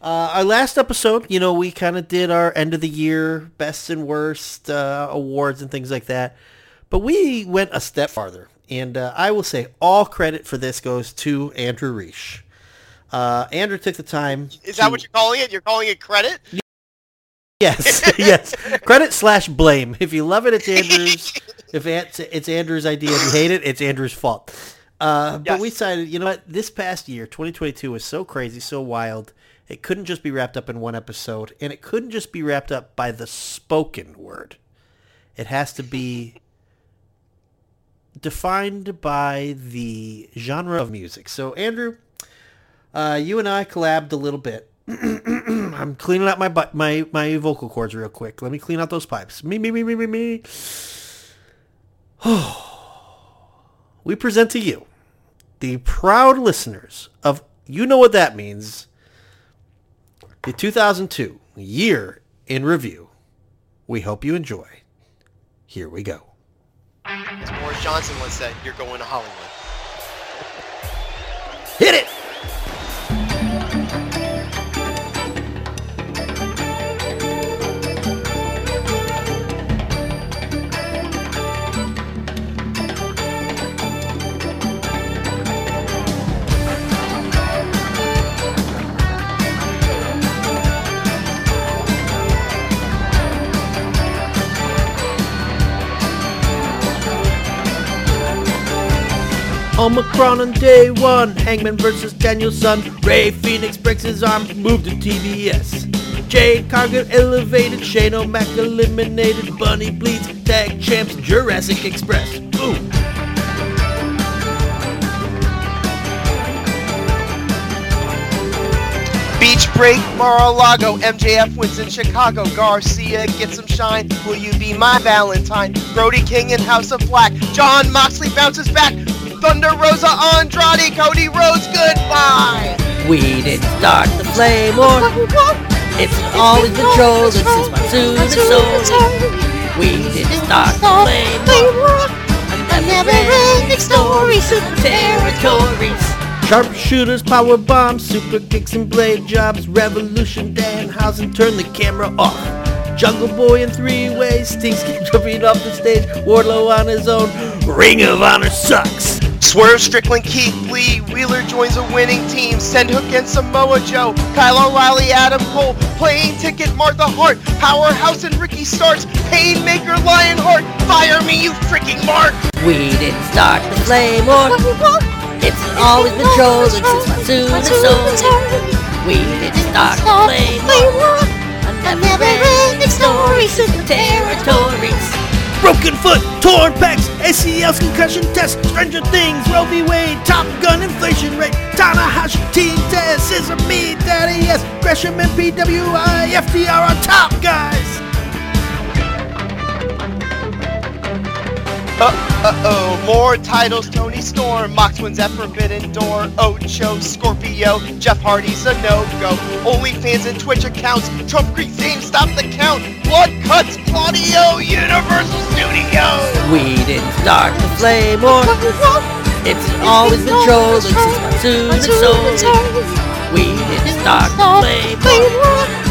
Speaker 1: Uh, our last episode, you know, we kind of did our end of the year best and worst uh, awards and things like that. But we went a step farther, and uh, I will say all credit for this goes to Andrew Reich. Uh, Andrew took the time.
Speaker 2: Is that
Speaker 1: to-
Speaker 2: what you're calling it? You're calling it credit?
Speaker 1: Yes, yes. Credit slash blame. If you love it, it's Andrew's. if it's, it's Andrew's idea, if you hate it, it's Andrew's fault. Uh, But we decided, you know what? This past year, 2022, was so crazy, so wild, it couldn't just be wrapped up in one episode, and it couldn't just be wrapped up by the spoken word. It has to be defined by the genre of music. So, Andrew, uh, you and I collabed a little bit. I'm cleaning out my my my vocal cords real quick. Let me clean out those pipes. Me me me me me me. we present to you, the proud listeners of You Know What That Means, the 2002 year in review. We hope you enjoy. Here we go.
Speaker 2: As Boris Johnson once said, you're going to Hollywood.
Speaker 1: Hit it! Omicron on day one, Hangman versus Danielson. Rey Fénix breaks his arm, moved to TBS. Jade Cargill elevated, Shane O'Mac eliminated, Bunny bleeds, tag champs, Jurassic Express. Ooh.
Speaker 2: Beach break, Mar-a-Lago, MJF wins in Chicago, Garcia gets some shine, will you be my Valentine? Brody King in House of Black, Jon Moxley bounces back, Thunder Rosa Andrade, Cody Rhodes, goodbye!
Speaker 1: We didn't start the flame war. It's always been trolling since Monsoon and Soul. We didn't start the flame war. A never-ending story, super territories. Sharpshooters, power bombs, super kicks and blade jobs, revolution, Danhausen, turn the camera off. Jungle Boy in three ways, Stinks get jumping off the stage, Wardlow on his own, Ring of Honor sucks.
Speaker 2: Swerve Strickland, Keith Lee, Wheeler joins a winning team, Send Hook and Samoa Joe, Kyle O'Reilly, Adam Cole, Playing Ticket, Martha Hart, Powerhouse and Ricky Starks, Painmaker, Lionheart, fire me you freaking Mark!
Speaker 1: We didn't start the flame war. It's always been trolling since Monsoon and Soul. We didn't start the flame war. A never-ending story, super territories. Broken foot, torn pecs, ACLs, concussion test, Stranger Things, Roe v. Wade, Top Gun, inflation rate, Tanahashi, Team Test, Scissor Me, Daddy S, Gresham and PWI, top guys.
Speaker 2: Uh-oh, more titles, Toni Storm, Mox wins at Forbidden Door, Ocho, Scorpio, Jeff Hardy's a no-go, OnlyFans and Twitch accounts, Trump Creek theme, stop the count, Blood Cuts, Claudio, Universal Studios!
Speaker 1: We didn't start the flame war. It's always been trolling since Monsoon and Soul. We didn't start the flame war.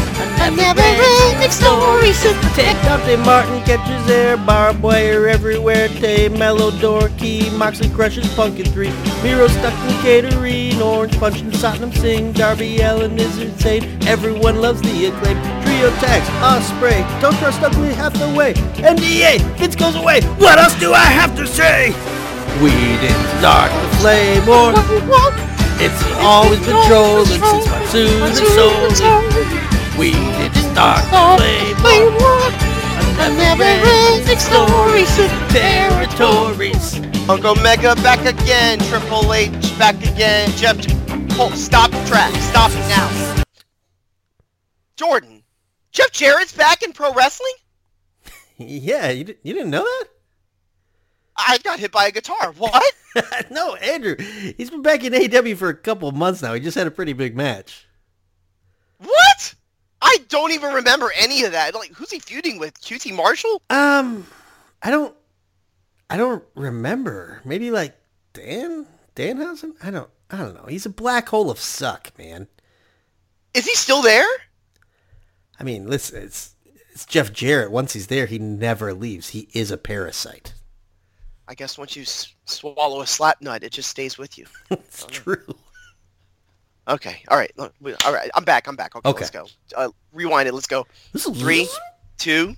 Speaker 1: A never-ending story, super Take Dante Martin catches air, barbed wire everywhere. Tay Melo Dorky, Moxley crushes Pumpkin 3. Miro stuck in catering, Orange punching Satnam Singh. Darby Allin is insane, everyone loves the acclaim. Trio tags, Ospreay, don't trust ugly half the way. NDA, Vince goes away, what else do I have to say? We didn't start the flame war. It's always been trolling since Monsoon and Soul. We didn't start the flame war. A never-ending story, super territories.
Speaker 2: Uncle Mega back again, Triple H back again, Jeff, oh, stop the track, stop it now. Jordan, Jeff Jarrett's back in pro wrestling?
Speaker 1: Yeah, you, di- you didn't know that?
Speaker 2: I got hit by a guitar, what?
Speaker 1: no, Andrew. He's been back in AEW for a couple of months now. He just had a pretty big match.
Speaker 2: What? I don't even remember any of that. Like, who's he feuding with? QT Marshall?
Speaker 1: Um, I don't, I don't remember. Maybe like Dan Danhausen. I don't, I don't know. He's a black hole of suck, man.
Speaker 2: Is he still there?
Speaker 1: I mean, listen, it's it's Jeff Jarrett. Once he's there, he never leaves. He is a parasite.
Speaker 2: I guess once you s- swallow a slap nut, it just stays with you.
Speaker 1: it's true.
Speaker 2: Okay, All right. Look, all right. I'm back. I'm back. Okay,
Speaker 1: Okay.
Speaker 2: let's go. Uh, rewind it. Let's go. Three, two.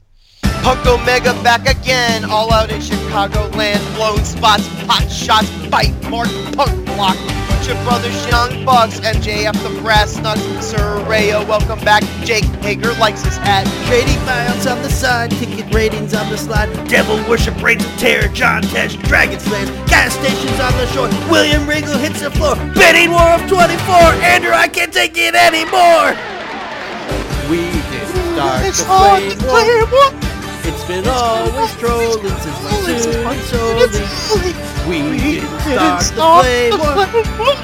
Speaker 2: Punk Omega back again, all out in Chicagoland. Blown spots, pot shots, bite, mark, punk block. Lucha Brothers, Young Bucks, MJF, the Brass Nuts, Saraya, welcome back. Jake Hager likes his hat.
Speaker 1: Trading miles on the side, ticket ratings on the slide. Devil worship reigns of terror, John Tesh, Dragon Slayers, gas stations on the shore. William Regal hits the floor, bidding war of 24. Andrew, I can't take it anymore. We didn't start
Speaker 2: It's
Speaker 1: the
Speaker 2: hard
Speaker 1: flame
Speaker 2: to
Speaker 1: war.
Speaker 2: Play one.
Speaker 1: It's been always trolling since my soon We didn't start the flame war.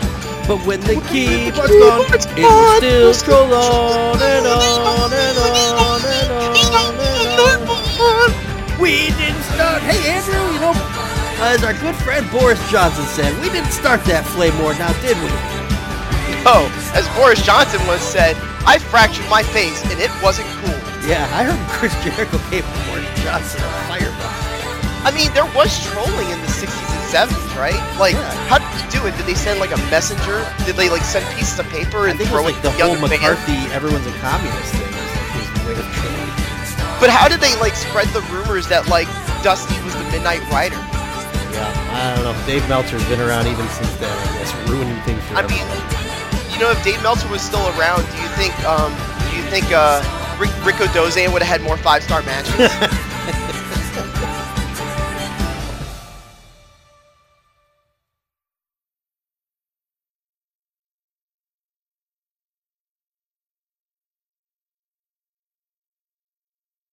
Speaker 1: But when the keyboard's gone, it will still scroll on and on and on and on and on. We didn't start. Hey, Andrew, you know, as our good friend Boris Johnson said, we didn't start that flame war now, did we?
Speaker 2: Oh, as Boris Johnson once said, I fractured my face and it wasn't cool.
Speaker 1: Yeah, I heard Chris Jericho gave Boris Johnson a fireball.
Speaker 2: I mean, there was trolling in the 60s and 70s, right? Like,
Speaker 1: Yeah.
Speaker 2: how did they do it? Did they send like a messenger? Did they like send pieces of paper
Speaker 1: I
Speaker 2: and
Speaker 1: think it
Speaker 2: throw
Speaker 1: was
Speaker 2: it
Speaker 1: like the whole
Speaker 2: fans?
Speaker 1: McCarthy, everyone's a communist thing. was like his way of trolling.
Speaker 2: But how did they like spread the rumors that like Dusty was the Midnight Rider?
Speaker 1: Yeah, I don't know. Dave Meltzer's been around even since then, I guess, ruining things for
Speaker 2: I mean, you know, if Dave Meltzer was still around, do you think um, do you think uh, Rico Doze would have had more five star matches.